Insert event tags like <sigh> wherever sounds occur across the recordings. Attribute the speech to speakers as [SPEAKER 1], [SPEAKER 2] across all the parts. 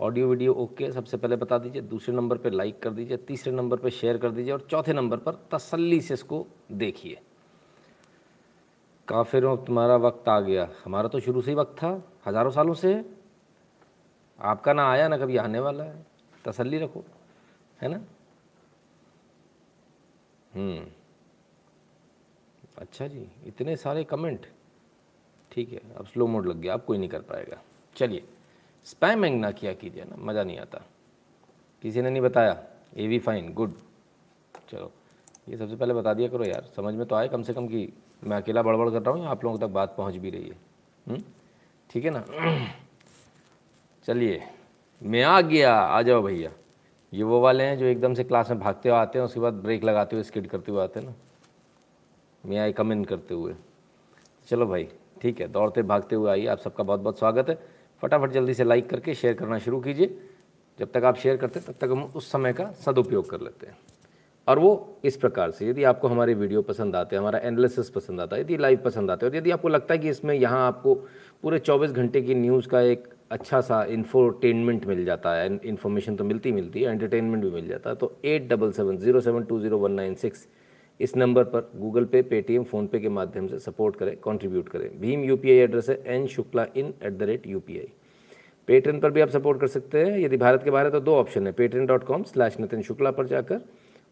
[SPEAKER 1] Audio video okay, सबसे पहले बता दीजिए, दूसरे नंबर पे लाइक कर दीजिए, तीसरे नंबर पे शेयर कर दीजिए और चौथे नंबर पर तसल्ली से इसको देखिए। काफिरों, तुम्हारा वक्त आ गया। हमारा तो शुरू से ही वक्त था, हज़ारों सालों से। है आपका ना आया, ना कभी आने वाला है। तसल्ली रखो, है ना? हम्म। अच्छा जी, इतने सारे कमेंट ठीक है, अब स्लो मोड लग गया, अब कोई नहीं कर पाएगा। चलिए। स्पैम एंग ना किया कीजिए ना, मज़ा नहीं आता। किसी ने नहीं बताया? ए वी फाइन गुड चलो, ये सबसे पहले बता दिया करो यार, समझ में तो आए कम से कम कि मैं अकेला बड़बड़ कर रहा हूँ आप लोगों तक बात पहुँच भी रही है। हम्म? ठीक है ना? <clears throat> चलिए, मैं आ गया। आ जाओ भैया। ये वो वाले हैं जो एकदम से क्लास में भागते हुए आते हैं, उसके बाद ब्रेक लगाते हुए स्किड करते हुए आते हैं ना? मैं आई कम इन करते हुए। चलो भाई, ठीक है, दौड़ते भागते हुए आइए। आप सबका बहुत बहुत स्वागत है। फटाफट जल्दी से लाइक करके शेयर करना शुरू कीजिए। जब तक आप शेयर करते हैं, तब तक हम उस समय का सदुपयोग कर लेते हैं। और वो इस प्रकार से, यदि आपको हमारे वीडियो पसंद आते हैं, हमारा एनालिसिस पसंद आता है, यदि लाइव पसंद आते हैं, और यदि आपको लगता है कि इसमें यहाँ आपको पूरे 24 घंटे की न्यूज़ का एक अच्छा सा इन्फोटेनमेंट मिल जाता है इन्फॉर्मेशन तो मिलती मिलती है एंटरटेनमेंट भी मिल जाता है तो at double seven zero seven two zero one nine six इस नंबर पर गूगल पे, पेटीएम, फ़ोनपे के माध्यम से सपोर्ट करें कंट्रीब्यूट करें। भीम यूपीआई एड्रेस है N Shukla in at the rate U Patreon पर भी आप सपोर्ट कर सकते हैं। यदि भारत के बाहर है तो दो ऑप्शन है Patreon dot com slash Nitin Shukla पर जाकर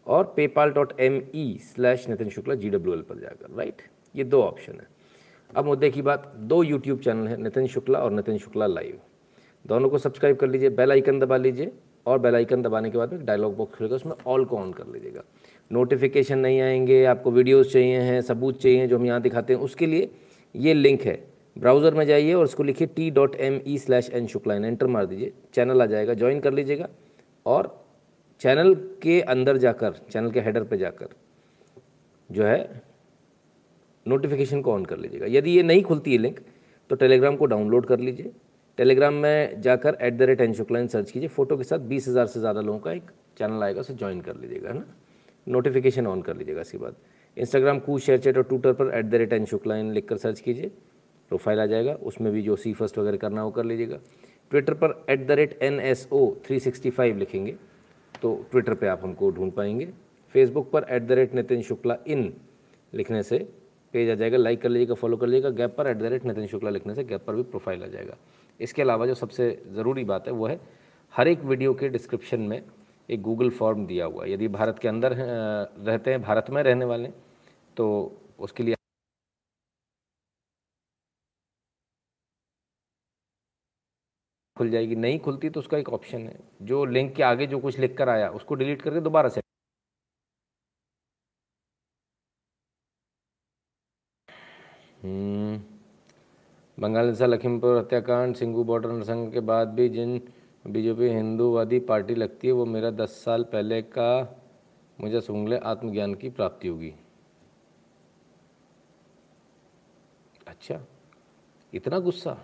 [SPEAKER 1] और PayPal dot M E slash Nitin Shukla G W L पर जाकर राइट ये दो ऑप्शन है। अब मुद्दे की बात, दो यूट्यूब चैनल है नितिन शुक्ला और नितिन शुक्ला लाइव दोनों को सब्सक्राइब कर लीजिए बेल आइकन दबा लीजिए और बेल आइकन दबाने के बाद में डायलॉग बॉक्स खुलेगा उसमें ऑल को ऑन कर लीजिएगा। नोटिफिकेशन नहीं आएँगे, आपको वीडियोस चाहिए हैं, सबूत चाहिए जो हम यहाँ दिखाते हैं, उसके लिए ये लिंक है। ब्राउज़र में जाइए और उसको लिखिए T dot M E slash N Shukla in enter मार दीजिए चैनल आ जाएगा ज्वाइन कर लीजिएगा और चैनल के अंदर जाकर चैनल के हेडर पे जाकर जो है नोटिफिकेशन को ऑन कर लीजिएगा। यदि ये नहीं खुलती है लिंक तो टेलीग्राम को डाउनलोड कर लीजिए। टेलीग्राम में जाकर at the rate N Shukla in search कीजिए। फ़ोटो के साथ बीस हज़ार से ज़्यादा लोगों का एक चैनल आएगा, उसे ज्वाइन कर लीजिएगा, है ना? नोटिफिकेशन ऑन कर लीजिएगा इसके बाद इंस्टाग्राम कू शेयर चैट और ट्विटर पर at the rate N Shukla in लिख कर सर्च कीजिए प्रोफ़ाइल आ जाएगा, उसमें भी जो सी फ़र्स्ट वगैरह करना हो कर लीजिएगा। ट्विटर पर at the rate N S O three sixty five लिखेंगे तो ट्विटर पे आप हमको ढूंढ पाएँगे। फेसबुक पर at the rate Nitin Shukla in लिखने से पेज आ जाएगा लाइक कर लीजिएगा फॉलो कर लीजिएगा गैप पर at the rate Nitin Shukla लिखने से गैप पर भी प्रोफ़ाइल आ जाएगा। इसके अलावा जो सबसे ज़रूरी बात है, वो है हर एक वीडियो के डिस्क्रिप्शन में एक गूगल फॉर्म दिया हुआ है। यदि भारत के अंदर रहते हैं भारत में रहने वाले तो उसके लिए खुल जाएगी। नहीं खुलती तो उसका एक ऑप्शन है। जो लिंक के आगे जो कुछ लिख कर आया उसको डिलीट करके दोबारा से। हम्म, बंगाल से लखीमपुर हत्याकांड सिंगू बॉर्डर नरसंग के बाद भी जिन बीजेपी हिंदूवादी पार्टी लगती है वो मेरा दस साल पहले का मुझे सुंगले आत्मज्ञान की प्राप्ति होगी। अच्छा इतना गुस्सा?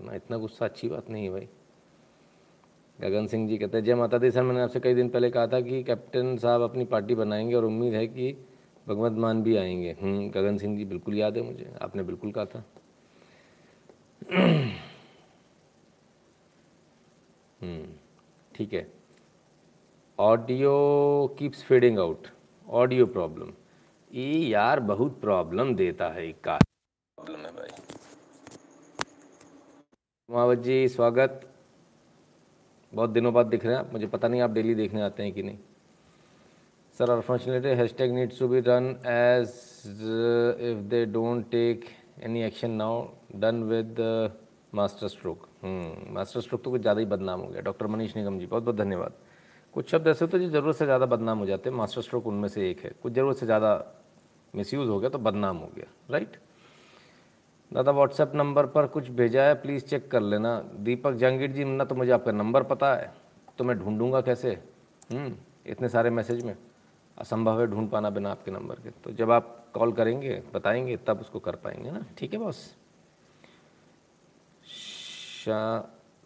[SPEAKER 1] ना इतना गुस्सा अच्छी बात नहीं है भाई। गगन सिंह जी कहते हैं जय माता दी सर मैंने आपसे कई दिन पहले कहा था कि कैप्टन साहब अपनी पार्टी बनाएँगे और उम्मीद है कि भगवत मान भी आएँगे। हम्म, गगन सिंह जी बिल्कुल याद है मुझे आपने बिल्कुल कहा था। <clears throat> ठीक है। Audio keeps fading out audio problem ये यार बहुत प्रॉब्लम देता है का प्रॉब्लम है भाई। कुमावत जी स्वागत। बहुत दिनों बाद दिख रहे हैं आप। मुझे पता नहीं आप डेली देखने आते हैं कि नहीं। Sir unfortunately hashtag needs to be run as if they don't take any action now done with master stroke master stroke तो कुछ ज़्यादा ही बदनाम हो गया। डॉक्टर मनीष निगम जी बहुत बहुत धन्यवाद। कुछ शब्द ऐसे तो जो ज़रूरत से ज़्यादा बदनाम हो जाते हैं। मास्टर स्ट्रोक उनमें से एक है। कुछ ज़रूरत से ज़्यादा मिसयूज़ हो गया तो बदनाम हो गया राइट दादा व्हाट्सएप नंबर पर कुछ भेजा है प्लीज़ चेक कर लेना। दीपक जहांगीर जी ना तो मुझे आपका नंबर पता है। तो मैं ढूंढूँगा कैसे? हम्म, इतने सारे मैसेज में। असंभव है ढूंढ पाना बिना आपके नंबर के। तो जब आप कॉल करेंगे बताएँगे तब उसको कर पाएँगे ना? ठीक है बॉस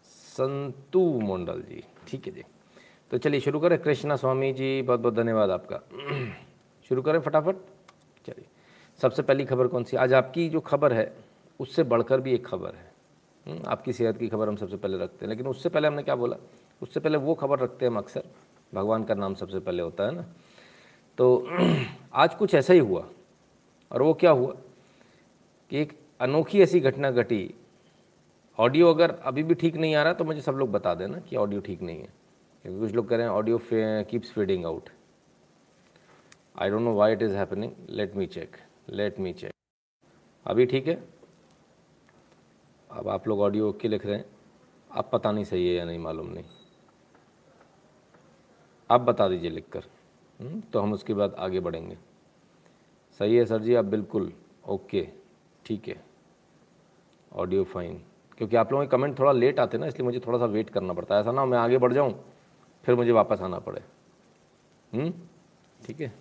[SPEAKER 1] संतु मंडल जी। ठीक है जी। तो चलिए शुरू करें। कृष्णा स्वामी जी बहुत बहुत धन्यवाद आपका। शुरू करें फटाफट। चलिए। सबसे पहली खबर कौन सी? आज आपकी जो खबर है उससे बढ़कर भी एक खबर है। हम्म, आपकी सेहत की खबर हम सबसे पहले रखते हैं। लेकिन उससे पहले हमने क्या बोला? उससे पहले वो खबर रखते हैं हम अक्सर। भगवान का नाम सबसे पहले होता है ना। तो <clears throat> आज कुछ ऐसा ही हुआ। और वो क्या हुआ? कि एक अनोखी ऐसी घटना घटी। ऑडियो अगर अभी भी ठीक नहीं आ रहा तो मुझे सब लोग बता देना कि ऑडियो ठीक नहीं है। क्योंकि कुछ लोग कह रहे हैं audio keeps feeding out I don't know why it is happening let me check let me check अभी ठीक है? अब आप लोग ऑडियो ओके लिख रहे हैं। अब पता नहीं सही है या नहीं मालूम नहीं। आप बता दीजिए लिख कर हम्म, तो हम उसके बाद आगे बढ़ेंगे। सही है सर जी आप बिल्कुल ओके ठीक है। ऑडियो फाइन क्योंकि आप लोगों के कमेंट थोड़ा लेट आते ना इसलिए मुझे थोड़ा सा वेट करना पड़ता है। ऐसा ना मैं आगे बढ़ जाऊँ फिर मुझे वापस आना पड़े। हम्म, ठीक है?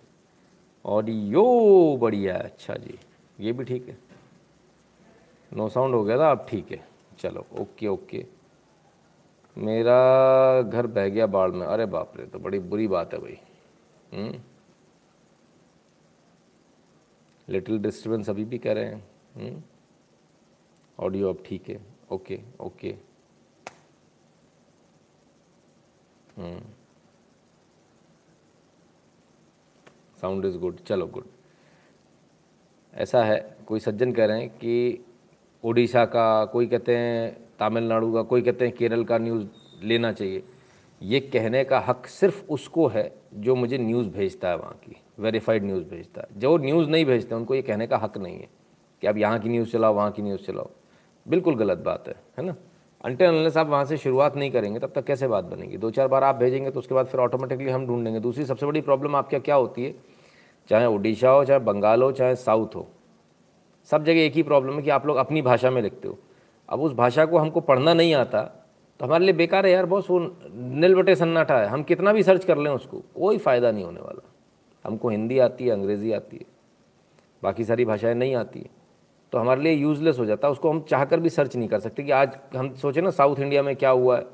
[SPEAKER 1] ऑडियो बढ़िया अच्छा जी। ये भी ठीक है। नो साउंड हो गया था अब ठीक है। चलो ओके ओके मेरा घर बह गया बाढ़ में। अरे बाप रे तो बड़ी बुरी बात है भाई। लिटिल हम्म? डिस्टर्बेंस अभी भी कह रहे हैं। Audio hmm? अब ठीक है। Okay okay sound is good चलो गुड ऐसा है, कोई सज्जन कह रहे हैं कि उड़ीसा का, कोई कहते हैं तमिलनाडु का, कोई कहते हैं केरल का न्यूज़ लेना चाहिए। ये कहने का हक सिर्फ़ उसको है जो मुझे न्यूज़ भेजता है वहाँ की वेरीफाइड न्यूज़ भेजता है। जो न्यूज़ नहीं भेजते, उनको ये कहने का हक नहीं है कि आप यहाँ की न्यूज़ चलाओ, वहाँ की न्यूज़ चलाओ। बिल्कुल गलत बात है है ना? अनटे अनलेस आप वहाँ से शुरुआत नहीं करेंगे, तब तक कैसे बात बनेगी? दो चार बार आप भेजेंगे तो उसके बाद फिर ऑटोमेटिकली हम ढूंढेंगे। दूसरी सबसे बड़ी प्रॉब्लम आपके क्या होती है? चाहे उड़ीसा हो, चाहे बंगाल हो, चाहे साउथ हो, सब जगह एक ही प्रॉब्लम है कि आप लोग अपनी भाषा में लिखते हो। अब उस भाषा को हमको पढ़ना नहीं आता तो हमारे लिए बेकार है यार बहुत वो नील बटे सन्नाटा है। हम कितना भी सर्च कर लें उसको, कोई फ़ायदा नहीं होने वाला। हमको हिंदी आती है, अंग्रेज़ी आती है, बाकी सारी भाषाएँ नहीं आती है। तो हमारे लिए यूज़लेस हो जाता है। उसको हम चाह कर भी सर्च नहीं कर सकते कि आज हम सोचें ना साउथ इंडिया में क्या हुआ है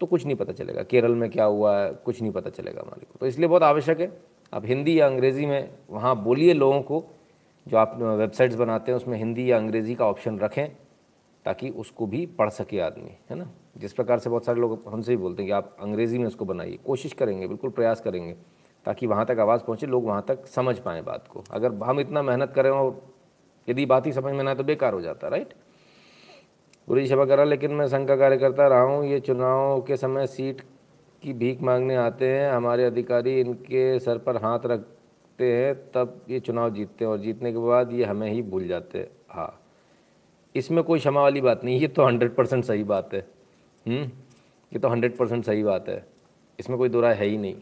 [SPEAKER 1] तो कुछ नहीं पता चलेगा। केरल में क्या हुआ है, कुछ नहीं पता चलेगा हमारे को। तो इसलिए बहुत आवश्यक है। आप हिंदी या अंग्रेज़ी में वहाँ बोलिए लोगों को, जो आप वेबसाइट्स बनाते हैं, उसमें हिंदी या अंग्रेज़ी का ऑप्शन रखें, ताकि उसको भी पढ़ सके आदमी, है ना? जिस प्रकार से बहुत सारे लोग हमसे भी बोलते हैं कि आप अंग्रेज़ी में उसको बनाइए। कोशिश करेंगे, बिल्कुल प्रयास करेंगे, ताकि वहाँ तक आवाज़ पहुँचे, लोग वहाँ तक समझ पाएँ बात को। अगर हम इतना मेहनत करें और यदि बात ही समझ में ना तो बेकार हो जाता राइट बुरी सभा करा लेकिन मैं संघ का कार्यकर्ता रहा हूँ ये चुनाव के समय सीट की भीख मांगने आते हैं हमारे अधिकारी इनके सर पर हाथ रखते हैं तब ये चुनाव जीतते हैं और जीतने के बाद ये हमें ही भूल जाते हैं। हाँ इसमें कोई क्षमा वाली बात नहीं ये तो हंड्रेड परसेंट सही बात है। हम्म, ये तो हंड्रेड परसेंट सही बात है इसमें कोई दुरा है ही नहीं।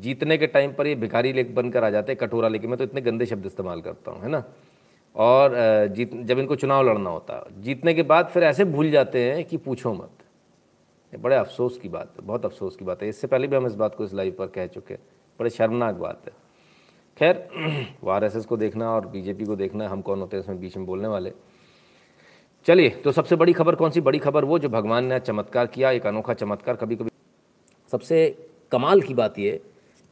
[SPEAKER 1] जीतने के टाइम पर ये भिखारी लेख बनकर आ जाते हैं कटोरा लेके मैं तो इतने गंदे शब्द इस्तेमाल करता हूँ है ना? और जीत, जब इनको चुनाव लड़ना होता है जीतने के बाद फिर ऐसे भूल जाते हैं कि पूछो मत। ये बड़े अफसोस की बात है बहुत अफसोस की बात है। इससे पहले भी हम इस बात को इस लाइव पर कह चुके हैं। बड़े शर्मनाक बात है। खैर <clears throat> वो आर को देखना और बीजेपी को देखना, हम कौन होते हैं इसमें बीच में बोलने वाले। चलिए तो सबसे बड़ी खबर कौन सी? बड़ी खबर वो जो भगवान ने चमत्कार किया, एक अनोखा चमत्कार कभी कभी सबसे कमाल की बात यह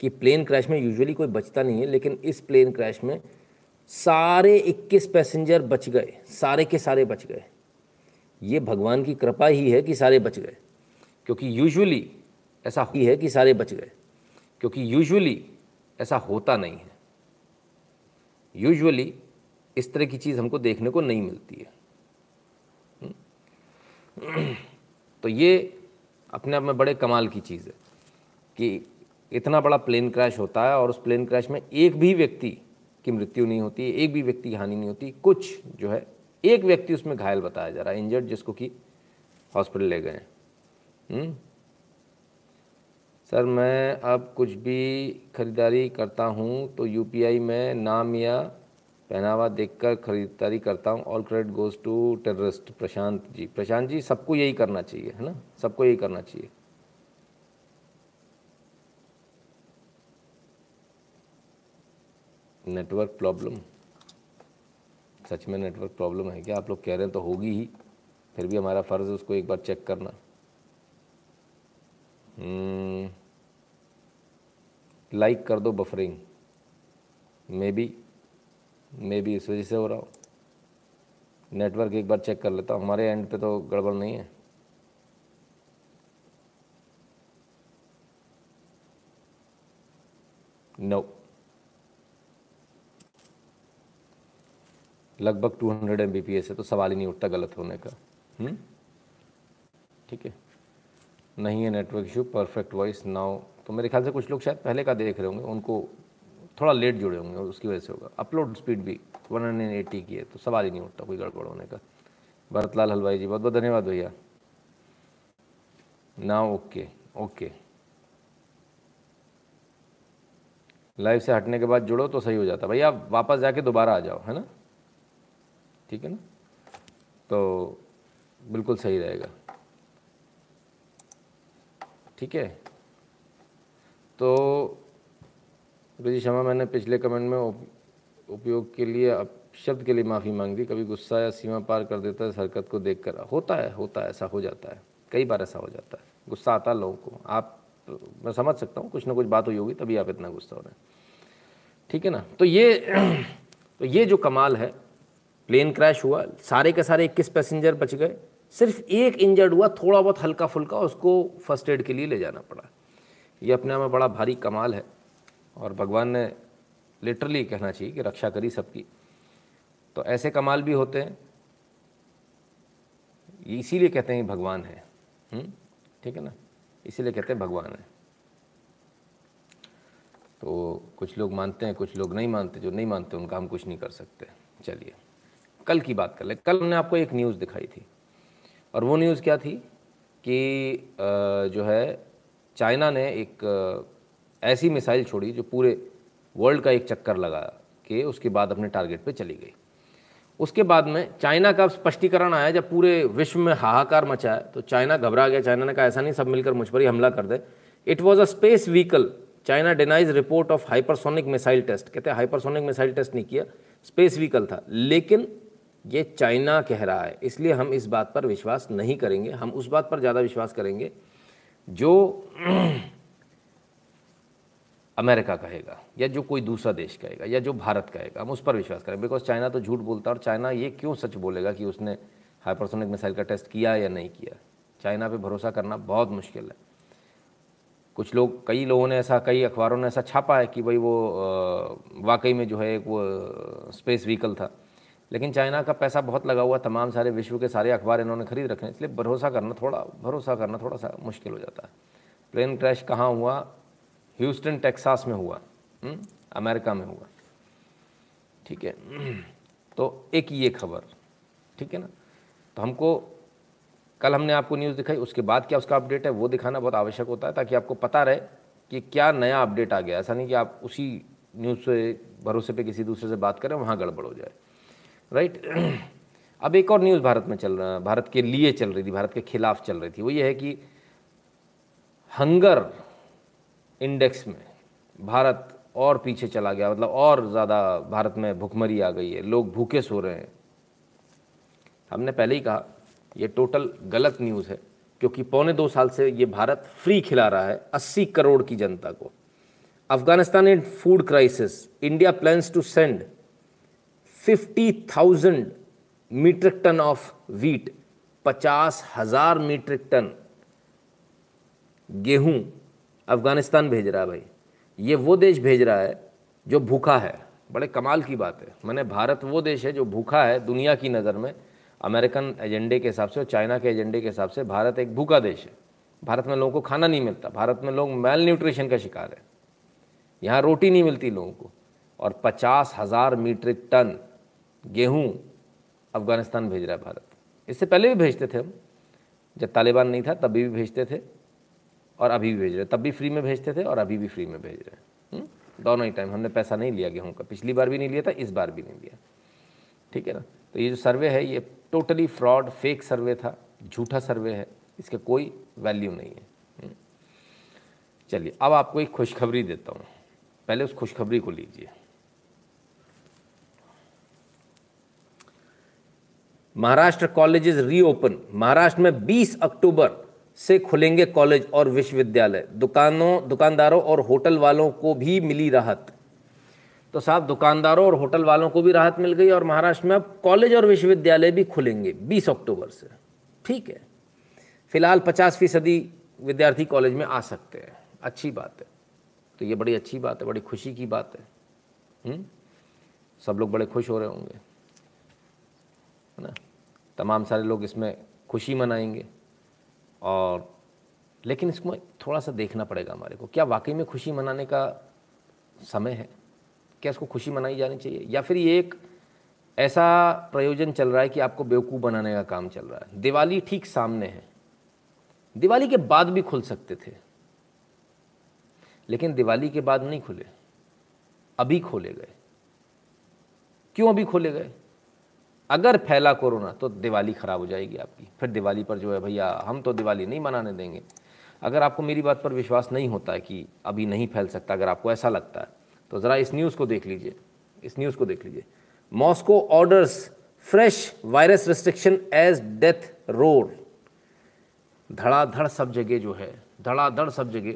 [SPEAKER 1] कि प्लेन क्रैश में यूजुअली कोई बचता नहीं है, लेकिन इस प्लेन क्रैश में सारे 21 पैसेंजर बच गए, सारे के सारे बच गए ये भगवान की कृपा ही है कि सारे बच गए, क्योंकि यूजुअली ऐसा ही है कि सारे बच गए, क्योंकि यूजुअली ऐसा होता नहीं है यूजुअली इस तरह की चीज़ हमको देखने को नहीं मिलती है? तो ये अपने आप में बड़े कमाल की चीज़ है कि इतना बड़ा प्लेन क्रैश होता है और उस प्लेन क्रैश में एक भी व्यक्ति की मृत्यु नहीं होती, एक भी व्यक्ति की हानि नहीं होती। कुछ जो है, एक व्यक्ति उसमें घायल बताया जा रहा है इंजर्ड जिसको कि हॉस्पिटल ले गए हम्म? सर, मैं अब कुछ भी खरीदारी करता हूँ तो यूपीआई में नाम या पहनावा देखकर खरीदारी करता हूँ। All credit goes to terrorist Prashant ji. Prashant ji, सबको यही करना चाहिए, है ना? सबको यही करना चाहिए। नेटवर्क प्रॉब्लम सच में नेटवर्क प्रॉब्लम है क्या? आप लोग कह रहे हैं तो होगी ही। फिर भी हमारा फ़र्ज़ है उसको एक बार चेक करना। लाइक हम्म, कर दो buffering maybe maybe इस वजह से हो रहा हो। नेटवर्क एक बार चेक कर लेता हूँ। हमारे एंड पे तो गड़बड़ नहीं है। No no. लगभग 200 हंड्रेड है तो सवाल ही नहीं उठता गलत होने का। हम्म? ठीक है। नहीं है network issue perfect voice now तो मेरे ख्याल से कुछ लोग शायद पहले का देख रहे होंगे, उनको थोड़ा लेट जुड़े होंगे उसकी वजह से होगा। अपलोड स्पीड भी वन हंड्रेड एटी की है तो सवाल ही नहीं उठता कोई गड़बड़ होने का। भरतलाल हलवाई जी बहुत बहुत धन्यवाद भैया। ना ओके ओके लाइव से हटने के बाद जुड़ो तो सही हो जाता। भैया, आप वापस जाके दोबारा आ जाओ, है ना? ठीक है ना? तो बिल्कुल सही रहेगा। ठीक है? तो जी मैंने पिछले कमेंट में उपयोग के लिए अब शब्द के लिए माफ़ी मांग दी। कभी गुस्सा या सीमा पार कर देता है, इस हरकत को देख कर होता है होता है, ऐसा हो जाता है। कई बार ऐसा हो जाता है। गुस्सा आता है लोगों को। आप, मैं समझ सकता हूँ, कुछ ना कुछ बात हुई होगी, तभी आप इतना गुस्सा हो रहे हैं। ठीक है ना? तो ये <clears throat> तो ये जो कमाल है प्लेन क्रैश हुआ, सारे के सारे इक्कीस पैसेंजर बच गए। सिर्फ़ एक इंजर्ड हुआ, थोड़ा बहुत हल्का फुल्का उसको फ़र्स्ट एड के लिए ले जाना पड़ा। ये अपने आप में बड़ा भारी कमाल है और भगवान ने लिटरली कहना चाहिए कि रक्षा करी सबकी। तो ऐसे कमाल भी होते हैं। इसीलिए कहते हैं भगवान है। हम्म? ठीक है ना? इसीलिए कहते हैं भगवान है। तो कुछ लोग मानते हैं, कुछ लोग नहीं मानते, जो नहीं मानते उनका हम कुछ नहीं कर सकते। चलिए। कल की बात कर ले। कल हमने आपको एक न्यूज़ दिखाई थी। और वो न्यूज़ क्या थी कि जो है, चाइना ने एक ऐसी मिसाइल छोड़ी जो पूरे वर्ल्ड का एक चक्कर लगा के उसके बाद अपने टारगेट पे चली गई। उसके बाद में चाइना का स्पष्टीकरण आया जब पूरे विश्व में हाहाकार मचा तो चाइना घबरा गया। चाइना ने कहा, ऐसा नहीं, सब मिलकर मुझ पर ही हमला कर दे। It was a space vehicle China denies report of hypersonic missile test कहते हैं हाइपरसोनिक मिसाइल टेस्ट नहीं किया स्पेस व्हीकल था। लेकिन ये चाइना कह रहा है। इसलिए हम इस बात पर विश्वास नहीं करेंगे। हम उस बात पर ज़्यादा विश्वास करेंगे जो अमेरिका कहेगा, या जो कोई दूसरा देश कहेगा, या जो भारत कहेगा, हम उस पर विश्वास करें बिकॉज़ चाइना तो झूठ बोलता है और चाइना ये क्यों सच बोलेगा कि उसने हाइपरसोनिक मिसाइल का टेस्ट किया या नहीं किया? चाइना पे भरोसा करना बहुत मुश्किल है। कुछ लोग, कई लोगों ने ऐसा, कई अखबारों ने ऐसा छापा है कि भाई वो वाकई में जो है एक वो स्पेस व्हीकल था। लेकिन चाइना का पैसा बहुत लगा हुआ, तमाम सारे विश्व के सारे अखबार इन्होंने खरीद रखे हैं, इसलिए भरोसा करना थोड़ा, भरोसा करना थोड़ा सा मुश्किल हो जाता है प्लेन क्रैश कहाँ हुआ ह्यूस्टन, टेक्सास में हुआ? हम्म? अमेरिका में हुआ ठीक है तो एक ये खबर, ठीक है ना तो हमको, कल हमने आपको न्यूज़ दिखाई, उसके बाद क्या उसका अपडेट है, वो दिखाना बहुत आवश्यक होता है, ताकि आपको पता रहे कि क्या नया अपडेट आ गया ऐसा नहीं कि आप उसी न्यूज़ से, भरोसे पे किसी दूसरे से बात करें, वहाँ गड़बड़ हो जाए राइट? अब एक और न्यूज़ भारत में चल रहा, भारत के लिए चल रही थी, भारत के खिलाफ चल रही थी। वो ये है कि हंगर इंडेक्स में भारत और पीछे चला गया मतलब और ज़्यादा भारत में भुखमरी आ गई है, लोग भूखे सो रहे हैं। हमने पहले ही कहा, ये टोटल गलत न्यूज़ है, क्योंकि पौने दो साल से ये भारत फ्री खिला रहा है 80 करोड़ की जनता को। Afghanistan in food crisis, India plans to send 50,000 metric ton of wheat पचास हज़ार मीट्रिक टन गेहूँ अफ़गानिस्तान भेज रहा है भाई। ये वो देश भेज रहा है जो भूखा है। बड़े कमाल की बात है। मैंने भारत वो देश है जो भूखा है दुनिया की नज़र में। अमेरिकन एजेंडे के हिसाब से और चाइना के एजेंडे के हिसाब से भारत एक भूखा देश है। भारत में लोगों को खाना नहीं मिलता। भारत में लोग मेल न्यूट्रिशन का शिकार है। यहाँ रोटी नहीं मिलती लोगों को। और पचास हज़ार मीट्रिक टन गेहूँ अफ़गानिस्तान भेज रहा है भारत। इससे पहले भी भेजते थे हम। जब तालिबान नहीं था तभी भी भेजते थे और अभी भी भेज रहे तब भी फ्री में भेजते थे और अभी भी फ्री में भेज रहे हैं। हम्म? दोनों ही टाइम हमने पैसा नहीं लिया गेहूँ का। पिछली बार भी नहीं लिया था, इस बार भी नहीं लिया। ठीक है ना? तो ये जो सर्वे है, ये टोटली फ्रॉड फेक सर्वे था। झूठा सर्वे है। इसके कोई वैल्यू नहीं है। हम्म? चलिए, अब आपको एक खुशखबरी देता हूँ। पहले उस खुशखबरी को लीजिए। महाराष्ट्र कॉलेजेस रीओपन महाराष्ट्र में 20 अक्टूबर से खुलेंगे कॉलेज और विश्वविद्यालय। दुकानों, दुकानदारों और होटल वालों को भी मिली राहत। तो साहब, दुकानदारों और होटल वालों को भी राहत मिल गई और महाराष्ट्र में अब कॉलेज और विश्वविद्यालय भी खुलेंगे 20 अक्टूबर से। ठीक है। फ़िलहाल 50 फ़ीसदी विद्यार्थी कॉलेज में आ सकते हैं। अच्छी बात है। तो ये बड़ी अच्छी बात है, बड़ी खुशी की बात है हुँ? हम्म? सब लोग बड़े खुश हो रहे होंगे। है ना? तमाम सारे लोग इसमें खुशी मनाएँगे। और लेकिन इसको थोड़ा सा देखना पड़ेगा हमारे को, क्या वाकई में खुशी मनाने का समय है? क्या इसको खुशी मनाई जानी चाहिए? या फिर ये एक ऐसा प्रयोजन चल रहा है कि आपको बेवकूफ़ बनाने का काम चल रहा है? दिवाली ठीक सामने है। दिवाली के बाद भी खुल सकते थे। लेकिन दिवाली के बाद नहीं खुले। अभी खोले गए। क्यों अभी खोले गए? अगर फैला कोरोना तो दिवाली ख़राब हो जाएगी आपकी। फिर दिवाली पर जो है भैया, हम तो दिवाली नहीं मनाने देंगे। अगर आपको मेरी बात पर विश्वास नहीं होता है कि अभी नहीं फैल सकता, अगर आपको ऐसा लगता है तो ज़रा इस न्यूज़ को देख लीजिए। इस न्यूज़ को देख लीजिए। Moscow orders fresh virus restriction as death toll. धड़ाधड़ सब जगह जो है, धड़ाधड़ सब जगह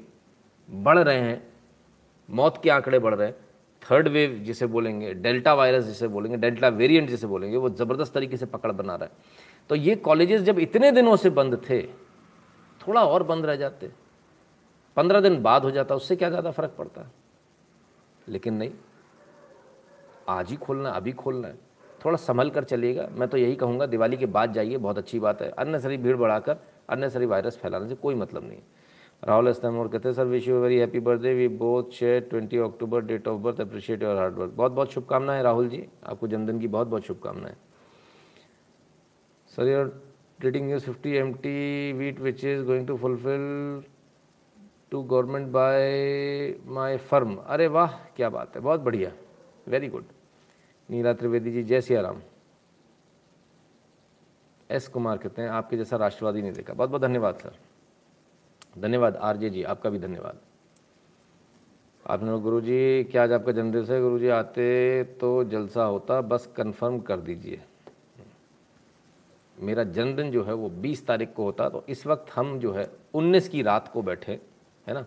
[SPEAKER 1] बढ़ रहे हैं। मौत के आंकड़े बढ़ रहे हैं। थर्ड वेव जिसे बोलेंगे डेल्टा वायरस जिसे बोलेंगे डेल्टा वेरिएंट जिसे बोलेंगे, वो ज़बरदस्त तरीके से पकड़ बना रहा है। तो ये कॉलेजेस जब इतने दिनों से बंद थे, थोड़ा और बंद रह जाते। पंद्रह दिन बाद हो जाता, उससे क्या ज़्यादा फ़र्क पड़ता लेकिन नहीं, आज ही खोलना अभी खोलना है। थोड़ा संभल कर चलिएगा। मैं तो यही कहूँगा, दिवाली के बाद जाइए, बहुत अच्छी बात है। अननेसरी भीड़ बढ़ाकर अननेसरी वायरस फैलाने से कोई मतलब नहीं राहुल और कहते हैं, sir wish you very happy birthday we both share twenty October date of birth appreciate your hard work बहुत बहुत शुभकामनाएँ राहुल जी। आपको जन्मदिन की बहुत बहुत शुभकामनाएँ। Sir your trading use fifty M T wheat which is going to fulfil to government by my firm अरे वाह, क्या बात है। बहुत बढ़िया। वेरी गुड नीला त्रिवेदी जी, जय सिया राम एस कुमार कहते हैं, आपके जैसा राष्ट्रवादी नहीं देखा. बहुत बहुत धन्यवाद, सर। धन्यवाद, आरजे जी, आपका भी धन्यवाद। आपने गुरु जी क्या आज आपका जन्मदिन है? गुरु जी आते तो जलसा होता, बस कंफर्म कर दीजिए। मेरा जन्मदिन जो है, वो 20 तारीख को होता तो इस वक्त हम जो है 19 की रात को बैठे, है ना?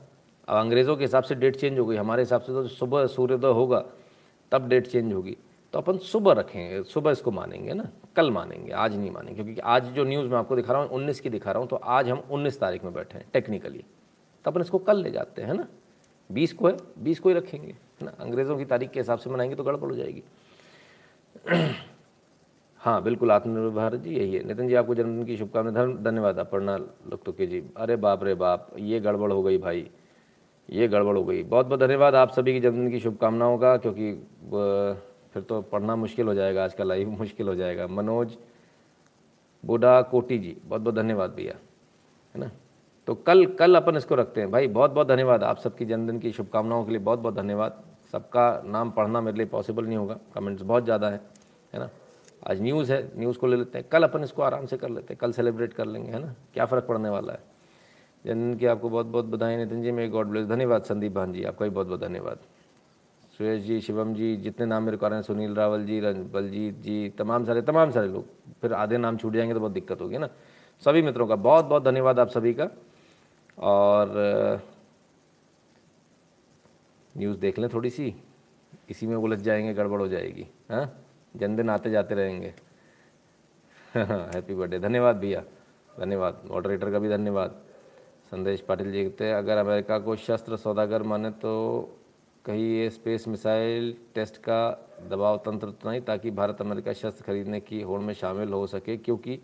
[SPEAKER 1] अब अंग्रेज़ों के हिसाब से डेट चेंज हो गई, हमारे हिसाब से तो सुबह सूर्योदय होगा, तब डेट चेंज होगी। तो अपन सुबह रखेंगे, सुबह इसको मानेंगे ना? कल मानेंगे, आज नहीं मानेंगे, क्योंकि आज जो न्यूज़ मैं आपको दिखा रहा हूँ, उन्नीस की दिखा रहा हूँ तो आज हम उन्नीस तारीख में बैठे हैं टेक्निकली तो अपन इसको कल ले जाते हैं ना? बीस को है, बीस को ही रखेंगे, है ना? अंग्रेज़ों की तारीख के हिसाब से मनाएँगे तो गड़बड़ हो जाएगी। <clears throat> हाँ बिल्कुल आत्मनिर्भर भारत जी, यही है। नितिन जी, आपको जन्मदिन की शुभकामनाएँ धन्यवाद अपर्णा के जी। अरे बाप रे बाप, ये गड़बड़ हो गई भाई, ये गड़बड़ हो गई। बहुत बहुत धन्यवाद आप सभी की जन्मदिन की शुभकामनाओं का, क्योंकि फिर तो पढ़ना मुश्किल हो जाएगा, आज का लाइव मुश्किल हो जाएगा। मनोज बूढ़ा कोटी जी बहुत बहुत धन्यवाद भैया, है ना? तो कल कल अपन इसको रखते हैं। भाई बहुत बहुत धन्यवाद। आप सबकी जन्मदिन की शुभकामनाओं के लिए बहुत बहुत धन्यवाद। सबका नाम पढ़ना मेरे लिए पॉसिबल नहीं होगा। कमेंट्स बहुत ज़्यादा है है ना? आज न्यूज़ है न्यूज़ को ले लेते हैं। कल अपन इसको आराम से कर लेते हैं। कल सेलिब्रेट कर लेंगे, है ना? क्या फ़र्क पड़ने वाला है? जन्मदिन की आपको बहुत बहुत बधाई। नितिन जी मेरी गॉड ब्लेस धन्यवाद। संदीप भान जी, आपका भी बहुत बहुत धन्यवाद। सुरेश जी, शिवम जी, जितने नाम मेरे को आ रहे हैं, सुनील रावल जी बलजीत जी, तमाम सारे तमाम सारे लोग। फिर आधे नाम छूट जाएँगे तो बहुत दिक्कत होगी ना? सभी मित्रों का बहुत बहुत धन्यवाद आप सभी का। और न्यूज़ देख लें थोड़ी सी। इसी में उलझ जाएँगे, गड़बड़ हो जाएगी हाँ? जन्मदिन आते जाते रहेंगे। <laughs> हैप्पी बर्थडे धन्यवाद भैया। धन्यवाद। मॉडरेटर का भी धन्यवाद। संदेश पाटिल जी कहते हैं, अगर अमेरिका को शस्त्र सौदागर माने तो कहीं ये स्पेस मिसाइल टेस्ट का दबाव तंत्र तो नहीं ताकि भारत अमेरिका शस्त्र खरीदने की होड़ में शामिल हो सके क्योंकि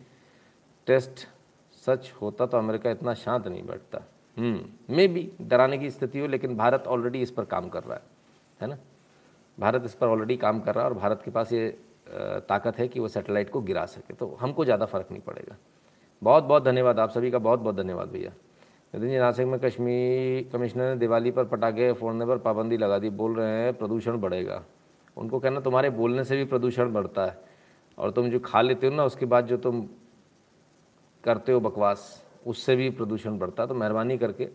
[SPEAKER 1] टेस्ट सच होता तो अमेरिका इतना शांत नहीं बैठता। मे हम्म, भी डराने की स्थिति हो लेकिन भारत ऑलरेडी इस पर काम कर रहा है है ना? भारत इस पर ऑलरेडी काम कर रहा है और भारत के पास ये ताकत है कि वो सैटेलाइट को गिरा सके तो हमको ज़्यादा फ़र्क नहीं पड़ेगा। बहुत बहुत धन्यवाद आप सभी का बहुत बहुत धन्यवाद भैया। नितिन जी, नासिक में कश्मीर कमिश्नर ने दिवाली पर पटाखे फोड़ने पर पाबंदी लगा दी, बोल रहे हैं प्रदूषण बढ़ेगा। उनको कहना, तुम्हारे बोलने से भी प्रदूषण बढ़ता है और तुम जो खा लेते हो ना, उसके बाद जो तुम करते हो बकवास, उससे भी प्रदूषण बढ़ता है। तो मेहरबानी करके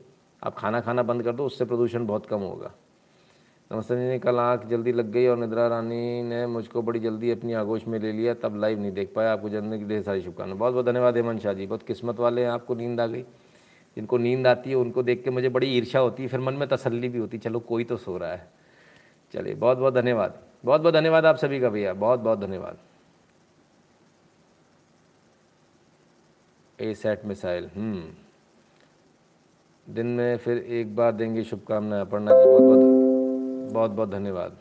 [SPEAKER 1] आप खाना खाना बंद कर दो, उससे प्रदूषण बहुत कम होगा। नमस्ते जी ने कल आँख जल्दी लग गई और निद्रा रानी ने मुझको बड़ी जल्दी अपनी आगोश में ले लिया, तब लाइव नहीं देख पाया। आपको जन्मदिन की ढेर सारी शुभकामनाएँ। बहुत बहुत धन्यवाद हेमंत शाह जी, बहुत किस्मत वाले हैं, आपको नींद आ गई। जिनको नींद आती है, उनको देख के मुझे बड़ी ईर्षा होती है, फिर मन में तसल्ली भी होती चलो कोई तो सो रहा है। चलिए बहुत बहुत धन्यवाद। बहुत बहुत धन्यवाद आप सभी का भैया बहुत बहुत धन्यवाद ए सेट मिसाइल हम्म। दिन में फिर एक बार देंगे शुभकामनाएँ पढ़ना जी बहुत बहुत बहुत बहुत धन्यवाद।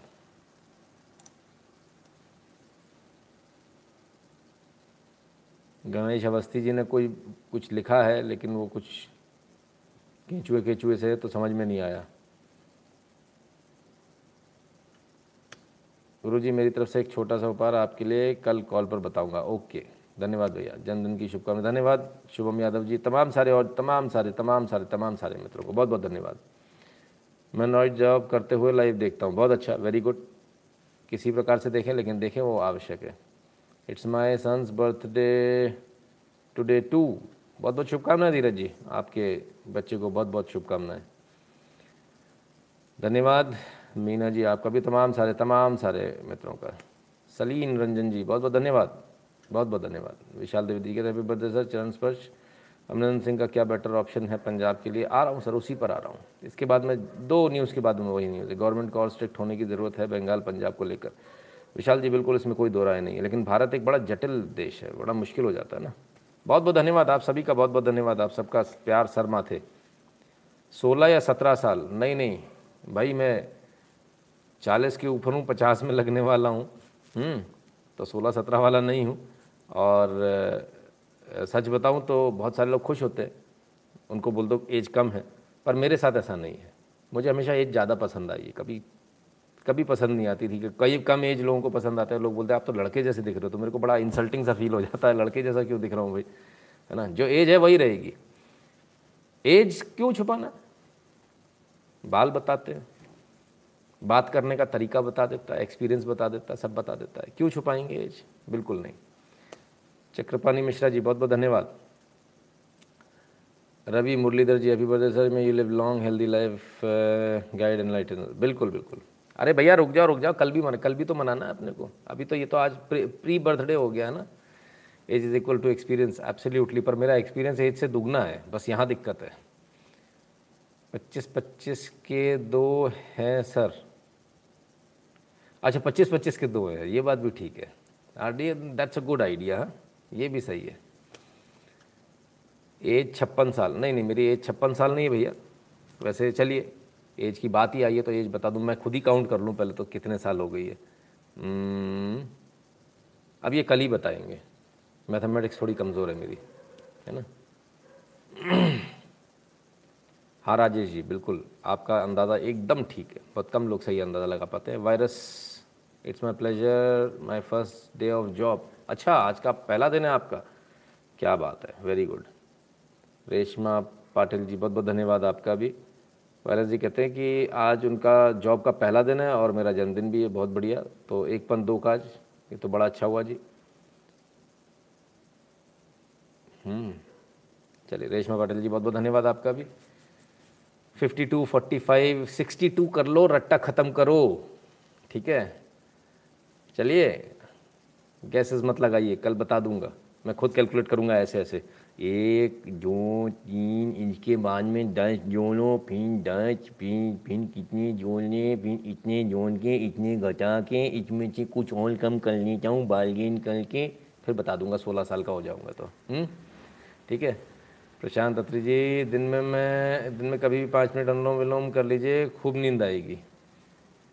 [SPEAKER 1] गणेश अवस्थी जी ने कोई कुछ लिखा है, लेकिन वो कुछ केंचुए केंचुए से तो समझ में नहीं आया। गुरु जी मेरी तरफ़ से एक छोटा सा उपहार आपके लिए कल कॉल पर बताऊँगा। ओके। धन्यवाद भैया। जन्मदिन की शुभकामनाएँ। धन्यवाद। शुभम यादव जी, तमाम सारे और तमाम सारे तमाम सारे तमाम सारे मित्रों को बहुत बहुत धन्यवाद। मैं नॉइट जॉब करते हुए लाइव देखता हूँ। बहुत अच्छा। Very good. किसी प्रकार से देखें, लेकिन देखें वो आवश्यक है। It's my son's birthday today too. बहुत बहुत शुभकामनाएँ धीरज जी, आपके बच्चे को बहुत बहुत शुभकामनाएँ। धन्यवाद मीना जी, आपका भी तमाम सारे तमाम सारे मित्रों का। सलीन रंजन जी, बहुत बहुत धन्यवाद, बहुत बहुत धन्यवाद। विशाल द्विवेदी के हैप्पी बर्थडे सर चरण स्पर्श। अमरिंदर सिंह का क्या बेटर ऑप्शन है पंजाब के लिए? आ रहा हूँ सर उसी पर आ रहा हूँ। इसके बाद में दो न्यूज़ के बाद में वही न्यूज़ है। गवर्नमेंट को और स्ट्रिक्ट होने की ज़रूरत है बंगाल, पंजाब को लेकर। विशाल जी, बिल्कुल इसमें कोई दो राय नहीं है, लेकिन भारत एक बड़ा जटिल देश है, बड़ा मुश्किल हो जाता है ना। बहुत बहुत धन्यवाद आप सभी का बहुत बहुत धन्यवाद आप सबका प्यार शर्मा थे। सोलह या सत्रह साल नहीं नहीं भाई मैं चालीस के ऊपर हूँ पचास में लगने वाला हूँ। हम्म, तो सोलह सत्रह वाला नहीं हूँ। और सच बताऊँ तो बहुत सारे लोग खुश होते हैं। उनको बोल दो एज कम है पर मेरे साथ ऐसा नहीं है। मुझे हमेशा एज ज़्यादा पसंद आई है। कभी कभी पसंद नहीं आती थी कई कम एज लोगों को पसंद आते हैं। लोग बोलते हैं, आप तो लड़के जैसे दिख रहे हो तो मेरे को बड़ा इंसल्टिंग सा फील हो जाता है, लड़के जैसा क्यों दिख रहा हूँ भाई? है ना? जो एज है वही रहेगी। एज क्यों छुपाना? बाल बताते हैं। बात करने का तरीका बता देता है एक्सपीरियंस बता देता है, सब बता देता है। क्यों छुपाएँगे एज बिल्कुल नहीं। चक्रपाणी मिश्रा जी, बहुत बहुत धन्यवाद। रवि मुरलीधर जी अभी birthday sir may you live long healthy life guide and light बिल्कुल बिल्कुल। अरे भैया, रुक जाओ रुक जाओ, कल भी मना, कल भी तो मनाना है अपने को। अभी तो ये तो आज प्री बर्थडे हो गया है ना। Age is equal to experience absolutely पर मेरा एक्सपीरियंस एज से दुगना है, बस यहाँ दिक्कत है। पच्चीस पच्चीस के दो हैं, सर। अच्छा पच्चीस पच्चीस के दो है, ये बात भी ठीक है। R D that's a good idea ये भी सही है। एज छप्पन साल, नहीं नहीं, मेरी एज छप्पन साल नहीं है भैया। वैसे चलिए एज की बात ही आई है तो एज बता दूँ मैं खुद ही काउंट कर लूँ पहले तो कितने साल हो गई है। hmm, अब ये कल ही बताएँगे। मैथमेटिक्स थोड़ी कमज़ोर है मेरी है ना? <clears throat> हाँ राजेश जी बिल्कुल आपका अंदाज़ा एकदम ठीक है। बहुत कम लोग सही अंदाज़ा लगा पाते हैं। Virus it's my pleasure my first day of job अच्छा आज का पहला दिन है आपका। क्या बात है वेरी गुड रेशमा पाटिल जी बहुत बहुत धन्यवाद आपका भी। वायरस जी कहते हैं कि आज उनका जॉब का पहला दिन है और मेरा जन्मदिन भी है, बहुत बढ़िया। तो एक पन दो काज, ये तो बड़ा अच्छा हुआ जी। हम्म चलिए, रेशमा पाटिल जी, बहुत बहुत धन्यवाद आपका भी। Fifty two forty five sixty two कर लो रट्टा ख़त्म करो, ठीक है? चलिए गैसेस मत लगाइए, कल बता दूँगा, मैं खुद कैलकुलेट करूँगा ऐसे ऐसे एक, दो, तीन, इसके बाद में दस जोड़ो, फिर दस, फिर फिर कितने जोड़ने, फिर इतने जोड़ के इतने घटा के इसमें से कुछ और कम कर लेता हूँ बार्गेन करके, फिर बता दूँगा सोलह साल का हो जाऊँगा तो। हम्म? ठीक है? प्रशांत अत्री जी, दिन में मैं, दिन में कभी भी पाँच मिनट अनुलोम विलोम कर लीजिए, खूब नींद आएगी।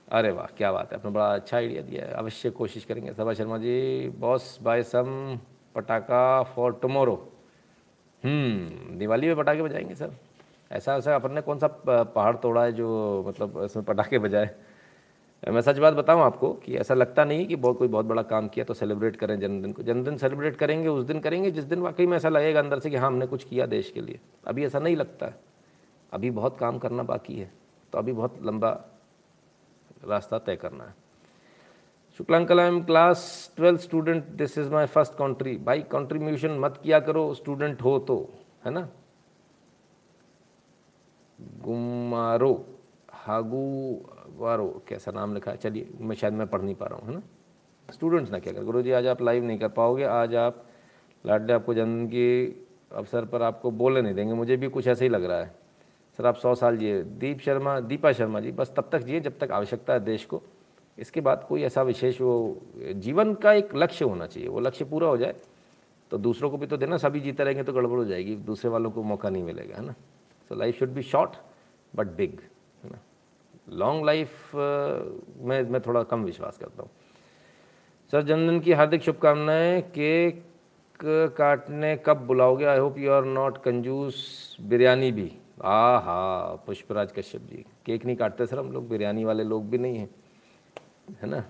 [SPEAKER 1] अरे वाह, क्या बात है, आपने बड़ा अच्छा आइडिया दिया है। अवश्य कोशिश करेंगे। Sabha Sharma ji boss bye some पटाखा फॉर टुमारो दिवाली में पटाखे बजाएँगे सर। ऐसा ऐसा अपन ने कौन सा पहाड़ तोड़ा है जो मतलब इसमें पटाखे बजाए? मैं सच बात बताऊँ आपको कि ऐसा लगता नहीं कि बहुत, कोई बहुत बड़ा काम किया तो सेलिब्रेट करें जन्मदिन को। जन्मदिन सेलिब्रेट करेंगे, उस दिन करेंगे, जिस दिन वाकई में ऐसा लगेगा अंदर से कि हाँ हमने कुछ किया देश के लिए। अभी ऐसा नहीं लगता। है अभी बहुत काम करना बाकी है। तो अभी बहुत लंबा रास्ता तय करना है। Shukla uncle I am class twelfth student this is my first country भाई कंट्रीब्यूशन मत किया करो स्टूडेंट हो तो है ना? गुमारो हागू वारो कैसा नाम लिखा है? चलिए, मैं शायद मैं पढ़ नहीं पा रहा हूँ, है ना? स्टूडेंट्स ना क्या कर। गुरु जी आज आप लाइव नहीं कर पाओगे, आज आप लाडले आपको जन्म के अवसर पर आपको बोले नहीं देंगे। मुझे भी कुछ ऐसे ही लग रहा है। सर, आप सौ साल जिए। दीप शर्मा, दीपा शर्मा जी, बस तब तक जिए जब तक आवश्यकता है देश को। इसके बाद कोई ऐसा विशेष वो, जीवन का एक लक्ष्य होना चाहिए। वो लक्ष्य पूरा हो जाए तो दूसरों को भी तो देना, सभी जीते रहेंगे तो गड़बड़ हो जाएगी, दूसरे वालों को मौका नहीं मिलेगा, है ना? So life should be short but big है ना? लॉन्ग लाइफ में, मैं थोड़ा कम विश्वास करता हूँ। सर जन्मदिन की हार्दिक शुभकामनाएँ, केक काटने कब बुलाओगे? I hope you are not कंजूस बिरयानी भी। आ हा पुष्पराज कश्यप जी, केक नहीं काटते सर हम लोग, बिरयानी वाले लोग भी नहीं हैं। है ना?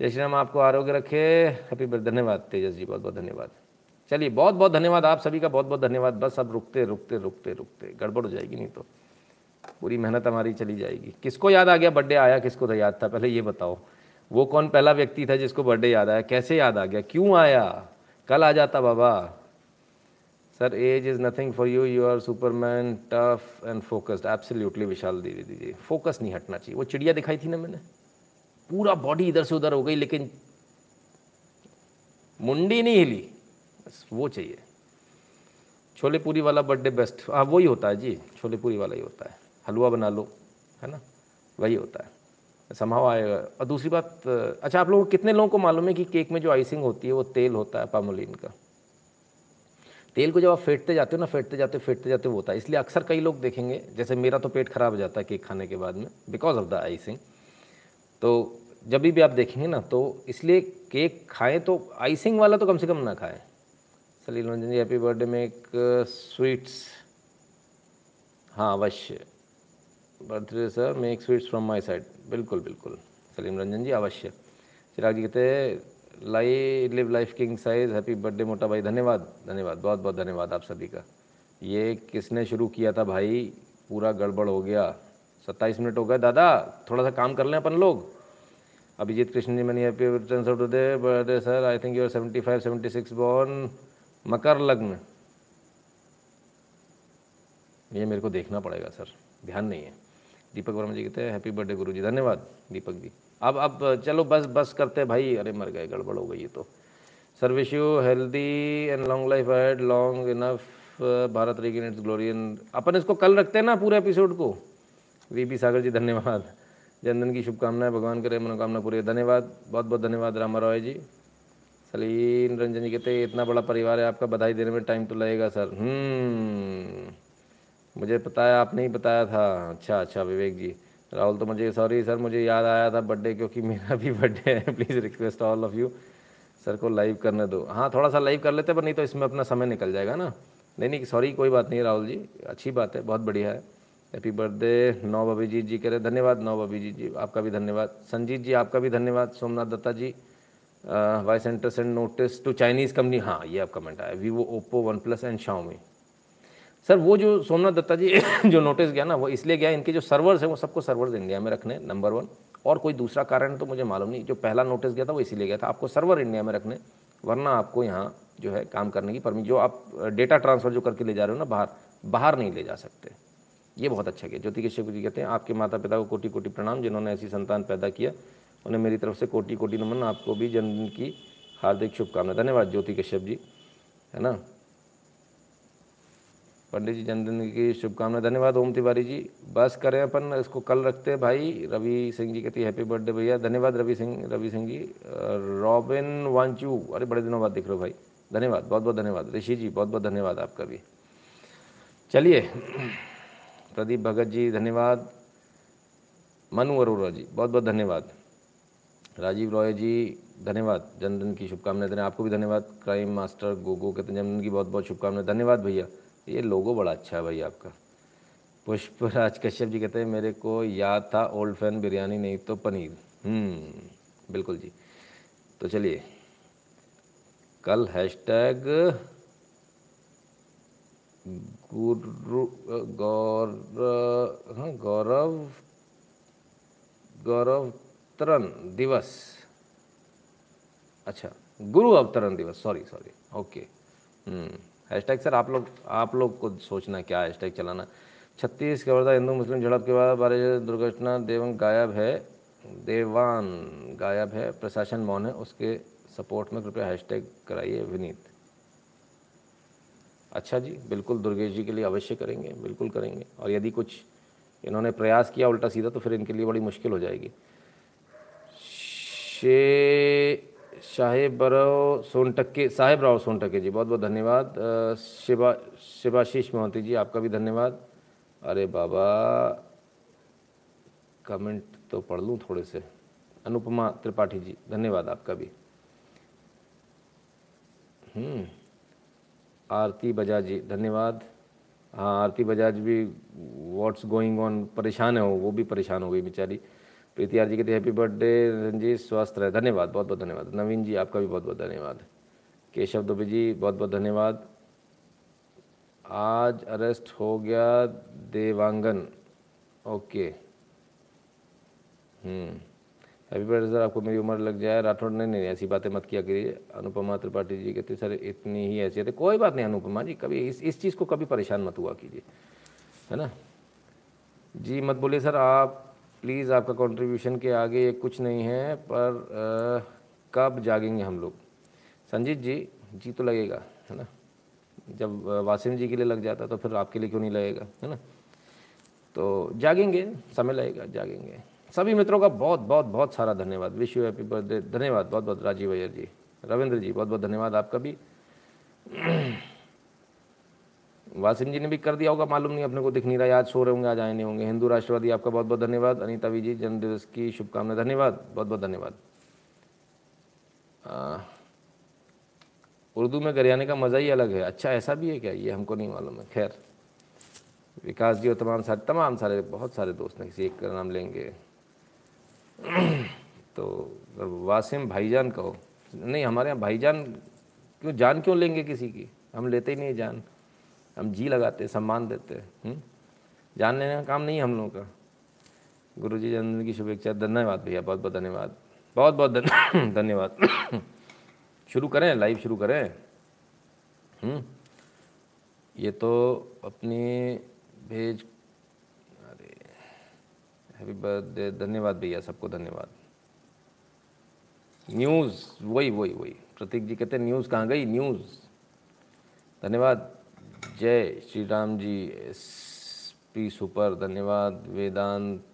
[SPEAKER 1] जय राम, आपको आरोग्य रखे। हैप्पी बर्थडे धन्यवाद। तेजस जी बहुत बहुत धन्यवाद। चलिए बहुत बहुत धन्यवाद आप सभी का बहुत बहुत धन्यवाद। बस अब रुकते रुकते रुकते रुकते। गड़बड़ हो जाएगी नहीं तो। पूरी मेहनत हमारी चली जाएगी। किसको याद आ गया बर्थडे आया? किसको तो याद था? पहले ये बताओ। वो कौन पहला व्यक्ति था जिसको बर्थडे याद आया? कैसे याद आ गया? क्यों आया? कल आ जाता बाबा। Sir age is nothing for you you are Superman tough and focused absolutely Vishal दीदी दीजिए फोकस नहीं हटना चाहिए। वो चिड़िया दिखाई थी ना मैंने? पूरा बॉडी इधर से उधर हो गई, लेकिन मुंडी नहीं हिली। बस वो चाहिए। छोले पूरी वाला बर्थडे बेस्ट हाँ वही होता है जी छोले पूरी वाला ही होता है। हलवा बना लो, है ना? वही होता है। संभाव आएगा। और दूसरी बात अच्छा आप लोगों कितने लोगों को मालूम है कि केक में जो आइसिंग होती है, वो तेल होता है पामोलिन का? तेल को जब आप फेंटते जाते हो ना, फेंटते जाते फेंटते जाते वो होता है। इसलिए अक्सर कई लोग देखेंगे, जैसे मेरा तो पेट खराब हो जाता है केक खाने के बाद में बिकॉज़ ऑफ़ द आइसिंग तो जब भी आप देखेंगे ना तो इसलिए केक खाएँ तो आइसिंग वाला तो कम से कम ना खाएँ। सलील रंजन जी हैप्पी बर्थडे में एक स्वीट्स हाँ अवश्य। Birthday sir make sweets from my side बिल्कुल बिल्कुल। सलीम रंजन जी, अवश्य। चिराग जी कहते हैं लाई live life king size happy birthday मोटा भाई। धन्यवाद धन्यवाद, बहुत बहुत धन्यवाद आप सभी का। ये किसने शुरू किया था भाई? पूरा गड़बड़ हो गया। सत्ताईस मिनट हो गए। दादा, थोड़ा सा काम कर लें अपन लोग। अभिजीत कृष्ण जी मैंने happy return of today birthday sir I think you are seventy five seventy six born मकर लग्न। ये मेरे को देखना पड़ेगा, सर। ध्यान नहीं है। दीपक वर्मा जी कहते हैं हैप्पी बर्थडे गुरु जी धन्यवाद, दीपक जी। अब अब, चलो, बस बस करते हैं। भाई, अरे, मर गए, गड़बड़ हो गई ये तो। Sir wish you healthy and long life had long enough Bharat regain its glorious अपन इसको कल रखते हैं ना, पूरे एपिसोड को। वी पी सागर जी, धन्यवाद। जनधन की शुभकामनाएँ, भगवान करे, मनोकामना पूरी। धन्यवाद बहुत बहुत धन्यवाद, रामा रॉय जी। सलीन रंजन जी कहते इतना बड़ा परिवार है, आपका बधाई देने में टाइम तो लगेगा, सर। हम्म मुझे पता है आपने ही बताया था। अच्छा अच्छा विवेक जी। राहुल तो मुझे, सॉरी सर, मुझे याद आया था बर्थडे क्योंकि मेरा भी बर्थडे है। Please request all of you sir को लाइव करने दो। हाँ थोड़ा सा लाइव कर लेते पर नहीं तो इसमें अपना समय निकल जाएगा ना। नहीं नहीं सॉरी कोई बात नहीं, राहुल जी, अच्छी बात है, बहुत बढ़िया है। हैप्पी बर्थडे नौ अभिजीत जी कह रहे धन्यवाद नौ अभिजीत जी आपका भी धन्यवाद संजीत जी आपका भी धन्यवाद Somnath Datta ji why centre send notice to Chinese company हाँ ये आप कमेंट आया Vivo Oppo OnePlus and Xiaomi sir वो जो सोमनाथ दत्ता जी जो नोटिस गया ना वो इसलिए गया इनके जो सर्वर्स हैं वो सबको सर्वर्स इंडिया में रखने नंबर वन और कोई दूसरा कारण तो मुझे मालूम नहीं जो पहला नोटिस गया था वो इसीलिए गया था आपको सर्वर इंडिया में रखने वरना आपको यहाँ जो है काम करने की परमिट जो आप डेटा ट्रांसफ़र जो करके ले जा रहे हो ना बाहर बाहर नहीं ले जा सकते ये बहुत अच्छा किया। ज्योति कश्यप जी कहते हैं, आपके माता पिता को कोटि कोटि प्रणाम, जिन्होंने ऐसी संतान पैदा किया। उन्हें मेरी तरफ़ से कोटि कोटि नमन, आपको भी जन्मदिन की हार्दिक शुभकामनाएँ। धन्यवाद ज्योति कश्यप जी, है ना? पंडित जी जन्मदिन की शुभकामनाएँ। धन्यवाद ओम तिवारी जी। बस करें अपन, इसको कल रखते हैं भाई। रवि सिंह जी कहती है हैप्पी बर्थडे भैया। धन्यवाद रवि सिंह रवि सिंह जी। रॉबिन वांचू, अरे बड़े दिनों बाद दिख रहे हो भाई। धन्यवाद बहुत बहुत धन्यवाद। ऋषि जी बहुत बहुत धन्यवाद आपका भी। चलिए। प्रदीप भगत जी, धन्यवाद। मनु अरोरा जी बहुत बहुत धन्यवाद। राजीव रॉय जी, धन्यवाद। जन्मदिन की शुभकामनाएँ देने, आपको भी धन्यवाद। क्राइम मास्टर गोगो कहते जन्मदिन की बहुत बहुत शुभकामनाएँ। धन्यवाद भैया। ये लोगो बड़ा अच्छा है भैया आपका। पुष्पराज कश्यप जी कहते हैं, मेरे को याद था ओल्ड फ़ैन बिरयानी, नहीं तो पनीर। हम्म बिल्कुल जी। तो चलिए, कल हैशटैग गुरु गौर हाँ गौरव गौरव अवतरण दिवस। अच्छा गुरु अवतरण दिवस sorry sorry okay hashtag sir आप लोग आप लोग को सोचना क्या हैशटैग चलाना। छत्तीस वर्धा हिंदू, मुस्लिम, झड़प के बाद बारे दुर्घटना देवंग गायब है, देवान गायब है, प्रशासन मौन है, उसके सपोर्ट में कृपया हैशटैग कराइए विनीत। अच्छा जी, बिल्कुल दुर्गेश जी के लिए अवश्य करेंगे, बिल्कुल करेंगे। और यदि कुछ इन्होंने प्रयास किया उल्टा सीधा तो फिर इनके लिए बड़ी मुश्किल हो जाएगी। शे, साहेब बराव सोनटक्के, साहेब राव सोनटक्के जी बहुत बहुत धन्यवाद शिवा, शिवाशीष मोहंती जी, आपका भी धन्यवाद। अरे बाबा, कमेंट तो पढ़ लूँ थोड़े से। अनुपमा त्रिपाठी जी, धन्यवाद आपका भी। हम्म। आरती बजाज जी, धन्यवाद। हाँ आरती बजाज भी व्हाट्स गोइंग ऑन परेशान है वो भी परेशान हो गई बेचारी। प्रीति आर जी कहते हैप्पी बर्थडे रंजीत स्वस्थ रहे। धन्यवाद बहुत बहुत धन्यवाद। नवीन जी, आपका भी बहुत बहुत धन्यवाद। केशव दुबे जी बहुत बहुत धन्यवाद। आज अरेस्ट हो गया Dewangan. Okay hmm. Happy birthday sir आपको मेरी उम्र लग जाए राठौड़ ने नहीं ऐसी बातें मत किया करिए। अनुपमा त्रिपाठी जी कहते सर इतनी ही ऐसी है। कोई बात नहीं अनुपमा जी कभी इस इस चीज़ को कभी परेशान मत हुआ कीजिए है ना? जी मत बोलिए सर आप प्लीज़ आपका कंट्रीब्यूशन के आगे ये कुछ नहीं है पर आ, कब जागेंगे हम लोग? संजीत जी जी तो लगेगा है ना? जब वासिम जी के लिए लग जाता तो फिर आपके लिए क्यों नहीं लगेगा है ना? तो जागेंगे समय लगेगा जागेंगे। सभी मित्रों का बहुत बहुत बहुत सारा धन्यवाद। विश यू हैप्पी बर्थडे धन्यवाद। बहुत बहुत राजीव अय्यर जी। रविंद्र जी, बहुत बहुत धन्यवाद आपका भी। वासिम जी ने भी कर दिया होगा, मालूम नहीं, अपने को दिख नहीं रहा। आज सो रहे होंगे, आज आए नहीं होंगे। हिंदू राष्ट्रवादी, आपका बहुत बहुत धन्यवाद। अनिता जी, जन्मदिवस की शुभकामनाएँ। धन्यवाद। बहुत बहुत धन्यवाद। उर्दू में गरियाने का मज़ा ही अलग है। अच्छा ऐसा भी है क्या? ये हमको नहीं मालूम है। खैर, विकास जी और तमाम सारे तमाम सारे, बहुत सारे दोस्त हैं। किसी एक का नाम लेंगे। तो वासिम, भाईजान कहो। नहीं, हमारे यहाँ भाईजान क्यों, जान क्यों लेंगे किसी की? हम लेते ही नहीं जान। हम जी लगाते, सम्मान देते हम्म? जान लेने का काम नहीं है हम लोगों का। गुरु जी जन्मदिन की शुभेच्छा, धन्यवाद भैया, बहुत बहुत धन्यवाद। बहुत बहुत <coughs> धन्यवाद। <coughs> शुरू करें लाइव शुरू करें। हम्म? ये तो अपनी भेज हैप्पी बर्थडे धन्यवाद भैया, सबको धन्यवाद। न्यूज़ वही वही वही। प्रतीक जी कहते हैं न्यूज़ कहाँ गई? न्यूज़ धन्यवाद। जय Shri Ram ji S P super धन्यवाद। वेदांत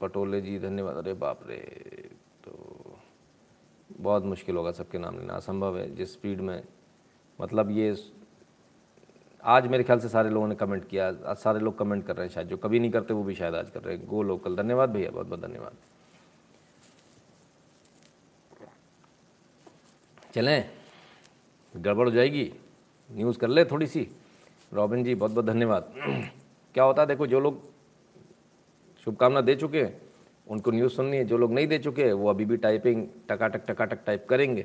[SPEAKER 1] पटोले जी, धन्यवाद। अरे बाप रे तो बहुत मुश्किल होगा सबके नाम लेना। असंभव है, जिस स्पीड में। मतलब ये आज मेरे ख्याल से सारे लोगों ने कमेंट किया, आज सारे लोग कमेंट कर रहे हैं शायद, जो कभी नहीं करते वो भी शायद आज कर रहे हैं। गो लोकल धन्यवाद भैया, बहुत बहुत धन्यवाद। चलें। गड़बड़ हो जाएगी। न्यूज़ कर ले थोड़ी सी। रॉबिन जी, बहुत बहुत धन्यवाद। <clears throat> क्या होता है, देखो, जो लोग शुभकामना दे चुके हैं, उनको न्यूज़ सुननी है, जो लोग नहीं दे चुके हैं, वो अभी भी टाइपिंग टकाटक टकाटक टाइप करेंगे।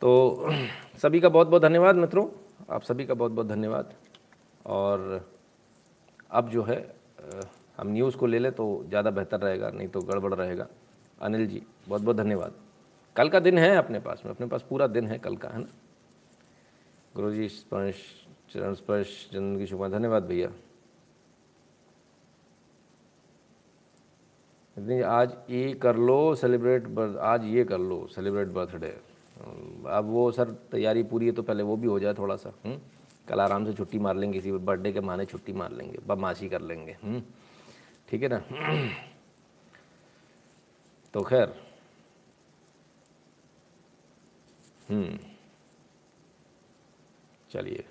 [SPEAKER 1] तो <clears throat> सभी का बहुत बहुत धन्यवाद मित्रों। आप सभी का बहुत बहुत धन्यवाद। और अब जो है हम न्यूज़ को ले लें तो ज़्यादा बेहतर रहेगा, नहीं तो गड़बड़ रहेगा। अनिल जी बहुत बहुत धन्यवाद। कल का दिन है अपने पास में, अपने पास पूरा दिन है कल का, है ना? गुरु जी स्पर्श, चरण स्पर्श जन्म की शुभा धन्यवाद भैया। आज ये कर लो सेलिब्रेट बर्थ आज ये कर लो सेलिब्रेट बर्थडे अब वो सर, तैयारी पूरी है तो पहले वो भी हो जाए थोड़ा सा हुँ? हम्म? कल आराम से छुट्टी मार लेंगे किसी बर्थडे के माने छुट्टी मार लेंगे, बदमाशी कर लेंगे हम्म? ठीक है ना <clears throat> तो खैर हम्म चलिए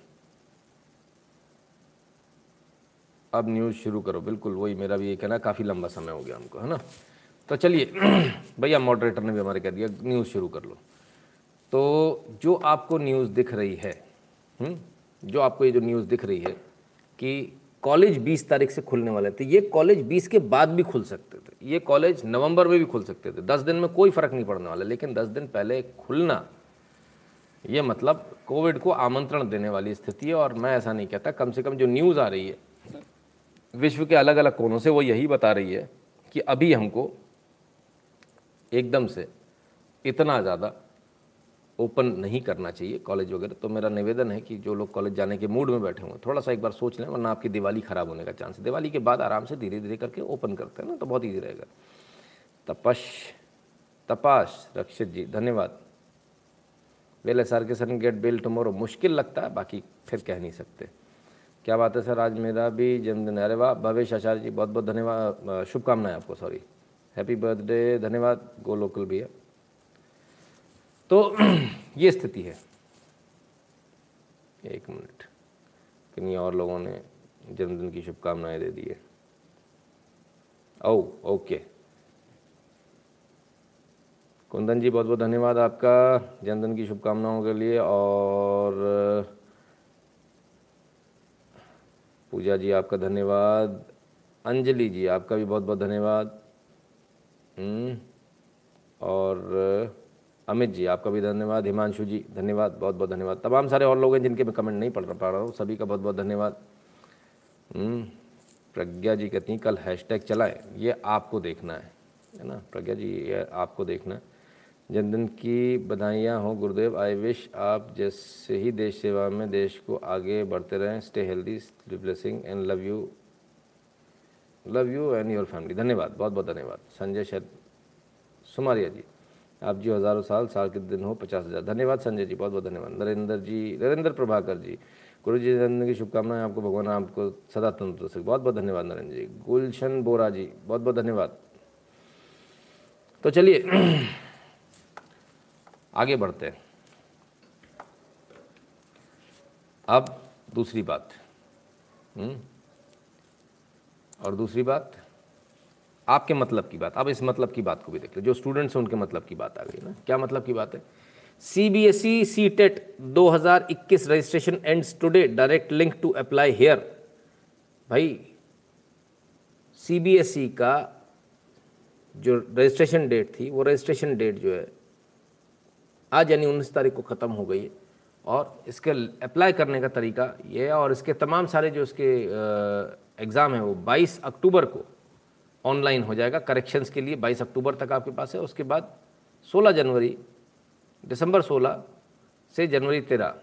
[SPEAKER 1] अब न्यूज़ शुरू करो, बिल्कुल वही मेरा भी ये कहना काफ़ी लंबा समय हो गया हमको, है ना तो चलिए, <clears throat> भैया मॉडरेटर ने भी हमारे कह दिया, न्यूज़ शुरू कर लो तो जो आपको न्यूज़ दिख रही है हुँ? हम्म, जो आपको ये जो न्यूज़ दिख रही है कि कॉलेज 20 तारीख से खुलने वाले थे ये कॉलेज 20 के बाद भी खुल सकते थे ये कॉलेज नवंबर में भी खुल सकते थे 10 दिन में कोई फ़र्क नहीं पड़ने वाला लेकिन 10 दिन पहले खुलना ये मतलब कोविड को आमंत्रण देने वाली स्थिति है और मैं ऐसा नहीं कहता कम से कम जो न्यूज़ आ रही है विश्व के अलग अलग कोनों से वो यही बता रही है कि अभी हमको एकदम से इतना ज़्यादा ओपन नहीं करना चाहिए कॉलेज वगैरह। तो मेरा निवेदन है कि जो लोग कॉलेज जाने के मूड में बैठे हुए थोड़ा सा एक बार सोच लें, वरना आपकी दिवाली ख़राब होने का चांस है। दिवाली के बाद आराम से धीरे धीरे करके ओपन करते हैं ना तो बहुत ईजी रहेगा। तपश तपाश रक्षित जी, धन्यवाद। वेल एस आर के सन गेट बिल टुमारो। मुश्किल लगता है, बाकी फिर कह नहीं सकते। क्या बात है सर, आज मेरा भी जन्मदिन अरे वाह भवेश आचार्य जी बहुत बहुत धन्यवाद शुभकामनाएँ आपको सॉरी हैप्पी बर्थडे धन्यवाद। गो लोकल भी है तो <clears throat> ये स्थिति है। एक मिनट। किन्हीं और लोगों ने जन्मदिन की शुभकामनाएँ दे दी है। ओ ओके। कुंदन जी बहुत बहुत धन्यवाद आपका जन्मदिन की शुभकामनाओं के लिए और पूजा जी आपका धन्यवाद। अंजलि जी आपका भी बहुत बहुत धन्यवाद। हम्म, और अमित जी आपका भी धन्यवाद। हिमांशु जी धन्यवाद बहुत बहुत धन्यवाद। तमाम सारे और लोग हैं जिनके मैं कमेंट नहीं पढ़ पा रहा हूँ सभी का बहुत बहुत धन्यवाद। हम्म, प्रज्ञा जी कहती हैं कल हैशटैग चलाएँ ये आपको देखना है। है ना? प्रज्ञा जी ये आपको देखना है। जन्मदिन की बधाइयाँ हों गुरुदेव। आई विश आप जैसे ही देश सेवा में देश को आगे बढ़ते रहें। Stay healthy blessing and love you love you and your family धन्यवाद बहुत बहुत धन्यवाद। संजय शर सुमारिया जी। आप जी हज़ारों साल साल के दिन हो, पचास हज़ार। धन्यवाद संजय जी बहुत बहुत धन्यवाद। नरेंद्र जी, नरेंद्र प्रभाकर जी, गुरु जी जन्मदिन की शुभकामनाएँ आपको, भगवान आपको सदा तंदुरुस्त बहुत बहुत धन्यवाद नरेंद्र जी। गुलशन बोरा जी बहुत बहुत धन्यवाद। तो चलिए, आगे बढ़ते हैं। अब दूसरी बात। हम्म? और दूसरी बात? आपके मतलब की बात अब इस मतलब की बात को भी देख लो, जो स्टूडेंट्स हैं उनके मतलब की बात आ गई ना। क्या मतलब की बात है? C B S E C TET दो हज़ार इक्कीस registration ends today direct link to apply here भाई सी बी एस ई का जो रजिस्ट्रेशन डेट थी, वो रजिस्ट्रेशन डेट जो है, आज यानी उन्नीस तारीख को ख़त्म हो गई है। और इसके अप्लाई करने का तरीका ये है, और इसके तमाम सारे जो इसके एग्ज़ाम है वो 22 अक्टूबर को ऑनलाइन हो जाएगा। करेक्शंस के लिए 22 अक्टूबर तक आपके पास है। उसके बाद 16 जनवरी, दिसंबर 16 से जनवरी 13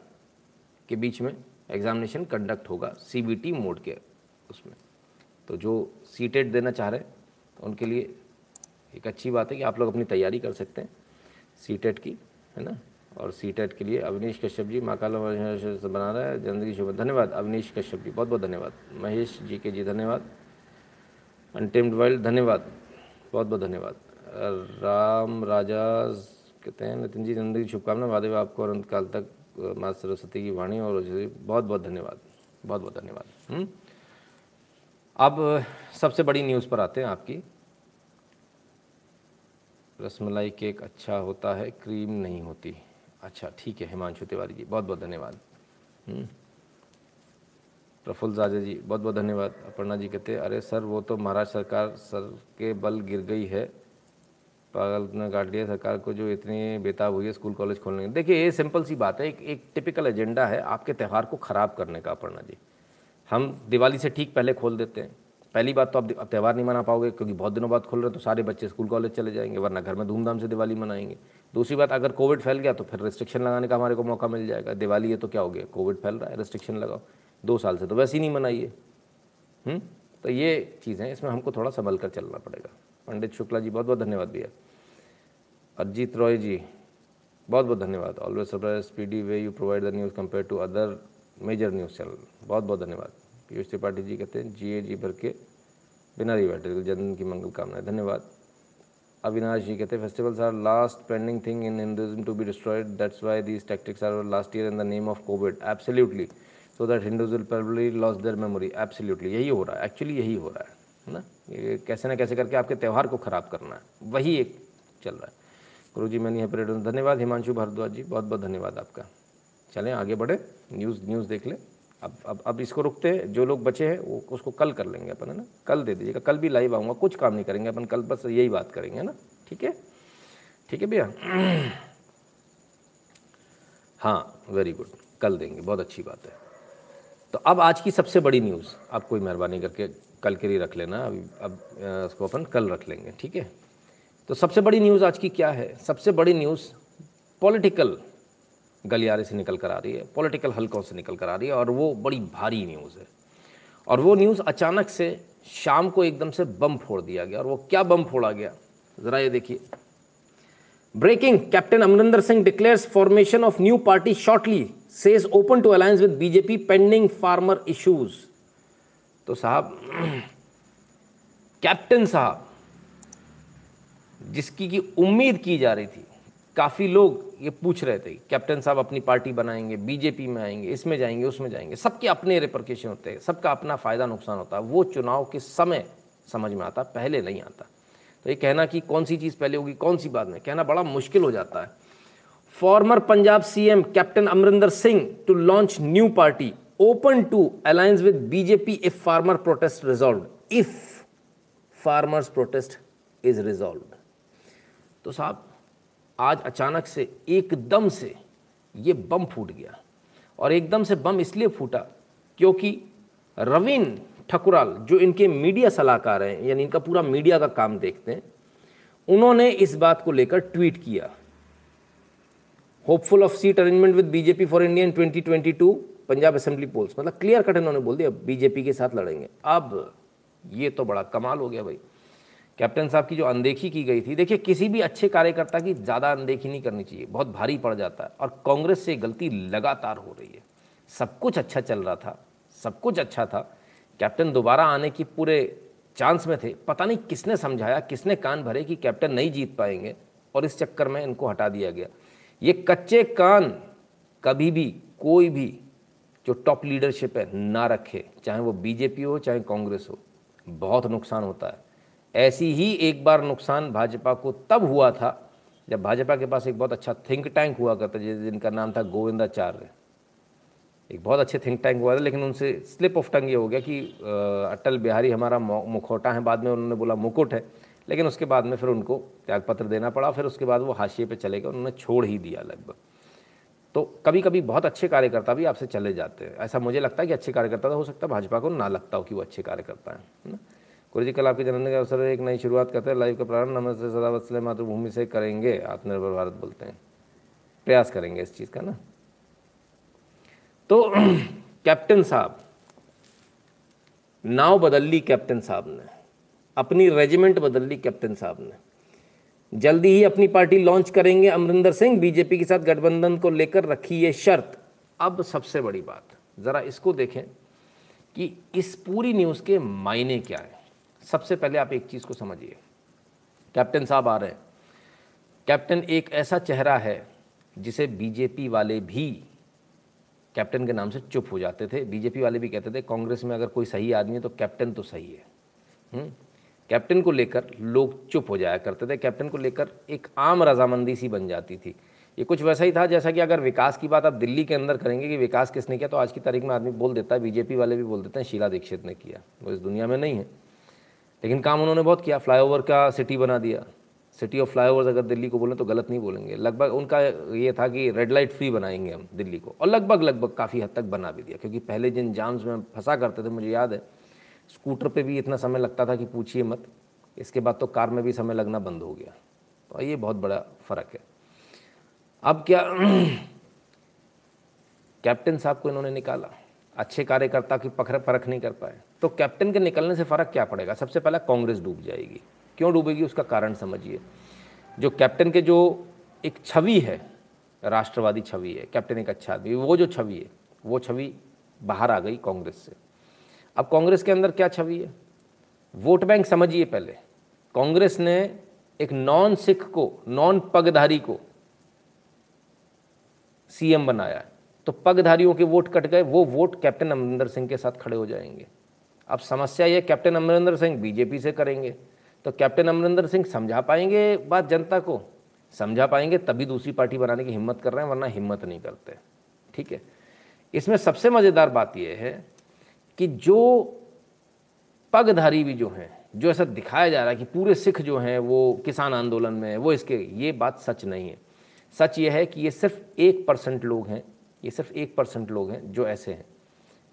[SPEAKER 1] के बीच में एग्ज़ामिनेशन कंडक्ट होगा सीबीटी मोड के उसमें। तो जो सी देना चाह रहे हैं तो उनके लिए एक अच्छी बात है कि आप लोग अपनी तैयारी कर सकते हैं सी की, है ना? और सी के लिए अवनीश कश्यप जी, माँ काला बना रहा है। ज़िंदगी शुभ धन्यवाद। अवनीश कश्यप जी बहुत बहुत धन्यवाद। महेश जी के जी, धन्यवाद। अनटेम्ड वाइल्ड धन्यवाद, बहुत बहुत धन्यवाद राम राजा, कहते हैं, नितिन जी ज़िंदगी शुभकामना वादे आपको और तक, माँ सरस्वती की वाणी और बहुत बहुत धन्यवाद, बहुत बहुत धन्यवाद हम्म? अब सबसे बड़ी न्यूज़ पर आते हैं आपकी रसमलाई केक अच्छा होता है, क्रीम नहीं होती अच्छा ठीक है, हिमांशु तिवारी जी, बहुत बहुत धन्यवाद हम्म। प्रफुल्ल राजा जी, बहुत बहुत धन्यवाद। अपर्णा जी कहते अरे सर, वो तो महाराष्ट्र सरकार, सर के बल गिर गई है। पागल ने काट लिया सरकार को जो इतनी बेताब हुई है स्कूल, कॉलेज खोलने की। देखिए, ये सिंपल सी बात है, एक एक टिपिकल एजेंडा है आपके त्यौहार को ख़राब करने का, अपर्णा जी। हम दिवाली से ठीक पहले खोल देते हैं। पहली बात तो आप अब त्यौहार नहीं मना पाओगे, क्योंकि बहुत दिनों बाद खोल रहे तो सारे बच्चे स्कूल, कॉलेज चले जाएँगे, वरना घर में धूमधाम से दिवाली मनाएँगे। दूसरी बात, अगर कोविड फैल गया तो फिर रिस्ट्रिक्शन लगाने का हमारे को मौका मिल जाएगा। दिवाली है तो क्या हो गया? कोविड फैल रहा है रिस्ट्रिक्शन लगाओ। दो साल से तो वैसे ही नहीं मनाइए। हम्म? तो ये चीज़ें इसमें हमको थोड़ा संभल कर चलना पड़ेगा। पंडित शुक्ला जी बहुत बहुत धन्यवाद भैया। अजीत रॉय जी बहुत बहुत धन्यवाद। Always surprise speedy way you provide the news compare to other major news channel बहुत बहुत धन्यवाद। पीयूष त्रिपाठी जी कहते हैं जी ए जी भर के बिना रिवाइटर जन्म की मंगल कामनाएँ। धन्यवाद। अविनाश जी कहते हैं festivals are last pending thing in Hinduism to be destroyed that's why these tactics are last year in the name of Covid absolutely so that Hindus will probably loss their memory absolutely यही हो रहा है. Actually यही हो रहा है. ना? ये कैसे ना कैसे करके आपके त्यौहार को ख़राब करना है. वही एक चल रहा है. गुरु जी मैंने पर धन्यवाद, हिमांशु भारद्वाज जी, बहुत बहुत धन्यवाद आपका. चलें, आगे बढ़े. न्यूज़ न्यूज़ देख लें. अब अब अब इसको रुकते हैं. जो लोग बचे हैं, वो, उसको कल कर लेंगे अपन, है ना? कल दे दीजिएगा. कल भी लाइव आऊँगा. कुछ काम नहीं करेंगे अपन. कल बस यही बात करेंगे ना? ठीक है? ठीक है भैया? <clears throat> हाँ वेरी गुड कल देंगे. बहुत अच्छी बात है. तो अब आज की सबसे बड़ी न्यूज़, आप कोई मेहरबानी करके कल के लिए रख लेना, अभी, अब इसको अपन कल रख लेंगे, ठीक है? तो सबसे बड़ी न्यूज़ आज की क्या है? सबसे बड़ी न्यूज़ पॉलिटिकल गलियारे से निकल कर आ रही है, पॉलिटिकल हल्कों से निकल कर आ रही है, और वो बड़ी भारी न्यूज़ है। और वो न्यूज़ अचानक से शाम को एकदम से बम फोड़ दिया गया, और वो क्या बम फोड़ा गया? ज़रा ये देखिए। Breaking captain Amarinder Singh declares formation of new party shortly says open to alliance with BJP pending farmer issues तो साहब कैप्टन साहब, जिसकी की उम्मीद की जा रही थी, काफ़ी लोग ये पूछ रहे थे कैप्टन साहब अपनी पार्टी बनाएँगे बीजेपी में आएँगे, इसमें जाएँगे, उसमें जाएँगे, सबके अपने रिप्रकेशन होते हैं, सबका अपना फ़ायदा नुकसान होता है, वो चुनाव के समय समझ में आता, पहले नहीं आता। तो ये कहना कि कौन सी चीज़ पहले होगी, कौन सी बाद में? कहना बड़ा मुश्किल हो जाता है। Former Punjab CM captain Amarinder Singh to launch new party open to alliance with BJP if farmer protest resolve if farmers protest is resolve तो साहब, आज अचानक से, एकदम से ये बम फूट गया। और एकदम से बम इसलिए फूटा क्योंकि रवीन ठकुराल, जो इनके मीडिया सलाहकार हैं, यानी इनका पूरा मीडिया का काम देखते हैं, उन्होंने इस बात को लेकर ट्वीट किया। Hopeful of seat arrangement with BJP for India in 2022 Punjab assembly polls मतलब क्लियर कट इन्होंने बोल दिया बीजेपी के साथ लड़ेंगे। अब ये तो बड़ा कमाल हो गया भाई। कैप्टन साहब की जो अनदेखी की गई थी, देखिए, किसी भी अच्छे कार्यकर्ता की ज़्यादा अनदेखी नहीं करनी चाहिए, बहुत भारी पड़ जाता है, और कांग्रेस से गलती लगातार हो रही है। सब कुछ अच्छा चल रहा था, सब कुछ अच्छा था कैप्टन दोबारा आने की पूरे चांस में थे। पता नहीं किसने समझाया, किसने कान भरे कि कैप्टन नहीं जीत पाएँगे, और इस चक्कर में इनको हटा दिया गया। ये कच्चे कान कभी भी, कोई भी जो टॉप लीडरशिप है, ना रखे। चाहे वो बीजेपी हो, चाहे कांग्रेस हो, बहुत नुकसान होता है। ऐसी ही एक बार नुकसान भाजपा को तब हुआ था, जब भाजपा के पास एक बहुत अच्छा थिंक टैंक हुआ करता जिनका नाम था गोविंदाचार्य। एक बहुत अच्छे थिंक टैंक हुआ था, लेकिन उनसे स्लिप ऑफ़ टंग ये हो गया कि अटल बिहारी हमारा मुखौटा है। बाद में उन्होंने बोला मुकुट है। लेकिन उसके बाद में फिर उनको त्यागपत्र देना पड़ा। फिर उसके बाद वो हाशिए पे चले गए। उन्होंने छोड़ ही दिया लगभग। तो कभी कभी बहुत अच्छे कार्यकर्ता भी आपसे चले जाते हैं। ऐसा मुझे लगता है कि अच्छे कार्यकर्ता तो हो सकता है, भाजपा को ना लगता हो कि वो अच्छे कार्यकर्ता है ना? गुरु जी कल आपके जन्मदिन के अवसर एक नई शुरुआत करते हैं। लाइव का प्रारंभ। नमस्ते सदावत्सले मातृभूमि से करेंगे। आत्मनिर्भर भारत बोलते हैं। प्रयास करेंगे इस चीज़ का, ना? तो कैप्टन साहब, नाव बदल ली कैप्टन साहब ने। अपनी रेजिमेंट बदल ली कैप्टन साहब ने। जल्दी ही अपनी पार्टी लॉन्च करेंगे अमरिंदर सिंह। बीजेपी के साथ गठबंधन को लेकर रखी ये शर्त। अब सबसे बड़ी बात, ज़रा इसको देखें कि इस पूरी न्यूज़ के मायने क्या है। सबसे पहले आप एक चीज़ को समझिए। कैप्टन साहब आ रहे हैं। कैप्टन एक ऐसा चेहरा है जिसे बीजेपी वाले भी कैप्टन के नाम से चुप हो जाते थे। बीजेपी वाले भी कहते थे, कांग्रेस में अगर कोई सही आदमी है तो कैप्टन तो सही है। हम्म? कैप्टन को लेकर लोग चुप हो जाया करते थे। कैप्टन को लेकर एक आम रजामंदी सी बन जाती थी। ये कुछ वैसा ही था जैसा कि अगर विकास की बात आप दिल्ली के अंदर करेंगे कि विकास किसने किया तो आज की तारीख में आदमी बोल देता है, बीजेपी वाले भी बोल देते हैं, शीला दीक्षित ने किया। वो इस दुनिया में नहीं है। लेकिन काम उन्होंने बहुत किया। फ्लाईओवर का सिटी बना दिया। सिटी ऑफ़ फ्लाईओवर्स अगर दिल्ली को बोलें तो गलत नहीं बोलेंगे। लगभग उनका ये था कि रेड लाइट फ्री बनाएँगे हम दिल्ली को। और लगभग लगभग काफ़ी हद तक बना भी दिया, क्योंकि पहले जिन जाम्स में फंसा करते थे, मुझे याद है स्कूटर पे भी इतना समय लगता था कि पूछिए मत, इसके बाद तो कार में भी समय लगना बंद हो गया। तो ये बहुत बड़ा फ़र्क है। अब क्या <clears throat> कैप्टन साहब को इन्होंने निकाला। अच्छे कार्यकर्ता की पखर परख नहीं कर पाए। तो कैप्टन के निकलने से फ़र्क क्या पड़ेगा? सबसे पहला कांग्रेस डूब जाएगी। क्यों डूबेगी उसका कारण समझिए। जो कैप्टन के जो एक छवि है, राष्ट्रवादी छवि है, कैप्टन एक अच्छा आदमी, वो जो छवि है, वो छवि बाहर आ गई कांग्रेस से। अब कांग्रेस के अंदर क्या छवि है? वोट बैंक समझिए पहले। कांग्रेस ने एक नॉन सिख को, नॉन पगधारी को सीएम बनाया तो पगधारियों के वोट कट गए, वो वोट कैप्टन अमरिंदर सिंह के साथ खड़े हो जाएँगे। अब समस्या ये कैप्टन अमरिंदर सिंह बीजेपी से करेंगे। तो कैप्टन अमरिंदर सिंह समझा पाएँगे बात जनता को? समझा पाएँगे, तभी दूसरी पार्टी बनाने की हिम्मत कर रहे हैं, वरना हिम्मत नहीं करते। ठीक है? इसमें सबसे मज़ेदार बात यह है कि जो पगधारी भी जो हैं, जो ऐसा दिखाया जा रहा है कि पूरे सिख जो हैं, वो किसान आंदोलन में वो इसके, ये बात सच नहीं है। सच ये है कि ये सिर्फ़ एक परसेंट लोग हैं, ये सिर्फ़ एक परसेंट लोग हैं जो ऐसे हैं।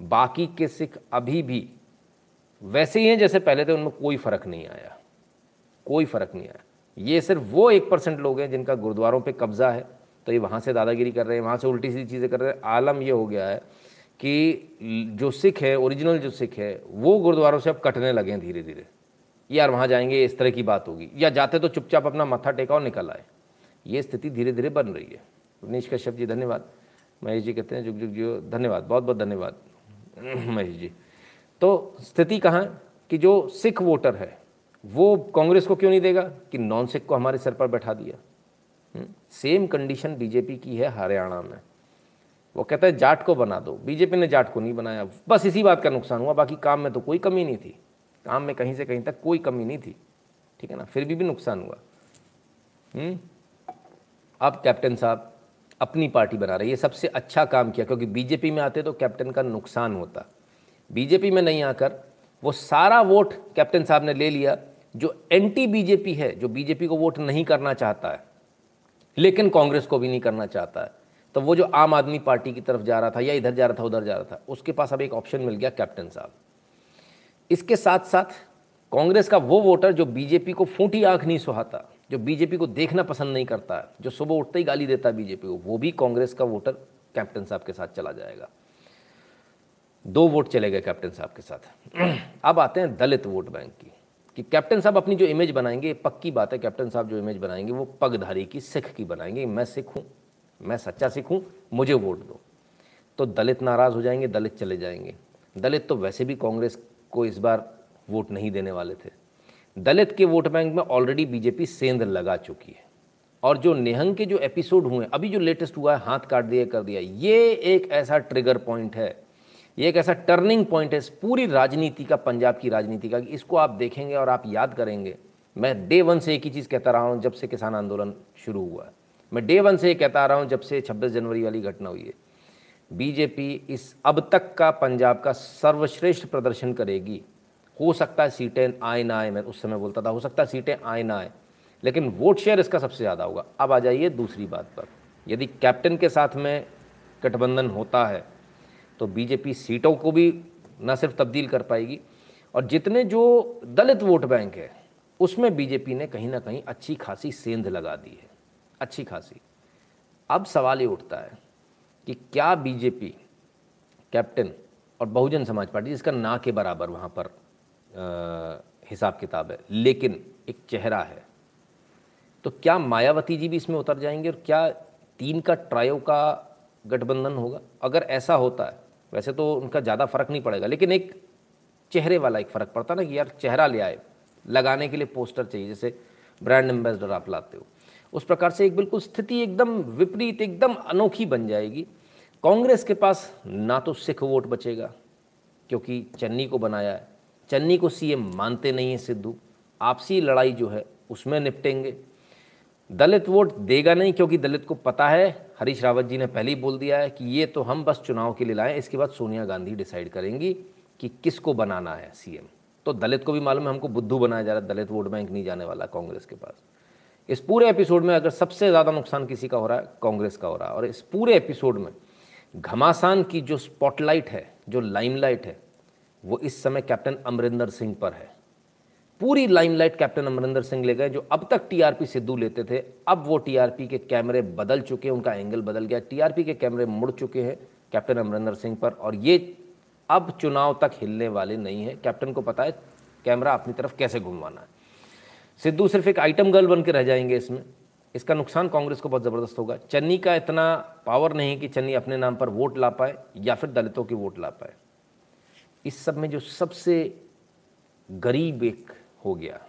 [SPEAKER 1] बाकी के सिख अभी भी वैसे ही हैं जैसे पहले थे, उनमें कोई फ़र्क नहीं आया। कोई फ़र्क नहीं आया। ये सिर्फ़ वो एक परसेंट लोग हैं जिनका गुरुद्वारों पे कब्ज़ा है। तो ये वहाँ से दादागिरी कर रहे हैं, वहाँ से उल्टी सीधी चीज़ें कर रहे हैं। आलम ये हो गया है कि जो सिख है, ओरिजिनल जो सिख है, वो गुरुद्वारों से अब कटने लगे हैं धीरे धीरे यार वहाँ जाएँगे, इस तरह की बात होगी। या जाते तो चुपचाप अपना मत्था टेका और निकल आए। ये स्थिति धीरे धीरे बन रही है। उन्नीस कश्यप जी, धन्यवाद। महेश जी कहते हैं जुग जुग जी धन्यवाद। बहुत बहुत धन्यवाद। <clears throat> महेश जी। तो स्थिति कहाँ कि जो सिख वोटर है वो कांग्रेस को क्यों नहीं देगा? कि नॉन सिख को हमारे सर पर बैठा दिया। सेम कंडीशन बीजेपी की है, हरियाणा में। वो कहता है, जाट को बना दो। बीजेपी ने जाट को नहीं बनाया। बस इसी बात का नुकसान हुआ, बाकी काम में तो कोई कमी नहीं थी। काम में कहीं से कहीं तक कोई कमी नहीं थी। ठीक है ना? फिर भी भी नुकसान हुआ। हुँ? अब कैप्टन साहब अपनी पार्टी बना रहे ये सबसे अच्छा काम किया, क्योंकि बीजेपी में आते तो कैप्टन का नुकसान होता। बीजेपी में नहीं आकर वो सारा वोट कैप्टन साहब ने ले लिया। जो एंटी बीजेपी है, जो बीजेपी को वोट नहीं करना चाहता है, लेकिन कांग्रेस को भी नहीं करना चाहता है तो वो जो आम आदमी पार्टी की तरफ़ जा रहा था या इधर जा रहा था, उधर जा रहा था, उसके पास अब एक ऑप्शन मिल गया कैप्टन साहब। इसके साथ साथ कांग्रेस का वो वोटर जो बीजेपी को फूटी आँख नहीं सुहाता, जो बीजेपी को देखना पसंद नहीं करता है जो सुबह उठते ही गाली देता है बीजेपी को, वो भी कांग्रेस का वोटर कैप्टन साहब के साथ चला जाएगा। दो वोट चले गए कैप्टन साहब के साथ। <clears throat> अब आते हैं दलित वोट बैंक की। कि कैप्टन साहब अपनी जो इमेज बनाएँगे, पक्की बात है, कैप्टन साहब जो इमेज बनाएँगे, वो पगधारी की, सिख की बनाएँगे। मैं सिख हूँ, मैं सच्चा सिख हूँ, मुझे वोट दो। तो दलित नाराज़ हो जाएँगे, दलित चले जाएँगे। दलित तो वैसे भी कांग्रेस को इस बार वोट नहीं देने वाले थे। दलित के वोट बैंक में ऑलरेडी बीजेपी सेंध लगा चुकी है। और जो निहंग के जो एपिसोड हुए अभी जो लेटेस्ट हुआ है, हाथ काट दिया, कर दिया, ये एक ऐसा ट्रिगर पॉइंट है ये एक ऐसा टर्निंग पॉइंट है पूरी राजनीति का, पंजाब की राजनीति का इसको आप देखेंगे और आप याद करेंगे। मैं डे वन से एक ही चीज़ कहता रहा हूँ, जब से किसान आंदोलन शुरू हुआ है। मैं डे वन से ये कहता रहा हूँ, जब से 26 जनवरी वाली घटना हुई है। बीजेपी इस अब तक का पंजाब का सर्वश्रेष्ठ प्रदर्शन करेगी। हो सकता है सीटें आए ना आए, मैं उस समय बोलता था, हो सकता है सीटें आए ना आए, लेकिन वोट शेयर इसका सबसे ज़्यादा होगा। अब आ जाइए दूसरी बात पर। यदि कैप्टन के साथ में गठबंधन होता है तो बीजेपी सीटों को भी न सिर्फ़ तब्दील कर पाएगी। और जितने जो दलित वोट बैंक है, उसमें बीजेपी ने कहीं ना कहीं अच्छी खासी सेंध लगा दी है। अच्छी खासी। अब सवाल ये उठता है कि क्या बीजेपी कैप्टन और बहुजन समाज पार्टी, जिसका ना के बराबर वहाँ पर हिसाब किताब है, लेकिन एक चेहरा है तो क्या मायावती जी भी इसमें उतर जाएँगे और क्या तीन का ट्रायो का गठबंधन होगा? अगर ऐसा होता है वैसे तो उनका ज़्यादा फ़र्क नहीं पड़ेगा, लेकिन एक चेहरे वाला एक फ़र्क पड़ता ना कि यार चेहरा ले आए, लगाने के लिए पोस्टर चाहिए, जैसे ब्रांड एम्बेसडर आप लाते हो। उस प्रकार से एक बिल्कुल स्थिति एकदम विपरीत, एकदम अनोखी बन जाएगी। कांग्रेस के पास ना तो सिख वोट बचेगा, क्योंकि चन्नी को बनाया है। चन्नी को सीएम मानते नहीं हैं सिद्धू। आपसी लड़ाई जो है, उसमें निपटेंगे। दलित वोट देगा नहीं क्योंकि दलित को पता है, हरीश रावत जी ने पहले ही बोल दिया है कि ये तो हम बस चुनाव के लिए लाएँ, इसके बाद सोनिया गांधी डिसाइड करेंगी कि किसको बनाना है सीएम। तो दलित को भी मालूम है, हमको बुद्धू बनाया जा रहा है, दलित वोट बैंक नहीं जाने वाला कांग्रेस के पास। इस पूरे एपिसोड में अगर सबसे ज़्यादा नुकसान किसी का हो रहा है, कांग्रेस का हो रहा है। और इस पूरे एपिसोड में घमासान की जो स्पॉटलाइट है, जो लाइमलाइट है, वो इस समय कैप्टन अमरिंदर सिंह पर है। पूरी लाइमलाइट कैप्टन अमरिंदर सिंह ले गए, जो अब तक टीआरपी सिद्धू लेते थे। अब वो टीआरपी के कैमरे बदल चुके हैं, उनका एंगल बदल गया। टीआरपी के कैमरे मुड़ चुके हैं कैप्टन अमरिंदर सिंह पर, और ये अब चुनाव तक हिलने वाले नहीं है। कैप्टन को पता है कैमरा अपनी तरफ़ कैसे घुमवाना है। सिद्धू सिर्फ़ एक आइटम गर्ल बन के रह जाएँगे इसमें। इसका नुकसान कांग्रेस को बहुत ज़बरदस्त होगा। चन्नी का इतना पावर नहीं कि चन्नी अपने नाम पर वोट ला पाए, या फिर दलितों की वोट ला पाए। इस सब में जो सबसे गरीब एक हो गया।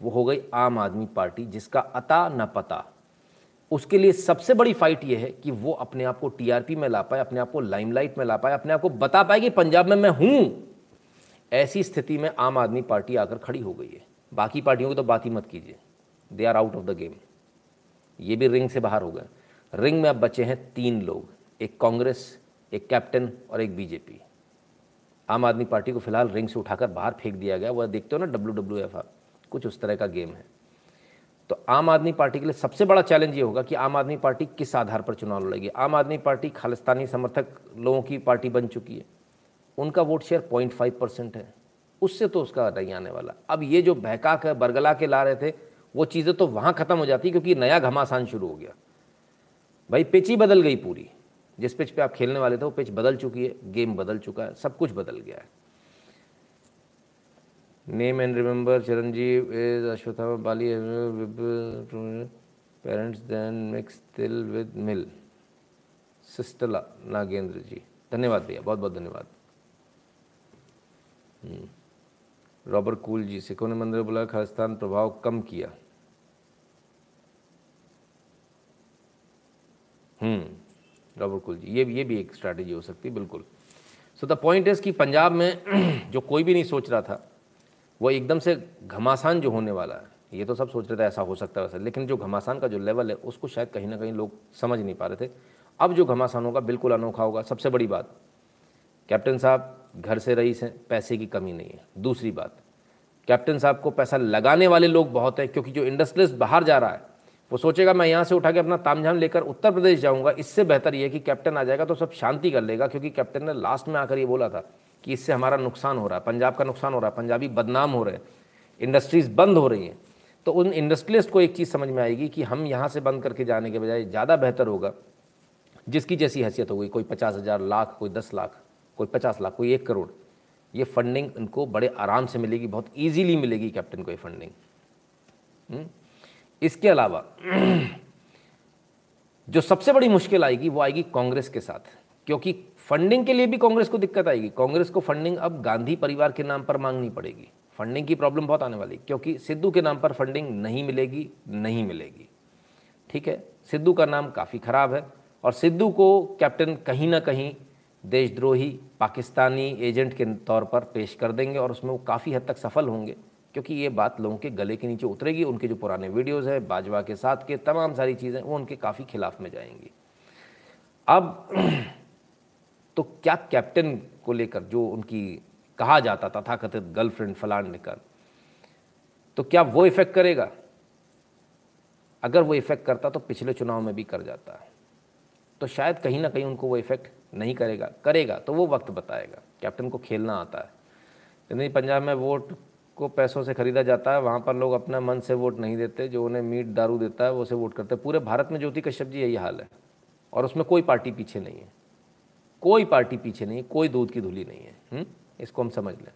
[SPEAKER 1] वो हो गई आम आदमी पार्टी, जिसका अता न पता। उसके लिए सबसे बड़ी फाइट ये है कि वो अपने आप को टीआरपी में ला पाए, अपने आप को लाइमलाइट में ला पाए, अपने आप को बता पाए कि पंजाब में मैं हूँ। ऐसी स्थिति में आम आदमी पार्टी आकर खड़ी हो गई है। बाकी पार्टियों की तो बात ही मत कीजिए। They are out of the game ये भी रिंग से बाहर हो गए। रिंग में अब बचे हैं तीन लोग, एक कांग्रेस, एक कैप्टन और एक बीजेपी आम आदमी पार्टी को फ़िलहाल रिंग से उठाकर बाहर फेंक दिया गया। वह देखते हो ना डब्ल्यू डब्ल्यू एफ़ कुछ उस तरह का गेम है। तो आम आदमी पार्टी के लिए सबसे बड़ा चैलेंज ये होगा कि आम आदमी पार्टी किस आधार पर चुनाव लड़ेगी। आम आदमी पार्टी खालिस्तानी समर्थक लोगों की पार्टी बन चुकी है। उनका vote share point five percent है। उससे तो उसका नहीं आने वाला। अब ये जो बहका के बरगला के ला रहे थे, वो चीज़ें तो वहाँ ख़त्म हो जाती क्योंकि नया घमासान शुरू हो गया। भाई, पेची बदल गई पूरी। जिस पिच पे आप खेलने वाले थे, वो पिच बदल चुकी है, गेम बदल चुका है, सब कुछ बदल गया है। Name and remember Chiranjeev is Ashwatthama Bali parents then mix til with mill Sistla Nagendra ji धन्यवाद भैया, बहुत बहुत धन्यवाद। रॉबर्ट हम्म। कूल जी सिखों ने मंदिर बोला खालिस्तान प्रभाव कम किया। हम्म। रॉबर्ट कुल जी ये ये भी एक स्ट्रैटेजी हो सकती है, बिल्कुल। सो द पॉइंट इज़ कि पंजाब में <clears throat> जो कोई भी नहीं सोच रहा था, वो एकदम से घमासान जो होने वाला है, ये तो सब सोच रहे थे, ऐसा हो सकता है, वैसे। लेकिन जो घमासान का जो लेवल है, उसको शायद कहीं ना कहीं लोग समझ नहीं पा रहे थे। अब जो घमासान होगा, बिल्कुल अनोखा होगा। सबसे बड़ी बात, कैप्टन साहब घर से रईस हैं, पैसे की कमी नहीं है। दूसरी बात, कैप्टन साहब को पैसा लगाने वाले लोग बहुत हैं, क्योंकि जो इंडस्ट्रियलिस्ट बाहर जा रहा है वो सोचेगा, मैं यहाँ से उठा के अपना तामझाम लेकर उत्तर प्रदेश जाऊँगा। इससे बेहतर ये कि कैप्टन आ जाएगा तो सब शांति कर लेगा। क्योंकि कैप्टन ने लास्ट में आकर ये बोला था कि इससे हमारा नुकसान हो रहा है, पंजाब का नुकसान हो रहा है, पंजाबी बदनाम हो रहे हैं, इंडस्ट्रीज़ बंद हो रही हैं। तो उन इंडस्ट्रियलिस्ट को एक चीज़ समझ में आएगी कि हम यहाँ से बंद करके जाने के बजाय ज़्यादा बेहतर होगा, जिसकी जैसी हैसियत होगी, कोई पचास हज़ार लाख, कोई दस लाख, कोई पचास लाख, कोई एक करोड़। ये फंडिंग उनको बड़े आराम से मिलेगी, बहुत ईजीली मिलेगी कैप्टन को ये फंडिंग? इसके अलावा, जो सबसे बड़ी मुश्किल आएगी वो आएगी कांग्रेस के साथ, क्योंकि फंडिंग के लिए भी कांग्रेस को दिक्कत आएगी। कांग्रेस को फंडिंग अब गांधी परिवार के नाम पर मांगनी पड़ेगी। फंडिंग की प्रॉब्लम बहुत आने वाली क्योंकि सिद्धू के नाम पर फंडिंग नहीं मिलेगी नहीं मिलेगी। ठीक है? सिद्धू का नाम काफ़ी ख़राब है, और सिद्धू को कैप्टन कहीं ना कहीं देशद्रोही, पाकिस्तानी एजेंट के तौर पर पेश कर देंगे, और उसमें वो काफ़ी हद तक सफल होंगे। क्योंकि ये बात लोगों के गले के नीचे उतरेगी, उनके जो पुराने वीडियोस हैं, बाजवा के साथ के तमाम सारी चीज़ें, वो उनके काफ़ी खिलाफ में जाएँगी। अब <clears throat> तो क्या कैप्टन को लेकर जो उनकी कहा जाता था कथित गर्लफ्रेंड फलान निकल तो क्या वो इफ़ेक्ट करेगा? अगर वो इफ़ेक्ट करता तो पिछले चुनाव में भी कर जाता। तो शायद कहीं ना कहीं उनको वो इफ़ेक्ट नहीं करेगा। करेगा तो वो वक्त बताएगा। कैप्टन को खेलना आता है। नहीं पंजाब में वोट को पैसों से खरीदा जाता है, वहाँ पर लोग अपना मन से वोट नहीं देते, जो उन्हें मीट दारू देता है, वो से वोट करते हैं। पूरे भारत में ज्योति कश्यप जी यही हाल है। और उसमें कोई पार्टी पीछे नहीं है। कोई पार्टी पीछे नहीं है, कोई दूध की धुली नहीं है। हुँ? हम्म? इसको हम समझ लें।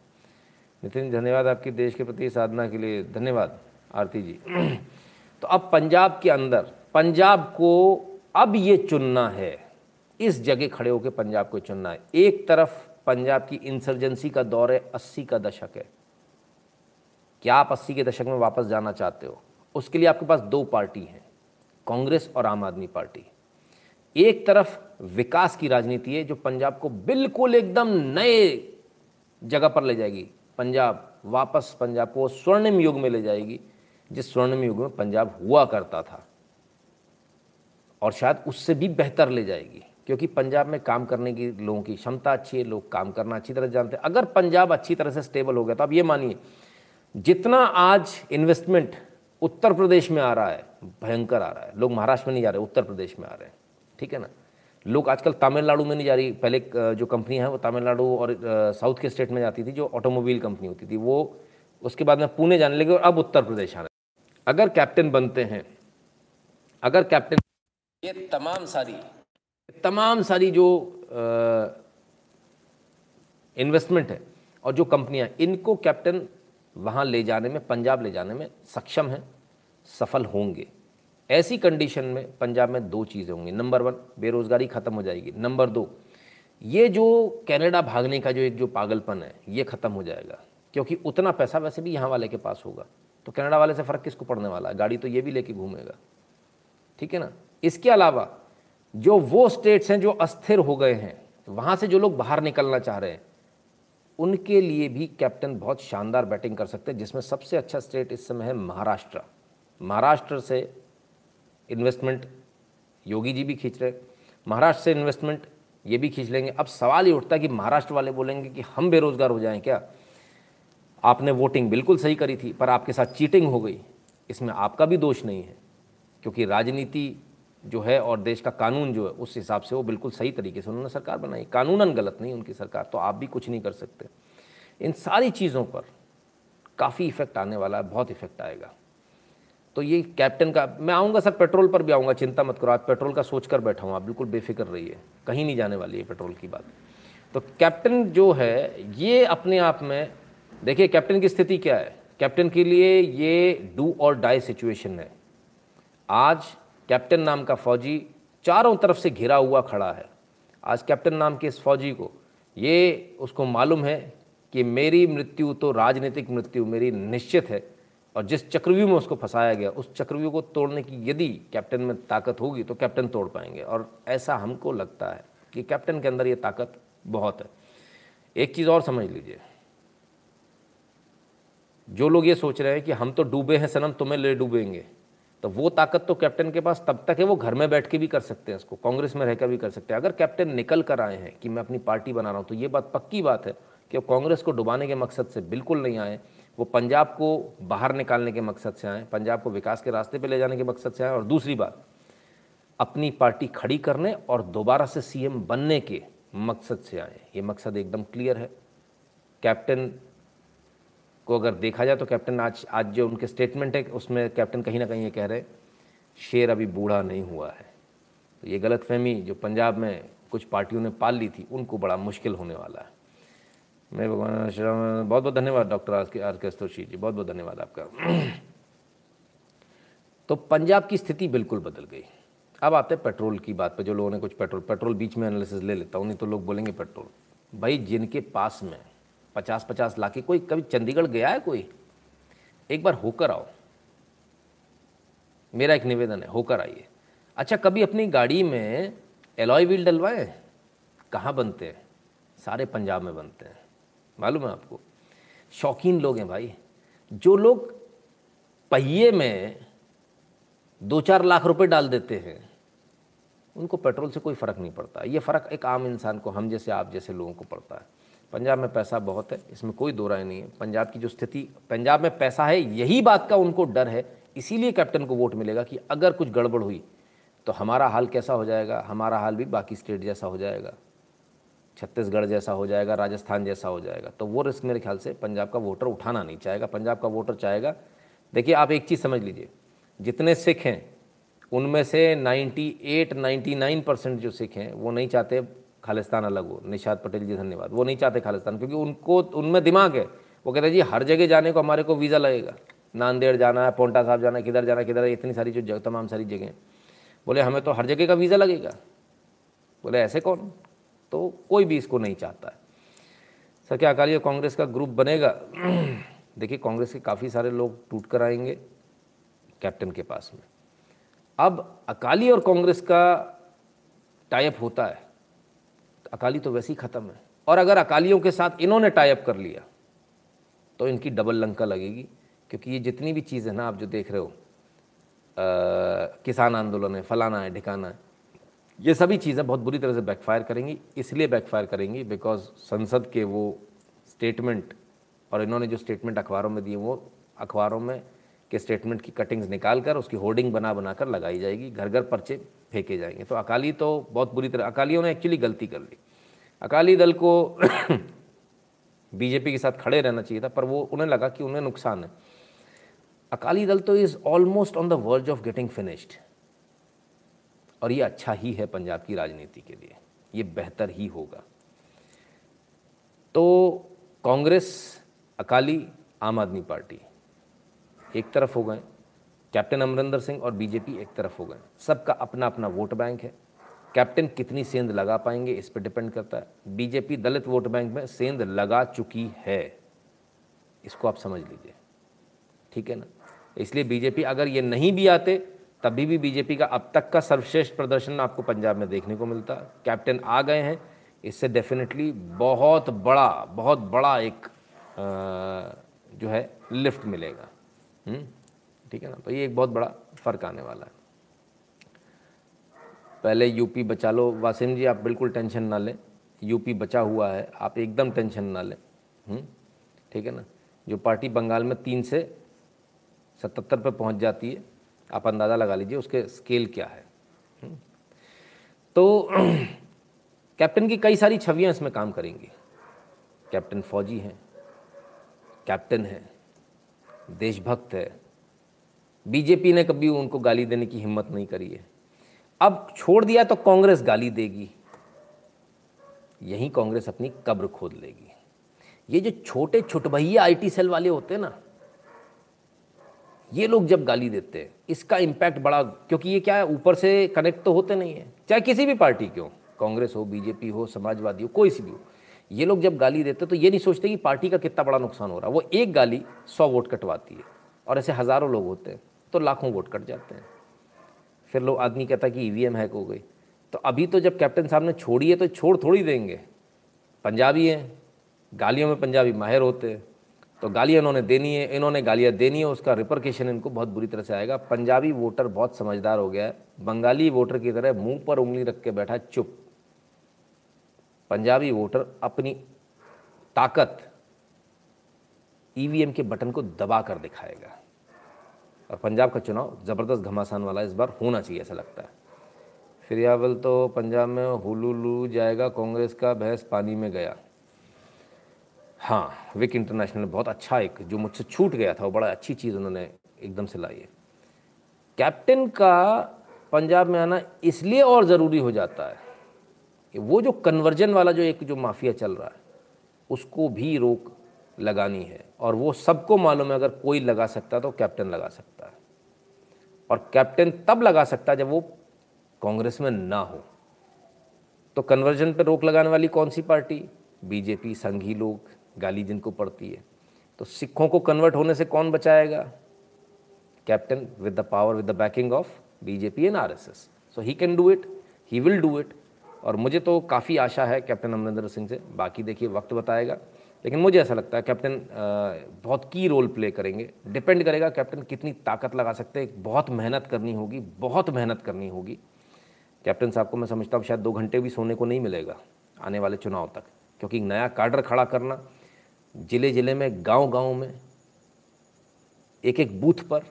[SPEAKER 1] नितिन, धन्यवाद आपकी देश के प्रति साधना के लिए। धन्यवाद, आरती जी। <clears throat> तो अब पंजाब के अंदर, पंजाब को अब ये चुनना है। इस जगह खड़े होकर पंजाब को चुनना है। एक तरफ़ पंजाब की इंसर्जेंसी का दौर है, अस्सी का दशक है। क्या आप अस्सी के दशक में वापस जाना चाहते हो? उसके लिए आपके पास दो पार्टी हैं, कांग्रेस और आम आदमी पार्टी। एक तरफ़ विकास की राजनीति है, जो पंजाब को बिल्कुल एकदम नए जगह पर ले जाएगी। पंजाब वापस, पंजाब को स्वर्णिम युग में ले जाएगी, जिस स्वर्णिम युग में पंजाब हुआ करता था। और शायद उससे भी बेहतर ले जाएगी, क्योंकि पंजाब में काम करने की लोगों की क्षमता अच्छी है, लोग काम करना अच्छी तरह जानते हैं। अगर पंजाब अच्छी तरह से स्टेबल हो गया तो आप ये मानिए जितना आज इन्वेस्टमेंट उत्तर प्रदेश में आ रहा है, भयंकर आ रहा है। लोग महाराष्ट्र में नहीं जा रहे, उत्तर प्रदेश में आ रहे हैं। ठीक है ना? लोग आजकल तमिलनाडु में नहीं जा रही। पहले जो कंपनी है वो तमिलनाडु और साउथ के स्टेट में जाती थी, जो ऑटोमोबाइल कंपनी होती थी, वो उसके बाद में पुणे जाने लगे और अब उत्तर प्रदेश आ रहे अगर कैप्टन बनते हैं, अगर कैप्टन ये तमाम सारी तमाम सारी जो इन्वेस्टमेंट है और जो कंपनियाँ इनको कैप्टन वहाँ ले जाने में, पंजाब ले जाने में सक्षम हैं, सफल होंगे। ऐसी कंडीशन में पंजाब में दो चीज़ें होंगी। नंबर वन बेरोज़गारी ख़त्म हो जाएगी। नंबर दो ये जो कनाडा भागने का जो एक जो पागलपन है, ये ख़त्म हो जाएगा। क्योंकि उतना पैसा वैसे भी यहाँ वाले के पास होगा। तो कनाडा वाले से फ़र्क किसको पड़ने वाला है? गाड़ी तो ये भी लेके घूमेगा। ठीक है ना? इसके अलावा, जो वो स्टेट्स हैं जो अस्थिर हो गए हैं, वहाँ से जो लोग बाहर निकलना चाह रहे हैं उनके लिए भी कैप्टन बहुत शानदार बैटिंग कर सकते हैं, जिसमें सबसे अच्छा स्टेट इस समय है महाराष्ट्र। महाराष्ट्र से इन्वेस्टमेंट योगी जी भी खींच रहे महाराष्ट्र से इन्वेस्टमेंट ये भी खींच लेंगे। अब सवाल ये उठता है कि महाराष्ट्र वाले बोलेंगे कि हम बेरोज़गार हो जाएँ क्या? आपने वोटिंग बिल्कुल सही करी थी, पर आपके साथ चीटिंग हो गई। इसमें आपका भी दोष नहीं है, क्योंकि राजनीति जो है और देश का कानून जो है, उस हिसाब से वो बिल्कुल सही तरीके से उन्होंने सरकार बनाई। कानूनन गलत नहीं उनकी सरकार तो आप भी कुछ नहीं कर सकते। इन सारी चीज़ों पर काफ़ी इफ़ेक्ट आने वाला है, बहुत इफ़ेक्ट आएगा। तो ये कैप्टन का, मैं आऊँगा सर, पेट्रोल पर भी आऊँगा, चिंता मत करो, आप पेट्रोल का सोच कर बैठा हूँ आप बिल्कुल बेफिक्र रहिए, कहीं नहीं जाने वाली है पेट्रोल की बात। तो कैप्टन जो है, ये अपने आप में, देखिए कैप्टन की स्थिति क्या है? कैप्टन के लिए ये डू और डाई सिचुएशन है। आज कैप्टन नाम का फौजी चारों तरफ़ से घिरा हुआ खड़ा है। आज कैप्टन नाम के इस फौजी को ये उसको मालूम है कि मेरी मृत्यु तो राजनीतिक मृत्यु, मेरी निश्चित है और जिस चक्रव्यूह में उसको फंसाया गया, उस चक्रव्यूह को तोड़ने की यदि कैप्टन में ताकत होगी तो कैप्टन तोड़ पाएँगे और ऐसा हमको लगता है कि कैप्टन के अंदर ये ताकत बहुत है। एक चीज़ और समझ लीजिए। जो लोग ये सोच रहे हैं कि हम तो डूबे हैं, सनम, तुम्हें ले डूबेंगे। तो वो ताकत तो कैप्टन के पास तब तक है, वो घर में बैठ के भी कर सकते हैं इसको, कांग्रेस में रहकर भी कर सकते हैं। अगर कैप्टन निकल कर आए हैं कि मैं अपनी पार्टी बना रहा हूँ तो ये बात पक्की बात है कि वो कांग्रेस को डुबाने के मकसद से बिल्कुल नहीं आए, वो पंजाब को बाहर निकालने के मकसद से आए, पंजाब को विकास के रास्ते पर ले जाने के मकसद से आए। और दूसरी बात, अपनी पार्टी खड़ी करने और दोबारा से सीएम बनने के मकसद से आए। ये मकसद एकदम क्लियर है। कैप्टन को अगर देखा जाए तो कैप्टन आज आज जो उनके स्टेटमेंट है, उसमें कैप्टन कहीं ना कहीं ये कह रहे शेर अभी बूढ़ा नहीं हुआ है। तो ये गलत फहमी जो पंजाब में कुछ पार्टियों ने पाल ली थी, उनको बड़ा मुश्किल होने वाला है। मैं भगवान श्री बहुत बहुत धन्यवाद डॉक्टर आर के आर के जी, बहुत बहुत धन्यवाद आपका। <clears throat> तो पंजाब की स्थिति बिल्कुल बदल गई। अब आते हैं पेट्रोल की बात पे, जो लोगों ने कुछ पेट्रोल पेट्रोल बीच में एनालिसिस ले लेता हूँ, नहीं तो लोग बोलेंगे पेट्रोल। भाई जिनके पास में पचास पचास लाख की कोई, कभी चंडीगढ़ गया है कोई? एक बार होकर आओ। मेरा एक निवेदन है, होकर आइए। अच्छा कभी अपनी गाड़ी में एलॉय व्हील डलवाए? कहाँ बनते हैं? सारे पंजाब में बनते हैं। मालूम है आपको? शौकीन लोग हैं भाई। जो लोग पहिए में दो चार लाख रुपए डाल देते हैं, उनको पेट्रोल से कोई फ़र्क नहीं पड़ता। ये फ़र्क एक आम इंसान को, हम जैसे आप जैसे लोगों को पड़ता है। पंजाब में पैसा बहुत है, इसमें कोई दो राय नहीं है। पंजाब की जो स्थिति, पंजाब में पैसा है, यही बात का उनको डर है, इसीलिए कैप्टन को वोट मिलेगा कि अगर कुछ गड़बड़ हुई तो हमारा हाल कैसा हो जाएगा, हमारा हाल भी बाकी स्टेट जैसा हो जाएगा। छत्तीसगढ़ जैसा हो जाएगा, राजस्थान जैसा हो जाएगा। तो वो रिस्क मेरे ख्याल से पंजाब का वोटर उठाना नहीं चाहेगा, पंजाब का वोटर चाहेगा। देखिए, आप एक चीज़ समझ लीजिए, जितने सिख हैं, उनमें से 98 99 परसेंट जो सिख हैं, वो नहीं चाहते खालिस्तान अलग हो। निषाद पटेल जी, धन्यवाद। वो नहीं चाहते खालिस्तान, क्योंकि उनको, उनमें दिमाग है। वो कहते हैं, जी, हर जगह जाने को हमारे को वीज़ा लगेगा। नांदेड़ जाना है, पोंटा साहब जाना है, किधर जाना किधर इतनी सारी जो जगह तमाम सारी जगह बोले, हमें तो हर जगह का वीज़ा लगेगा। बोले, ऐसे कौन? तो कोई भी इसको नहीं चाहता है। सर, क्या अकाली और कांग्रेस का ग्रुप बनेगा? <clears throat> देखिए, कांग्रेस के काफ़ी सारे लोग टूट कर आएँगे कैप्टन के पास में। अब अकाली और कांग्रेस का टाइप होता है। अकाली तो वैसे ही ख़त्म है। और अगर अकालियों के साथ इन्होंने टाइप कर लिया तो इनकी डबल लंका लगेगी, क्योंकि ये जितनी भी चीज़ है ना, आप जो देख रहे हो किसान आंदोलन है, फलाना है, ढिकाना है, ये सभी चीज़ें बहुत बुरी तरह से बैकफायर करेंगी, इसलिए बैकफायर करेंगी बिकॉज़ संसद के वो स्टेटमेंट और इन्होंने जो स्टेटमेंट अखबारों में दिए, वो अखबारों में के स्टेटमेंट की कटिंग्स निकाल कर उसकी होर्डिंग बना बना कर लगाई जाएगी घर घर पर्चे फेंके जाएँगे। तो अकाली तो बहुत बुरी तरह, अकालियों ने एक्चुअली गलती कर ली। अकाली दल को <clears throat> बीजेपी के साथ खड़े रहना चाहिए था, पर वो, उन्हें लगा कि उन्हें नुकसान है। अकाली दल तो is almost on the verge of getting finished और ये अच्छा ही है पंजाब की राजनीति के लिए। ये बेहतर ही होगा। तो कांग्रेस, अकाली, आम आदमी पार्टी एक तरफ़ हो गए। कैप्टन अमरिंदर सिंह और बीजेपी एक तरफ़ हो गए। सबका अपना अपना वोट बैंक है। कैप्टन कितनी सेंध लगा पाएँगे इस पर डिपेंड करता है। बीजेपी दलित वोट बैंक में सेंध लगा चुकी है। इसको आप समझ लीजिए। ठीक है ना? इसलिए बीजेपी अगर ये नहीं भी आते तभी भी बीजेपी का अब तक का सर्वश्रेष्ठ प्रदर्शन आपको पंजाब में देखने को मिलता। कैप्टन आ गए हैं। इससे डेफिनेटली बहुत बड़ा बहुत बड़ा एक आ, जो है लिफ्ट मिलेगा। हम्म? ठीक है ना? तो ये एक बहुत बड़ा फ़र्क आने वाला है। पहले यूपी बचा लो। वासिम जी, आप बिल्कुल टेंशन ना लें। यूपी बचा हुआ है। आप एकदम टेंशन ना लें। हम्म? ठीक है ना? जो पार्टी बंगाल में तीन से सतहत्तर पर पहुँच जाती है, आप अंदाज़ा लगा लीजिए उसके स्केल क्या है। हम्म? तो <clears throat> कैप्टन की कई सारी छवियाँ इसमें काम करेंगी। कैप्टन फौजी हैं, कैप्टन है, देशभक्त है बीजेपी ने कभी उनको गाली देने की हिम्मत नहीं करी है। अब छोड़ दिया तो कांग्रेस गाली देगी। यही कांग्रेस अपनी कब्र खोद लेगी। ये जो छोटे छुटभैया आईटी सेल वाले होते हैं ना, ये लोग जब गाली देते हैं, इसका इम्पैक्ट बड़ा, क्योंकि ये क्या है, ऊपर से कनेक्ट तो होते नहीं है। चाहे किसी भी पार्टी के हो कांग्रेस हो, बीजेपी हो, समाजवादी हो, कोई सी भी हो, ये लोग जब गाली देते तो ये नहीं सोचते कि पार्टी का कितना बड़ा नुकसान हो रहा है। वो एक गाली सौ वोट कटवाती है और ऐसे हज़ारों लोग होते हैं। तो लाखों वोट कट जाते हैं। फिर लोग आदमी कहता है कि ईवीएम हैक हो गई। तो अभी तो जब कैप्टन साहब ने छोड़ी है तो छोड़ थोड़ी देंगे। पंजाबी हैं, गालियों में पंजाबी माहिर होते हैं। तो गालियाँ इन्होंने देनी है, इन्होंने गालियाँ देनी है, उसका रिपरकेशन इनको बहुत बुरी तरह से आएगा। पंजाबी वोटर बहुत समझदार हो गया है। बंगाली वोटर की तरह मुँह पर उंगली रख के बैठा, चुप। पंजाबी वोटर अपनी ताकत ईवीएम के बटन को दबा कर दिखाएगा। और पंजाब का चुनाव ज़बरदस्त घमासान वाला इस बार होना चाहिए ऐसा लगता है। फिर तो पंजाब में हुलूलू जाएगा, कांग्रेस का बहस पानी में गया। हाँ विक इंटरनेशनल बहुत अच्छा एक, जो मुझसे छूट गया था, वो बड़ा अच्छी चीज़ उन्होंने एकदम से लाई है। कैप्टन का पंजाब में आना इसलिए और ज़रूरी हो जाता है कि वो जो कन्वर्जन वाला जो एक जो माफिया चल रहा है, उसको भी रोक लगानी है। और वो सबको मालूम है, अगर कोई लगा सकता है तो कैप्टन लगा सकता है। और कैप्टन तब लगा सकता है जब वो कांग्रेस में ना हो। तो कन्वर्जन पर रोक लगाने वाली कौन सी पार्टी? बीजेपी, संघी लोग, गाली जिनको पड़ती है। तो सिखों को कन्वर्ट होने से कौन बचाएगा? Captain with the power, with the backing of BJP and RSS. So he can do it he will do it और मुझे तो काफ़ी आशा है कैप्टन अमरिंदर सिंह से। बाकी देखिए, वक्त बताएगा। लेकिन मुझे ऐसा लगता है कैप्टन बहुत की रोल प्ले करेंगे। डिपेंड करेगा कैप्टन कितनी ताकत लगा सकते हैं। बहुत मेहनत करनी होगी, बहुत मेहनत करनी होगी। कैप्टन साहब को मैं समझता हूँ शायद दो घंटे भी सोने को नहीं मिलेगा आने वाले चुनाव तक, क्योंकि नया कार्डर खड़ा करना ज़िले ज़िले में गाँव गाँव में एक एक बूथ पर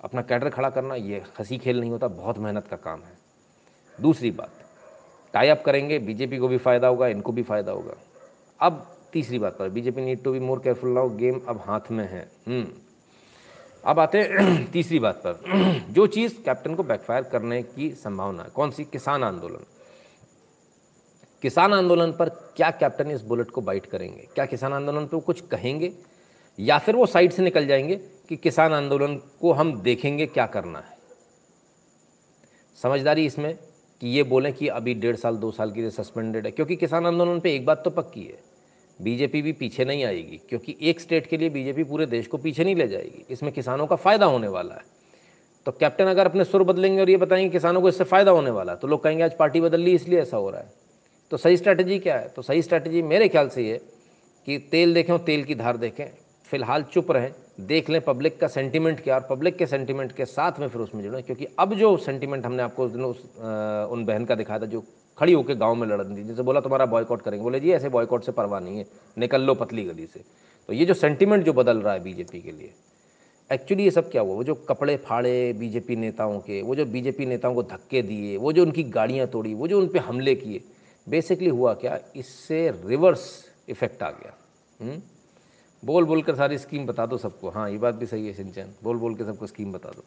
[SPEAKER 1] अपना कैडर खड़ा करना, ये हँसी खेल नहीं होता, बहुत मेहनत का काम है। दूसरी बात टाई अप करेंगे बीजेपी को भी फ़ायदा होगा, इनको भी फ़ायदा होगा। अब तीसरी बात पर। BJP need to be more careful now game अब हाथ में है। हम्म। अब आते हैं <clears throat> तीसरी बात पर। <clears throat> जो चीज़ कैप्टन को बैकफायर करने की संभावना है, कौन सी? किसान आंदोलन। किसान आंदोलन पर क्या कैप्टन इस बुलेट को बाइट करेंगे? क्या किसान आंदोलन पर कुछ कहेंगे? या फिर वो साइड से निकल जाएँगे कि किसान आंदोलन को हम देखेंगे क्या करना है? समझदारी इसमें कि ये बोलें कि अभी डेढ़ साल, दो साल के लिए सस्पेंडेड है, क्योंकि किसान आंदोलन पे एक बात तो पक्की है। बीजेपी भी पीछे नहीं आएगी, क्योंकि एक स्टेट के लिए बीजेपी पूरे देश को पीछे नहीं ले जाएगी। इसमें किसानों का फ़ायदा होने वाला है। तो कैप्टन अगर अपने सुर बदलेंगे और ये बताएँगे किसानों को इससे फ़ायदा होने वाला है तो लोग कहेंगे, आज पार्टी बदल ली, इसलिए ऐसा हो रहा है। तो सही स्ट्रैटेजी क्या है? तो सही स्ट्रैटेजी मेरे ख्याल से ये कि तेल देखें तेल की धार देखें। फ़िलहाल चुप रहें, देख लें पब्लिक का सेंटीमेंट क्या और पब्लिक के सेंटीमेंट के साथ में फिर उसमें जुड़ें, क्योंकि अब जो सेंटीमेंट हमने आपको उस दिन उस उन बहन का दिखाया था, जो खड़ी होकर गाँव में लड़ दी। जैसे बोला तुम्हारा बॉयकॉट करेंगे। बोले जी ऐसे बॉयकॉट से परवाह नहीं है। निकल लो पतली गली से। तो ये जो सेंटिमेंट जो बदल रहा है बीजेपी के लिए एक्चुअली ये सब क्या हुआ? वो जो कपड़े फाड़े बीजेपी नेताओं के वो जो बीजेपी नेताओं को धक्के दिए वो जो उनकी गाड़ियाँ तोड़ी वो जो उन पर हमले किए बेसिकली हुआ क्या? इससे रिवर्स इफ़ेक्ट आ गया। हुँ? हम्म? बोल बोल कर सारी स्कीम बता दो सबको। हाँ ये बात भी सही है सिंचन। बोल बोल के सबको स्कीम बता दो।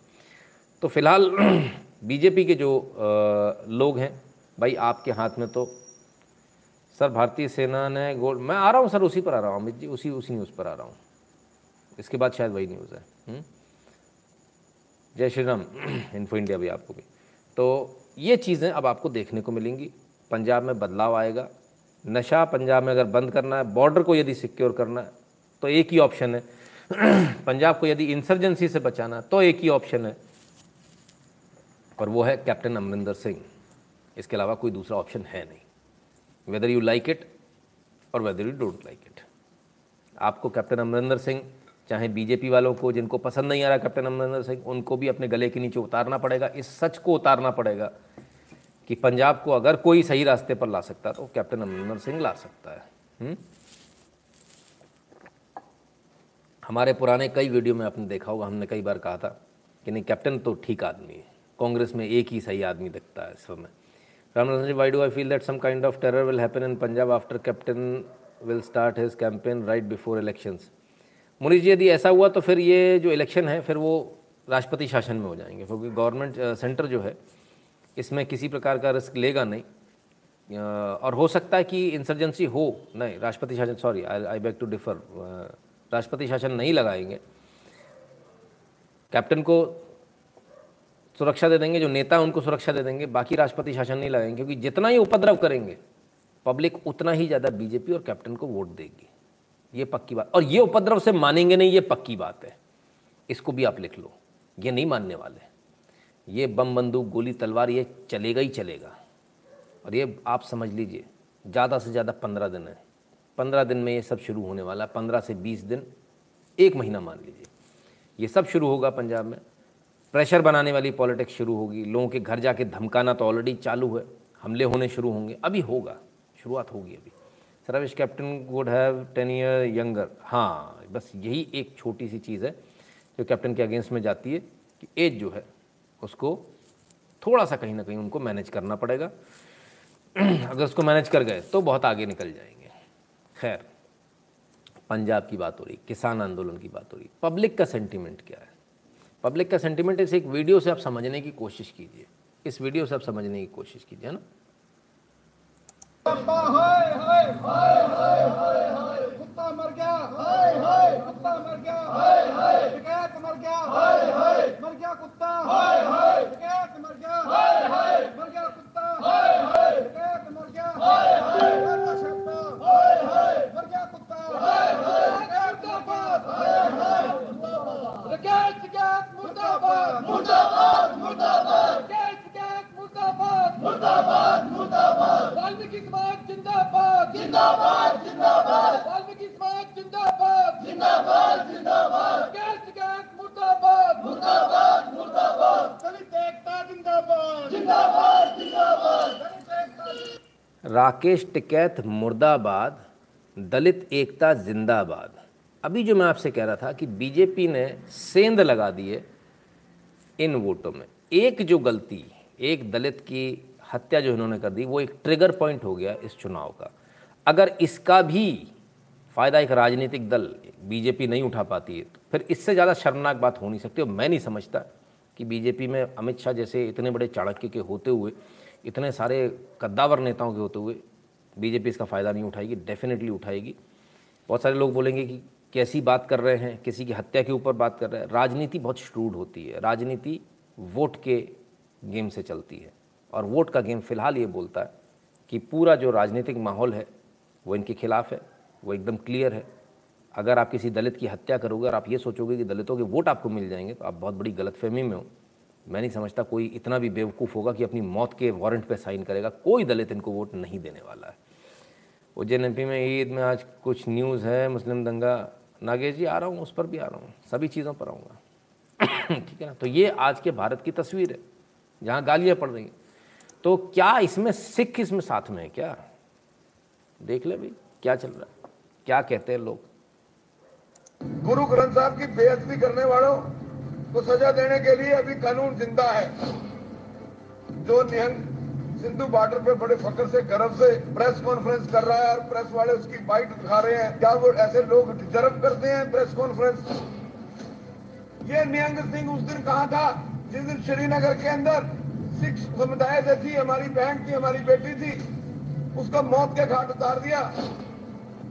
[SPEAKER 1] तो फ़िलहाल <clears throat> बीजेपी के जो आ, लोग हैं भाई आपके हाथ में तो सर भारतीय सेना ने गोल्ड मैं आ रहा हूँ सर, उसी पर आ रहा हूँ, अमित जी, उसी उसी न्यूज़ पर आ रहा हूँ। इसके बाद शायद वही न्यूज़ है। हम्म? जय श्री राम <clears throat> इन्फो इंडिया भी आपको भी। तो ये चीज़ें अब आपको देखने को मिलेंगी। पंजाब में बदलाव आएगा। नशा पंजाब में अगर बंद करना है बॉर्डर को यदि सिक्योर करना है तो एक ही ऑप्शन है। <clears throat> पंजाब को यदि इंसर्जेंसी से बचाना तो एक ही ऑप्शन है। और वो है कैप्टन अमरिंदर सिंह। इसके अलावा कोई दूसरा ऑप्शन है नहीं। वेदर यू लाइक इट और whether you don't like it आपको कैप्टन अमरिंदर सिंह चाहे बीजेपी वालों को जिनको पसंद नहीं आ रहा कैप्टन अमरिंदर सिंह उनको भी अपने गले के नीचे उतारना पड़ेगा। इस सच को उतारना पड़ेगा कि पंजाब को अगर कोई सही रास्ते पर ला सकता तो कैप्टन अमरिंदर सिंह ला सकता है। हुँ? हम्म? हमारे पुराने कई वीडियो में आपने देखा होगा, हमने कई बार कहा था कि नहीं कैप्टन तो ठीक आदमी है। कांग्रेस में एक ही सही आदमी दिखता है इस समय। Ramanathan ji why do I feel that some kind of terror will happen in Punjab after captain will start his campaign right before elections Munish ji यदि ऐसा हुआ तो फिर ये जो इलेक्शन है, फिर वो राष्ट्रपति शासन में हो जाएँगे, क्योंकि गवर्नमेंट सेंटर जो है, इसमें किसी प्रकार का रिस्क लेगा नहीं। और हो सकता है कि इंसर्जेंसी हो, नहीं, राष्ट्रपति शासन sorry I I beg to differ राष्ट्रपति शासन नहीं लगाएँगे। कैप्टन को सुरक्षा दे देंगे, जो नेता उनको सुरक्षा दे देंगे, बाकी राष्ट्रपति शासन नहीं लगाएँगे, क्योंकि जितना ही उपद्रव करेंगे, पब्लिक उतना ही ज़्यादा बीजेपी और कैप्टन को वोट देगी। ये पक्की बात। और ये उपद्रव से मानेंगे नहीं, ये पक्की बात है। इसको भी आप लिख लो। ये नहीं मानने वाले। ये बम बंदूक, गोली, तलवार, ये चलेगा ही चलेगा। और ये आप समझ लीजिए, ज़्यादा से ज़्यादा पंद्रह दिन है। पंद्रह दिन में ये सब शुरू होने वाला पंद्रह से बीस दिन, एक महीना मान लीजिए। ये सब शुरू होगा पंजाब में। प्रेशर बनाने वाली पॉलिटिक्स शुरू होगी। लोगों के घर जाके धमकाना तो ऑलरेडी चालू है। हमले होने शुरू होंगे। अभी होगा। शुरुआत होगी अभी। Sir service captain would have ten year younger हाँ बस यही एक छोटी सी चीज़ है जो कैप्टन के अगेंस्ट में जाती है कि एज जो है, उसको थोड़ा सा कहीं ना कहीं उनको मैनेज करना पड़ेगा। <clears throat> अगर उसको मैनेज कर गए तो बहुत आगे निकल जाएँगे। खैर, पंजाब की बात हो रही, किसान आंदोलन की बात हो रही। पब्लिक का सेंटीमेंट क्या है? पब्लिक का सेंटिमेंट इस एक वीडियो से आप समझने की कोशिश कीजिए इस वीडियो से आप समझने की कोशिश कीजिए ना कुत्ता गया कुत्ता मुर्दाबाद मुर्दाबाद मुर्दाबाद मुर्दाबाद मुर्दाबाद मुर्दाबाद वाल्मीकि समाज जिंदाबाद जिंदाबाद जिंदाबाद वाल्मीकि समाज जिंदाबाद जिंदाबाद जिंदाबाद कैच कैच मुर्दाबाद मुर्दाबाद मुर्दाबाद दलित एकता जिंदाबाद जिंदाबाद जिंदाबाद राकेश टिकैत मुर्दाबाद। दलित एकता जिंदाबाद। अभी जो मैं आपसे कह रहा था कि बीजेपी ने सेंध लगा दिए इन वोटों में। एक जो गलती, एक दलित की हत्या जो इन्होंने कर दी, वो एक ट्रिगर पॉइंट हो गया इस चुनाव का। अगर इसका भी फ़ायदा एक राजनीतिक दल बीजेपी नहीं उठा पाती है तो फिर इससे ज़्यादा शर्मनाक बात हो नहीं सकती और मैं नहीं समझता कि बीजेपी में अमित शाह जैसे इतने बड़े चाणक्य के होते हुए, इतने सारे कद्दावर नेताओं के होते हुए बीजेपी इसका फ़ायदा नहीं उठाएगी डेफिनेटली उठाएगी। बहुत सारे लोग बोलेंगे कि कैसी बात कर रहे हैं, किसी की हत्या के ऊपर बात कर रहे हैं। राजनीति बहुत श्रूड होती है। राजनीति वोट के गेम से चलती है। और वोट का गेम फ़िलहाल ये बोलता है कि पूरा जो राजनीतिक माहौल है, वो इनके खिलाफ है, वो एकदम क्लियर है। अगर आप किसी दलित की हत्या करोगे और आप ये सोचोगे कि दलितों के वोट आपको मिल जाएँगे तो आप बहुत बड़ी गलतफहमी में हो। मैं नहीं समझता कोई इतना भी बेवकूफ़ होगा कि अपनी मौत के वारंट पे साइन करेगा। कोई दलित इनको वोट नहीं देने वाला है। उज्जैन एम में ईद में आज कुछ न्यूज़ है, मुस्लिम दंगा। नागेश जी आ रहा हूँ, उस पर भी आ रहा हूँ, सभी चीज़ों पर आऊँगा। <coughs> ठीक है ना? तो ये आज के भारत की तस्वीर है, जहाँ गालियाँ पड़ रही हैं। तो क्या इसमें सिख इसमें साथ में है क्या? देख ले भाई, क्या चल रहा है? क्या कहते हैं लोग?
[SPEAKER 2] गुरु ग्रंथ साहब की बेअदबी करने वालों को सजा देने के लिए अभी कानून ज़िंदा है। जो निहंग सिंधु बॉर्डर पे बड़े फकर से गर्व से प्रेस कॉन्फ्रेंस कर रहा है और प्रेस वाले उसकी बाइट दिखा रहे हैं। क्या वो ऐसे लोग डिजर्व करते हैं प्रेस कॉन्फ्रेंस ये निहंग सिंह उस दिन कहा था? जिस दिन श्रीनगर के अंदर सिख समुदाय से थी, हमारी बहन थी, हमारी बेटी थी, उसका मौत के घाट उतार दिया।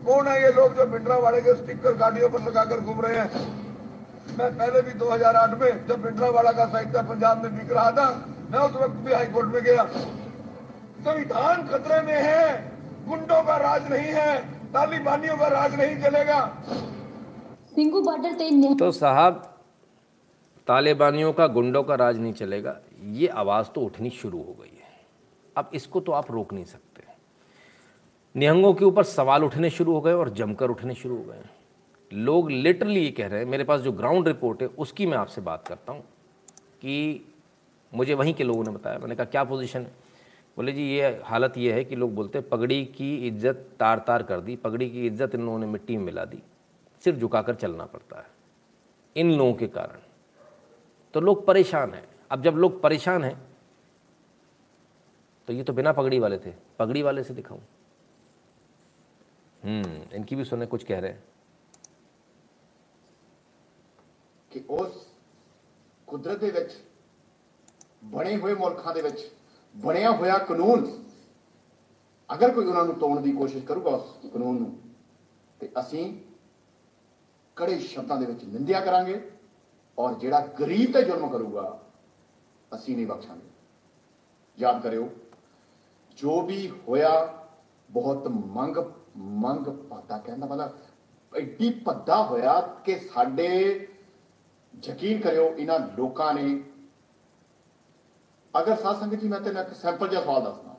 [SPEAKER 2] कौन है ये लोग जो भिंडरा वाले के स्टिकर गाड़ियों पर लगाकर घूम रहे हैं? मैं पहले भी 2008 में जब भिंडरा वाला का साहित्य पंजाब में बिक रहा था, मैं उस वक्त भी हाईकोर्ट में गया। संविधान खतरे में है। गुंडों का राज नहीं है तालिबानियों का राज नहीं चलेगा।
[SPEAKER 1] सिंगू बॉर्डर तो साहब तालिबानियों का गुंडों का राज नहीं चलेगा। ये आवाज़ तो उठनी शुरू हो गई है। अब इसको तो आप रोक नहीं सकते। निहंगों के ऊपर सवाल उठने शुरू हो गए और जमकर उठने शुरू हो गए। लोग लिटरली ये कह रहे हैं मेरे पास जो ग्राउंड रिपोर्ट है उसकी मैं आपसे बात करता हूँ कि मुझे वहीं के लोगों ने बताया। मैंने कहा क्या पोजीशन है? बोले जी ये हालत ये है कि लोग बोलते हैं पगड़ी की इज्जत तार तार कर दी पगड़ी की इज्जत इन लोगों ने मिट्टी में मिला दी सिर्फ झुकाकर चलना पड़ता है इन लोगों के कारण तो लोग परेशान हैं अब जब लोग परेशान हैं तो ये तो बिना पगड़ी वाले थे पगड़ी वाले से दिखाऊं हम्म इनकी भी सुने कुछ कह रहे हैं
[SPEAKER 3] ਕਿ ਉਸ ਕੁਦਰਤ ਦੇ ਵਿੱਚ ਬਣੇ ਹੋਏ ਮੁਲਕਾਂ ਦੇ ਵਿੱਚ ਬਣਿਆ ਹੋਇਆ ਕਾਨੂੰਨ। ਅਗਰ ਕੋਈ ਉਹਨਾਂ ਨੂੰ ਤੋੜਨ ਦੀ ਕੋਸ਼ਿਸ਼ ਕਰੂਗਾ ਉਸ ਕਾਨੂੰਨ ਨੂੰ, ਤੇ ਅਸੀਂ ਕੜੇ ਸ਼ਬਦਾਂ ਦੇ ਵਿੱਚ ਨਿੰਦਿਆ ਕਰਾਂਗੇ ਔਰ ਜਿਹੜਾ ਗਰੀਬ ਤੇ ਜ਼ੁਲਮ ਕਰੂਗਾ, ਅਸੀਂ ਨਹੀਂ ਬਖਸ਼ਾਂਗੇ। ਯਾਦ ਕਰਿਓ, ਜੋ ਵੀ ਹੋਇਆ, ਬਹੁਤ ਮੰਗ ਮੰਗ ਪਾਤਾ ਕਹਿੰਦਾ ਮਤਲਬ, ਐਡੀ ਭੱਦਾ ਹੋਇਆ ਕਿ ਸਾਡੇ ਯਕੀਨ ਕਰਿਓ, ਇਹਨਾਂ ਲੋਕਾਂ ਨੇ ਅਗਰ ਸਾਧ ਸੰਗਤ ਜੀ ਮੈਂ ਤੈਨੂੰ ਇੱਕ ਸੈਂਪਲ ਜਿਹਾ ਸਵਾਲ ਦੱਸਦਾ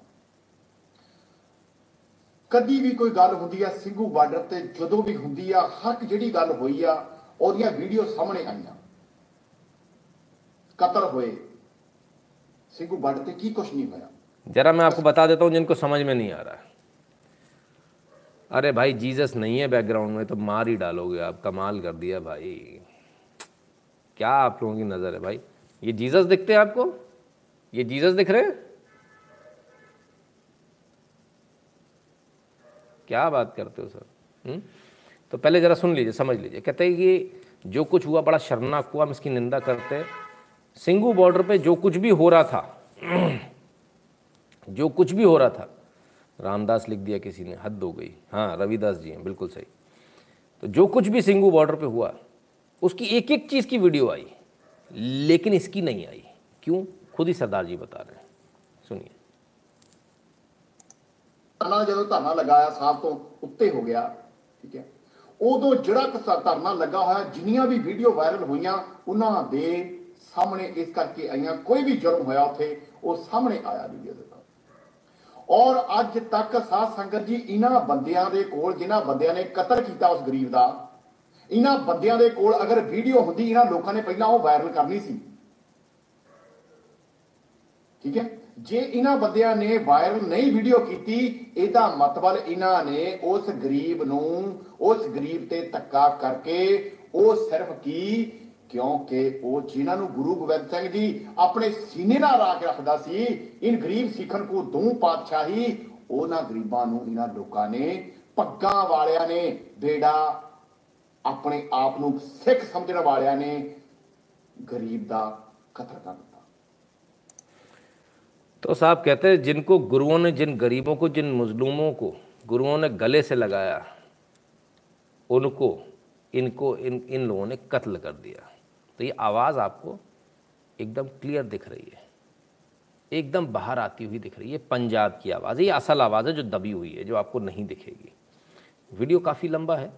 [SPEAKER 3] ਕਦੀ ਵੀ ਕੋਈ ਗੱਲ ਹੁੰਦੀ ਆ ਸਿੰਘੂ ਬਾਰਡਰ ਤੇ ਜਦੋਂ ਵੀ ਹੁੰਦੀ ਆ ਹੱਕ ਜਿਹੜੀ ਗੱਲ ਹੋਈ ਆ ਉਹਦੀਆਂ ਵੀਡੀਓ ਸਾਹਮਣੇ ਆਈਆਂ ਕਤਲ ਹੋਏ ਸਿੰਘੂ ਬਾਰਡਰ ਤੇ ਕੀ ਕੁਛ ਨਹੀਂ ਹੋਇਆ
[SPEAKER 1] जरा मैं आपको बता देता हूँ जिनको समझ में नहीं आ रहा है अरे भाई जीसस नहीं है बैकग्राउंड में तो मार ही डालोगे आप कमाल कर दिया भाई क्या आप लोगों की नज़र है भाई ये जीसस दिखते हैं आपको ये जीसस दिख रहे हैं? क्या बात करते हो सर? हुँ? तो पहले ज़रा सुन लीजिए, समझ लीजिए। कहते हैं कि जो कुछ हुआ, बड़ा शर्मनाक हुआ, हम इसकी निंदा करते हैं। सिंगू बॉर्डर पे जो कुछ भी हो रहा था, जो कुछ भी हो रहा था, रामदास लिख दिया किसी ने, हद हो गई। हाँ रविदास जी हैं, बिल्कुल सही। तो जो कुछ भी सिंगू बॉर्डर पे हुआ, उसकी एक एक चीज़ की वीडियो आई, लेकिन इसकी नहीं आई। क्यों? खुद ही सरदार जी बता रहे हैं सुनिए
[SPEAKER 3] ਧਰਨਾ ਜਦੋਂ ਧਰਨਾ ਲਗਾਇਆ ਸਾਹਿਬ ਤੋਂ ਉੱਤੇ ਹੋ ਗਿਆ ਠੀਕ ਹੈ ਉਦੋਂ ਜਿਹੜਾ ਕਿਸਾ ਧਰਨਾ ਲੱਗਾ ਹੋਇਆ ਜਿੰਨੀਆਂ ਵੀ ਵੀਡੀਓ ਵਾਇਰਲ ਹੋਈਆਂ ਉਹਨਾਂ ਦੇ ਸਾਹਮਣੇ ਇਸ ਕਰਕੇ ਆਈਆਂ ਕੋਈ ਵੀ ਜੁਰਮ ਹੋਇਆ ਉੱਥੇ ਉਹ ਸਾਹਮਣੇ ਆਇਆ ਵੀਡੀਓ ਦੇ ਤੌਰ ਔਰ ਅੱਜ ਤੱਕ ਸਾਧ ਸੰਗਤ ਜੀ ਇਹਨਾਂ ਬੰਦਿਆਂ ਦੇ ਕੋਲ ਜਿਨ੍ਹਾਂ ਬੰਦਿਆਂ ਨੇ ਕਤਲ ਕੀਤਾ ਉਸ ਗਰੀਬ ਦਾ ਇਹਨਾਂ ਬੰਦਿਆਂ ਦੇ ਕੋਲ ਅਗਰ ਵੀਡੀਓ ਹੁੰਦੀ ਇਹਨਾਂ ਲੋਕਾਂ ਨੇ ਪਹਿਲਾਂ ਉਹ ਵਾਇਰਲ ਕਰਨੀ ਸੀ ਠੀਕ ਹੈ? ਜੇ ਇਹਨਾਂ ਬੰਦਿਆਂ ਨੇ ਵਾਇਰਲ ਨਹੀਂ ਵੀਡੀਓ ਕੀਤੀ, ਇਹਦਾ ਮਤਲਬ ਇਹਨਾਂ ਨੇ ਉਸ ਗਰੀਬ ਨੂੰ ਉਸ ਗਰੀਬ ਤੇ ਧੱਕਾ ਕਰਕੇ ਉਹ ਸਿਰਫ ਕੀ? ਕਿਉਂਕਿ ਉਹ ਜਿਨ੍ਹਾਂ ਨੂੰ ਗੁਰੂ ਗੋਬਿੰਦ ਸਿੰਘ ਜੀ ਆਪਣੇ ਸੀਨੇ ਨਾਲ ਰਾਖ ਰੱਖਦਾ ਸੀ, ਇਨ ਗਰੀਬ ਸਿੱਖਣ ਕੋ ਦੋ ਪਾਤਸ਼ਾਹੀ, ਉਹਨਾਂ ਗਰੀਬਾਂ ਨੂੰ ਇਹਨਾਂ ਲੋਕਾਂ ਨੇ, ਪੱਗਾਂ ਵਾਲਿਆਂ ਨੇ ਬੇੜਾ ਆਪਣੇ ਆਪ ਨੂੰ ਸਿੱਖ ਸਮਝਣ ਵਾਲਿਆਂ ਨੇ ਗਰੀਬ ਦਾ ਕਤਲ ਕਰ ਦਿੱਤਾ।
[SPEAKER 1] तो साहब कहते हैं, जिनको गुरुओं ने, जिन गरीबों को, जिन मजलूमों को, गुरुओं ने गले से लगाया, उनको, इनको, इन इन लोगों ने कत्ल कर दिया। तो ये आवाज़ आपको एकदम क्लियर दिख रही है। एकदम बाहर आती हुई दिख रही है। पंजाब की आवाज़ ये असल आवाज़ है जो दबी हुई है, जो आपको नहीं दिखेगी। वीडियो काफ़ी लंबा है।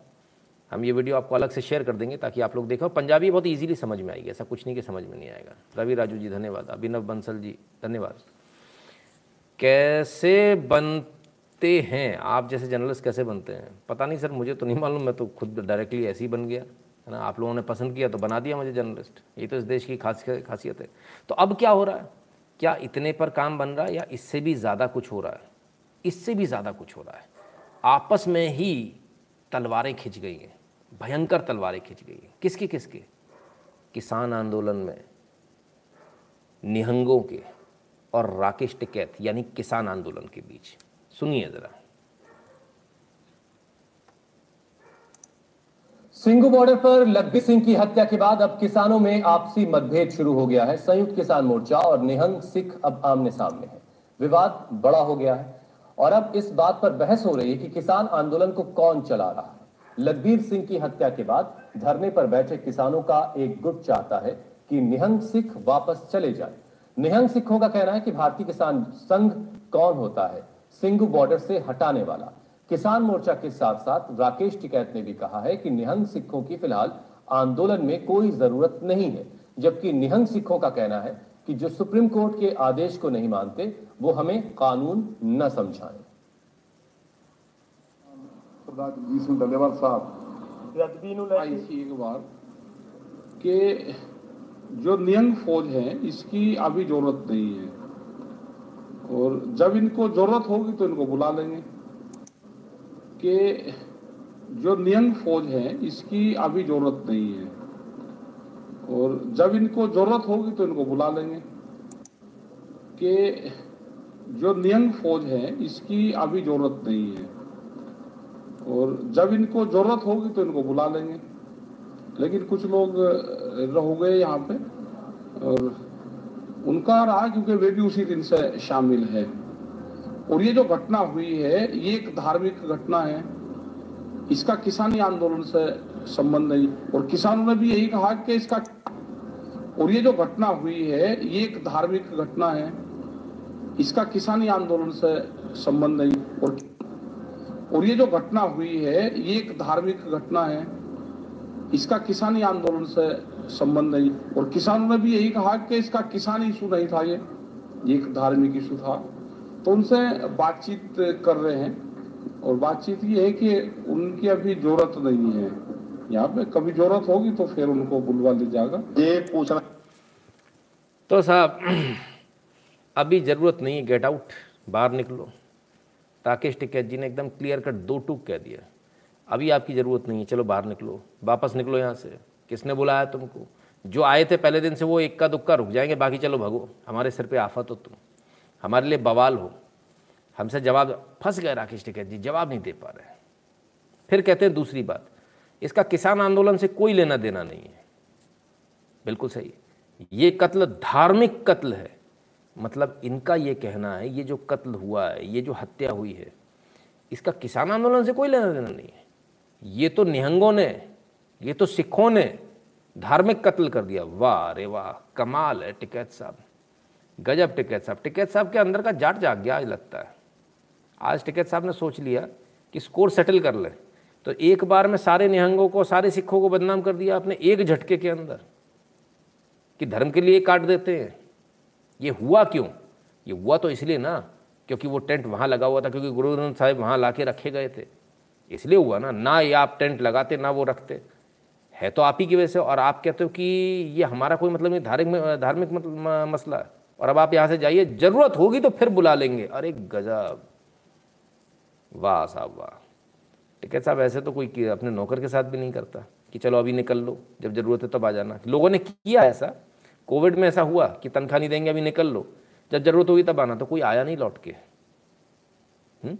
[SPEAKER 1] हम ये वीडियो आपको अलग से शेयर कर देंगे ताकि आप लोग देखो। पंजाबी बहुत इजीली समझ में आएगी। ऐसा कुछ नहीं कि समझ में नहीं आएगा। रवि राजू जी, धन्यवाद। अभिनव बंसल जी, धन्यवाद। कैसे बनते हैं? आप जैसे जर्नलिस्ट कैसे बनते हैं? पता नहीं सर, मुझे तो नहीं मालूम। मैं तो खुद डायरेक्टली ऐसे ही बन गया, है ना? आप लोगों ने पसंद किया तो बना दिया मुझे जर्नलिस्ट। ये तो इस देश की खास खासियत है। तो अब क्या हो रहा है? क्या इतने पर काम बन रहा है या इससे भी ज़्यादा कुछ हो रहा है? इससे भी ज़्यादा कुछ हो रहा है। आपस में ही तलवारें खिंच गई हैं। भयंकर तलवारें खिंच गई हैं। किसके किसके? किसान आंदोलन में। निहंगों के। और राकेश टिकैत, यानी किसान आंदोलन के बीच। सुनिए जरा।
[SPEAKER 4] सिंगू बॉर्डर पर लग्गी सिंह की हत्या के बाद अब किसानों में आपसी मतभेद शुरू हो गया है। संयुक्त किसान मोर्चा और निहंग सिख अब आमने सामने है। विवाद बड़ा हो गया है और अब इस बात पर बहस हो रही है कि किसान आंदोलन को कौन चला रहा है। लखबीर सिंह की हत्या के बाद धरने पर बैठे किसानों का एक गुट चाहता है कि निहंग सिख वापस चले जाए। निहंग सिखों का कहना है कि भारतीय किसान संघ कौन होता है? सिंघु बॉर्डर से हटाने वाला। किसान मोर्चा के साथ साथ राकेश टिकैत ने भी कहा है कि निहंग सिखों की फ़िलहाल आंदोलन में कोई ज़रूरत नहीं है जबकि निहंग सिखों का कहना है कि जो सुप्रीम कोर्ट के आदेश को नहीं मानते वो हमें कानून न समझाएँ।
[SPEAKER 5] धन्यवाद साहब। एक बार। के जो नियंग फौज है, इसकी अभी ज़रूरत नहीं है। और जब इनको ज़रूरत होगी तो इनको बुला लेंगे। कि जो नियंग फौज है, इसकी अभी ज़रूरत नहीं है। और जब इनको ज़रूरत होगी तो इनको बुला लेंगे। कि जो नियंग फौज है, इसकी अभी ज़रूरत नहीं है। और जब इनको ज़रूरत होगी तो इनको बुला लेंगे। लेकिन कुछ लोग रह गए यहाँ पे, और उनका रहा क्योंकि वे भी उसी दिन से शामिल है। और ये जो घटना हुई है, ये एक धार्मिक घटना है। इसका किसानी आंदोलन से संबंध नहीं। और किसानों ने भी यही कहा कि इसका, और ये जो घटना हुई है, ये एक धार्मिक घटना है। इसका किसानी आंदोलन से संबंध नहीं। और और ये जो घटना हुई है, ये एक धार्मिक घटना है। इसका किसानी आंदोलन से संबंध नहीं। और किसानों ने भी यही कहा कि इसका किसान इशू नहीं था ये ये एक धार्मिक इशू था। तो उनसे बातचीत कर रहे हैं और बातचीत ये है कि उनकी अभी ज़रूरत नहीं है। यहाँ पे कभी ज़रूरत होगी तो फिर उनको बुलवा ली जाएगा।
[SPEAKER 6] ये पूछना
[SPEAKER 1] तो साहब <clears throat> अभी ज़रूरत नहीं है गेट आउट बाहर निकलो। राकेश टिकैत जी ने एकदम क्लियर कट दो टूक कह दिया। अभी आपकी ज़रूरत नहीं है, चलो बाहर निकलो। वापस निकलो यहाँ से। किसने बुलाया तुमको? जो आए थे पहले दिन से वो इक्का दुक्का रुक जाएँगे, बाकी चलो भगो। हमारे सिर पे आफत हो तुम। हमारे लिए बवाल हो। हमसे जवाब, फंस गए राकेश टिकैत जी, जवाब नहीं दे पा रहे। फिर कहते हैं दूसरी बात। इसका किसान आंदोलन से कोई लेना देना नहीं है। बिल्कुल सही। ये कत्ल धार्मिक कत्ल है। मतलब इनका ये कहना है, ये जो कत्ल हुआ है, ये जो हत्या हुई है, इसका किसान आंदोलन से कोई लेना देना नहीं है। ये तो निहंगों ने, ये तो सिखों ने धार्मिक कत्ल कर दिया। वाह अरे वाह, कमाल है टिकैत साहब। गजब टिकैत साहब। टिकैत साहब के अंदर का जाट जाग गया आज लगता है। आज टिकैत साहब ने सोच लिया कि स्कोर सेटल कर ले। तो एक बार में सारे निहंगों को, सारे सिखों को बदनाम कर दिया आपने एक झटके के अंदर कि धर्म के लिए काट देते हैं। ये हुआ क्यों? ये हुआ तो इसलिए ना, क्योंकि वो टेंट वहाँ लगा हुआ था, क्योंकि गुरु ग्रंथ साहिब वहाँ ला के रखे गए थे। इसलिए हुआ ना ना ये आप टेंट लगाते, ना वो रखते। है तो आप ही की वजह से, और आप कहते हो कि ये हमारा कोई मतलब नहीं, धार्मिक धार्मिक मतलब मसला है। और अब आप यहाँ से जाइए, ज़रूरत होगी तो फिर बुला लेंगे। अरे गजब। वाह साहब, वाह। टिकैत साहब, ऐसे तो कोई अपने नौकर के साथ भी नहीं करता कि चलो अभी निकल लो, जब ज़रूरत है तब आ जाना। लोगों ने किया ऐसा। कोविड में ऐसा हुआ कि तनख्वाह नहीं देंगे, अभी निकल लो। जब ज़रूरत होगी तब आना तो कोई आया नहीं लौट के। हुँ?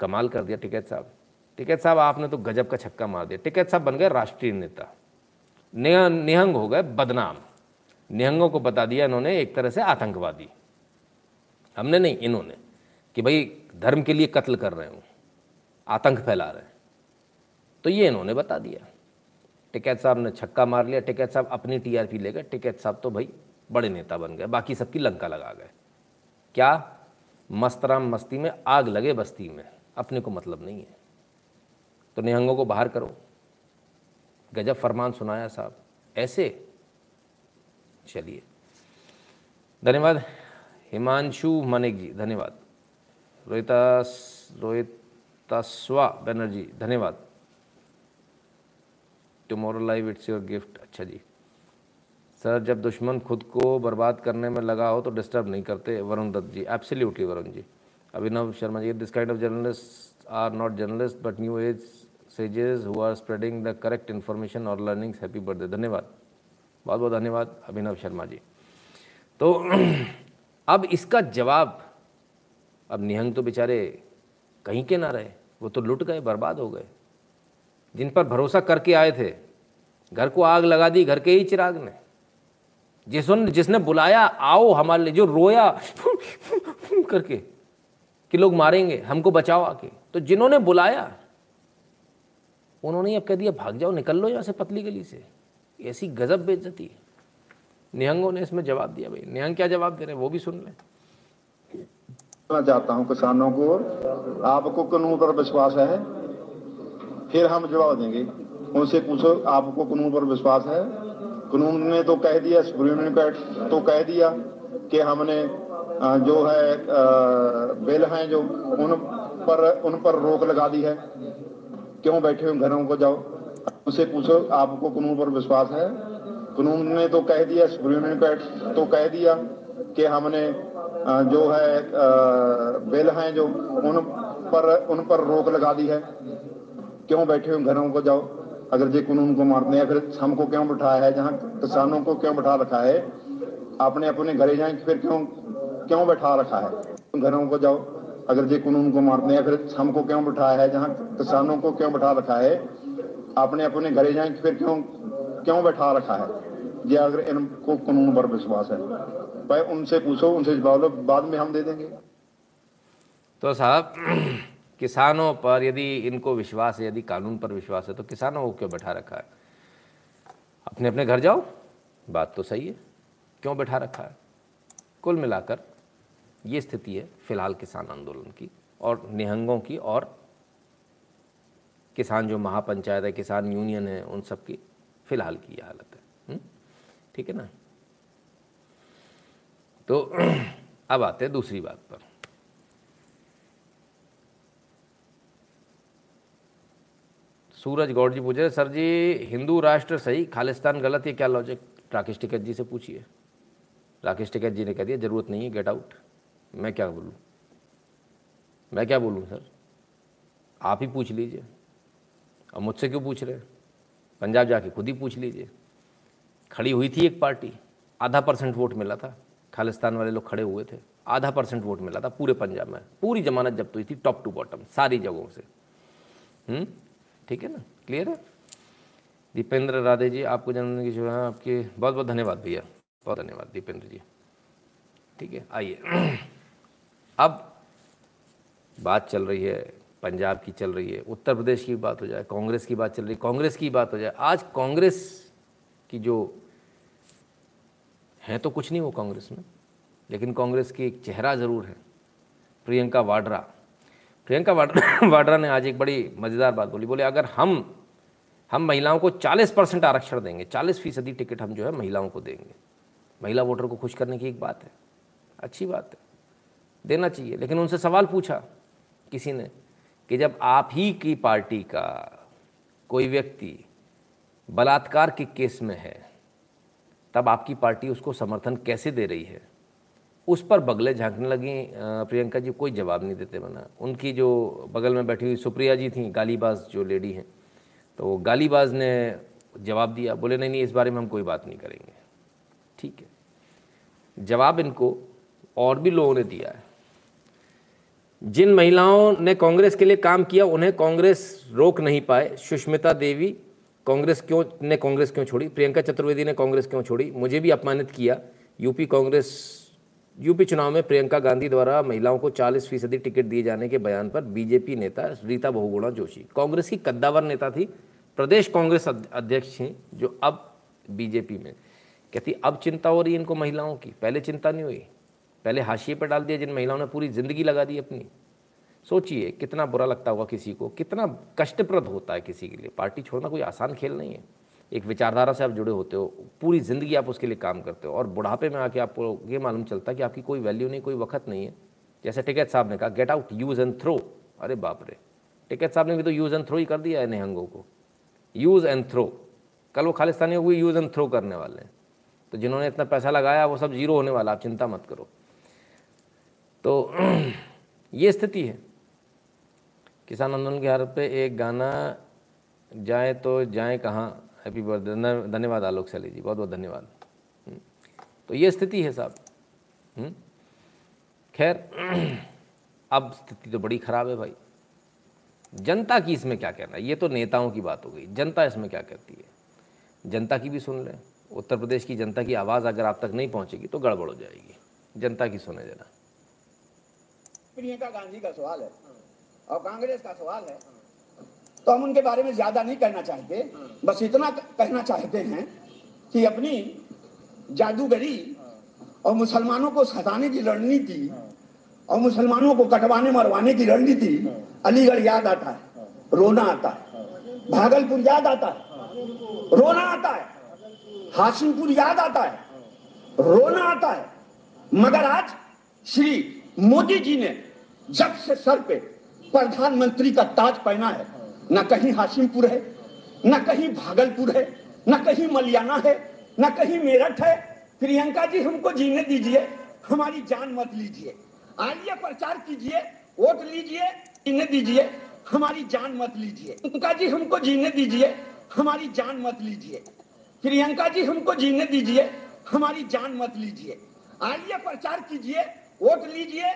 [SPEAKER 1] कमाल कर दिया टिकैत साहब। टिकैत साहब, आपने तो गजब का छक्का मार दिया। टिकैत साहब बन गए राष्ट्रीय नेता। निहंग हो गए बदनाम। निहंगों को बता दिया इन्होंने, एक तरह से आतंकवादी। हमने नहीं, इन्होंने, कि भाई धर्म के लिए कत्ल कर रहे हूँ, आतंक फैला रहे हैं। तो ये इन्होंने बता दिया। टिकैत साहब ने छक्का मार लिया। टिकैत साहब अपनी टीआरपी ले गए। टिकैत साहब तो भाई बड़े नेता बन गए। बाकी सबकी लंका लगा गए। क्या? मस्तराम मस्ती में आग लगे बस्ती में। अपने को मतलब नहीं है। तो निहंगों को बाहर करो। गजब फरमान सुनाया साहब। ऐसे? चलिए। धन्यवाद। हिमांशु मनिक जी धन्यवाद। रोहिता रोहितास्वा बनर्जी, धन्यवाद। Tomorrow live, it's your gift. अच्छा जी। सर, जब दुश्मन खुद को बर्बाद करने में लगा हो तो डिस्टर्ब नहीं करते, Varun Dutt ji. Absolutely Varun ji. Abhinav Sharma ji this kind of journalist are not journalist but new age sages who are spreading the correct information और लर्निंग्स हैप्पी बर्थडे धन्यवाद। बहुत बहुत धन्यवाद, अभिनव शर्मा जी। तो <clears throat> अब इसका जवाब, अब निहंग तो बेचारे कहीं के ना रहे। वो तो लुट गए, बर्बाद हो गए। जिन पर भरोसा करके आए थे, घर को आग लगा दी, घर के ही चिराग ने, जिसने जिसने बुलाया, आओ हमारे लिए, जो रोया करके, कि लोग मारेंगे, हमको बचाओ आके। तो जिन्होंने बुलाया उन्होंने अब कह दिया, भाग जाओ, निकल लो यहाँ से पतली गली से। ऐसी गजब बेइज्जती निहंगों ने इसमें जवाब दिया, भाई, निहंग क्या जवाब दे रहे हैं? वो भी सुन लें।
[SPEAKER 6] चाहता हूँ किसानों को आपको कानून पर विश्वास है, फिर हम जवाब देंगे। उनसे पूछो, आपको कानून पर विश्वास है? कानून ने तो कह दिया, सुप्रीम कोर्ट तो कह दिया कि हमने जो है बिल हैं जो उन पर उन पर रोक लगा दी है। क्यों बैठे हुए घरों को जाओ। उनसे पूछो, आपको कानून पर विश्वास है? कानून ने तो कह दिया, सुप्रीम कोर्ट तो कह दिया कि हमने जो है बिल हैं जो, उन पर उन पर रोक लगा दी है। क्यों बैठे हुए घरों को जाओ। अगर जे कानून को मारते हैं, फिर हमको क्यों बिठाया है? जहाँ किसानों को क्यों बैठा रखा है? अपने अपने घरे जाए, फिर क्यों क्यों बैठा रखा है? घरों को जाओ। अगर जे कानून को मारते हैं, फिर हमको क्यों बिठाया है? जहाँ किसानों को क्यों बिठा रखा है? अपने अपने घरे जाए, फिर क्यों क्यों बैठा रखा है? ये अगर इनको कानून पर विश्वास है, भाई उनसे पूछो, उनसे जवाब लो, बाद में हम दे देंगे।
[SPEAKER 1] तो साहब, <clears throat> किसानों पर यदि इनको विश्वास है, यदि कानून पर विश्वास है तो किसानों को क्यों बैठा रखा है? अपने अपने घर जाओ, बात तो सही है, क्यों बैठा रखा है? कुल मिलाकर ये स्थिति है फ़िलहाल किसान आंदोलन की और निहंगों की और किसान जो महापंचायत है, किसान यूनियन है, उन सब की फ़िलहाल की ये हालत है। ठीक है ना? तो <clears throat> अब आते हैं दूसरी बात पर। सूरज गौड़ जी पूछ रहे सर जी, हिंदू राष्ट्र सही, खालिस्तान गलत ये क्या लॉजिक राकेश टिकैत जी से पूछिए। राकेश टिकैत जी ने कह दिया, ज़रूरत नहीं है गेट आउट मैं क्या बोलूँ? मैं क्या बोलूँ सर? आप ही पूछ लीजिए। अब मुझसे क्यों पूछ रहे पंजाब जाके खुद ही पूछ लीजिए। खड़ी हुई थी एक पार्टी, आधा परसेंट वोट मिला था। खालिस्तान वाले लोग खड़े हुए थे, आधा परसेंट वोट मिला था पूरे पंजाब में। पूरी जमानत जब्त हुई थी टॉप टू बॉटम सारी जगहों से। हम्म? ठीक है ना? क्लियर है? दीपेंद्र राधे जी, आपको जन्मदिन की शुभ आपके बहुत बहुत धन्यवाद भैया। बहुत धन्यवाद दीपेंद्र जी। ठीक है? आइए। अब बात चल रही है, पंजाब की चल रही है, उत्तर प्रदेश की बात हो जाए, कांग्रेस की बात चल रही है, कांग्रेस की बात हो जाए, आज कांग्रेस की जो है तो कुछ नहीं वो कांग्रेस में, लेकिन कांग्रेस की एक चेहरा ज़रूर है, प्रियंका वाड्रा। प्रियंका वाड्रा <coughs> वाड्रा ने आज एक बड़ी मज़ेदार बात बोली, बोले, अगर हम हम महिलाओं को 40 परसेंट आरक्षण देंगे 40 फ़ीसदी टिकट हम जो है महिलाओं को देंगे, महिला वोटर को खुश करने की एक बात है, अच्छी बात है। देना चाहिए। लेकिन उनसे सवाल पूछा किसी ने कि जब आप ही की पार्टी का कोई व्यक्ति बलात्कार के केस में है, तब आपकी पार्टी उसको समर्थन कैसे दे रही है? उस पर बगले झांकने लगी। प्रियंका जी, कोई जवाब नहीं देते बना। उनकी जो बगल में बैठी हुई सुप्रिया जी थी, गालीबाज जो लेडी हैं तो गालीबाज ने जवाब दिया, बोले, नहीं नहीं, इस बारे में हम कोई बात नहीं करेंगे। ठीक है। जवाब इनको और भी लोगों ने दिया है। जिन महिलाओं ने कांग्रेस के लिए काम किया, उन्हें कांग्रेस रोक नहीं पाए। सुष्मिता देवी, कांग्रेस क्यों ने कांग्रेस क्यों छोड़ी? प्रियंका चतुर्वेदी ने कांग्रेस क्यों छोड़ी? मुझे भी अपमानित किया। यूपी कांग्रेस, यूपी चुनाव में प्रियंका गांधी द्वारा महिलाओं को 40 फ़ीसदी टिकट दिए जाने के बयान पर बीजेपी नेता रीता बहुगुणा जोशी। कांग्रेस की कद्दावर नेता थी। प्रदेश कांग्रेस अध्यक्ष थी जो अब बीजेपी में। कहती, अब चिंता हो रही है इनको महिलाओं की? पहले चिंता नहीं हुई? पहले हाशिए पर डाल दिया, जिन महिलाओं ने पूरी ज़िंदगी लगा दी अपनी। सोचिए, कितना बुरा लगता होगा किसी को, कितना कष्टप्रद होता है किसी के लिए। पार्टी छोड़ना कोई आसान खेल नहीं है। एक विचारधारा से आप जुड़े होते हो, पूरी ज़िंदगी आप उसके लिए काम करते हो, और बुढ़ापे में आके आपको ये मालूम चलता है कि आपकी कोई वैल्यू नहीं, कोई वक्त नहीं है। जैसे टिकैत साहब ने कहा get out use and throw अरे बाप रे! टिकैत साहब ने भी तो यूज़ एंड थ्रो ही कर दिया है निहंगों को। यूज़ एंड थ्रो कल वो खालिस्तानियों को यूज़ एंड थ्रो करने वाले हैं। तो जिन्होंने इतना पैसा लगाया, वो सब ज़ीरो होने वाला आप चिंता मत करो। तो <clears throat> ये स्थिति है। किसान आंदोलन के हर पे एक गाना जाए तो जाए कहाँ? हैप्पी बर्थडे धन्यवाद आलोक सैली जी बहुत बहुत धन्यवाद। हम्म, तो ये स्थिति है साहब। हम्म, खैर <clears throat> अब स्थिति तो बड़ी ख़राब है भाई। जनता की इसमें क्या कहना है? ये तो नेताओं की बात हो गई। जनता इसमें क्या कहती है? जनता की भी सुन लें। उत्तर प्रदेश की जनता की आवाज़ अगर आप तक नहीं पहुंचेगी तो गड़बड़ हो जाएगी। जनता की सुने जरा।
[SPEAKER 7] प्रियंका गांधी का सवाल है। और कांग्रेस का सवाल है। तो हम उनके बारे में ज़्यादा नहीं कहना चाहते। बस इतना कहना चाहते हैं कि अपनी जादूगरी और मुसलमानों को सताने की रणनीति और मुसलमानों को कटवाने मरवाने की रणनीति अलीगढ़ याद आता है, रोना आता है, भागलपुर याद आता है, रोना आता है, हाशिमपुर याद आता है, रोना आता है। मगर आज श्री मोदी जी ने जब से सर पे प्रधानमंत्री का ताज पहना है, न कहीं हाशिमपुर है, न कहीं भागलपुर है, न कहीं मलियाना है, न कहीं मेरठ है, प्रियंका जी हमको जीने दीजिए, हमारी जान मत लीजिए। आइए प्रचार कीजिए, वोट लीजिए जीने दीजिए, हमारी जान मत लीजिए। प्रियंका जी हमको जीने दीजिए, हमारी जान मत लीजिए। प्रियंका जी हमको जीने दीजिए, हमारी जान मत लीजिए। आइए प्रचार कीजिए वोट लीजिए,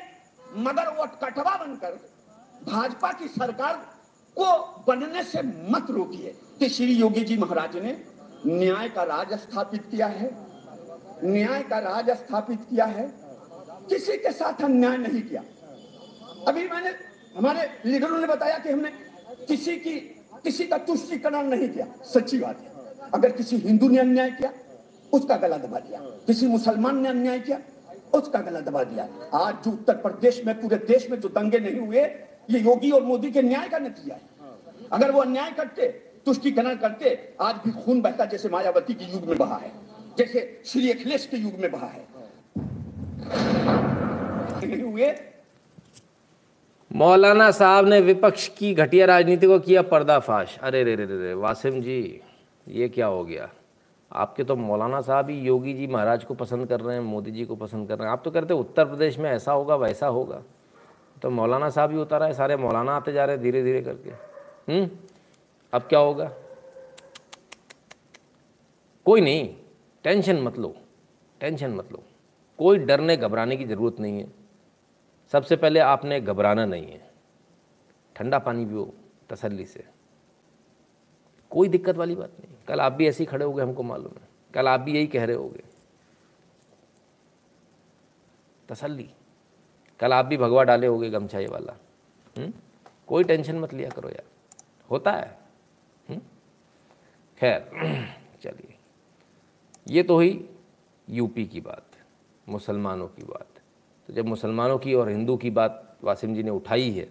[SPEAKER 7] मगर वोट कटवा बनकर भाजपा की सरकार को बनने से मत रोकिए। कि श्री योगी जी महाराज ने न्याय का राज स्थापित किया है। न्याय का राज स्थापित किया है। किसी के साथ अन्याय नहीं किया। अभी मैंने, हमारे लीडरों ने बताया कि हमने किसी की, किसी का तुष्टिकरण नहीं किया। सच्ची बात है। अगर किसी हिंदू ने अन्याय किया, उसका गला दबा दिया। किसी मुसलमान ने अन्याय किया उसका गला दबा दिया। आज जो उत्तर प्रदेश में, पूरे देश में जो दंगे नहीं हुए, ये योगी और मोदी के न्याय का नतीजा है। अगर वो अन्याय करते तुष्टिकरण करते, आज भी खून बहता जैसे मायावती के युग में बहा है, जैसे श्री अखिलेश के युग में बहा है। हुए।
[SPEAKER 1] मौलाना साहब ने विपक्ष की घटिया राजनीति को किया पर्दाफाश। अरे रे रे रे, वासिम जी, ये क्या हो गया? आपके तो मौलाना साहब ही योगी जी महाराज को पसंद कर रहे हैं, मोदी जी को पसंद कर रहे हैं। आप तो कहते उत्तर प्रदेश में ऐसा होगा, वैसा होगा। तो मौलाना साहब ही उतारा है, सारे मौलाना आते जा रहे हैं धीरे धीरे करके। हम्म? अब क्या होगा? कोई नहीं, टेंशन मत लो, टेंशन मत लो। कोई डरने, घबराने की ज़रूरत नहीं है। सबसे पहले आपने घबराना नहीं है। ठंडा पानी पियो तसल्ली से। कोई दिक्कत वाली बात नहीं। कल आप भी ऐसे ही खड़े हो गए हमको मालूम है। कल आप भी यही कह रहे होगे। तसल्ली। कल आप भी भगवा डाले होगे गमछाई वाला। हुँ? हम्म? कोई टेंशन मत लिया करो यार। होता है। हम्म? खैर, <clears throat> चलिए। ये तो हुई यूपी की बात, मुसलमानों की बात। तो जब मुसलमानों की और हिंदू की बात वासिम जी ने उठाई है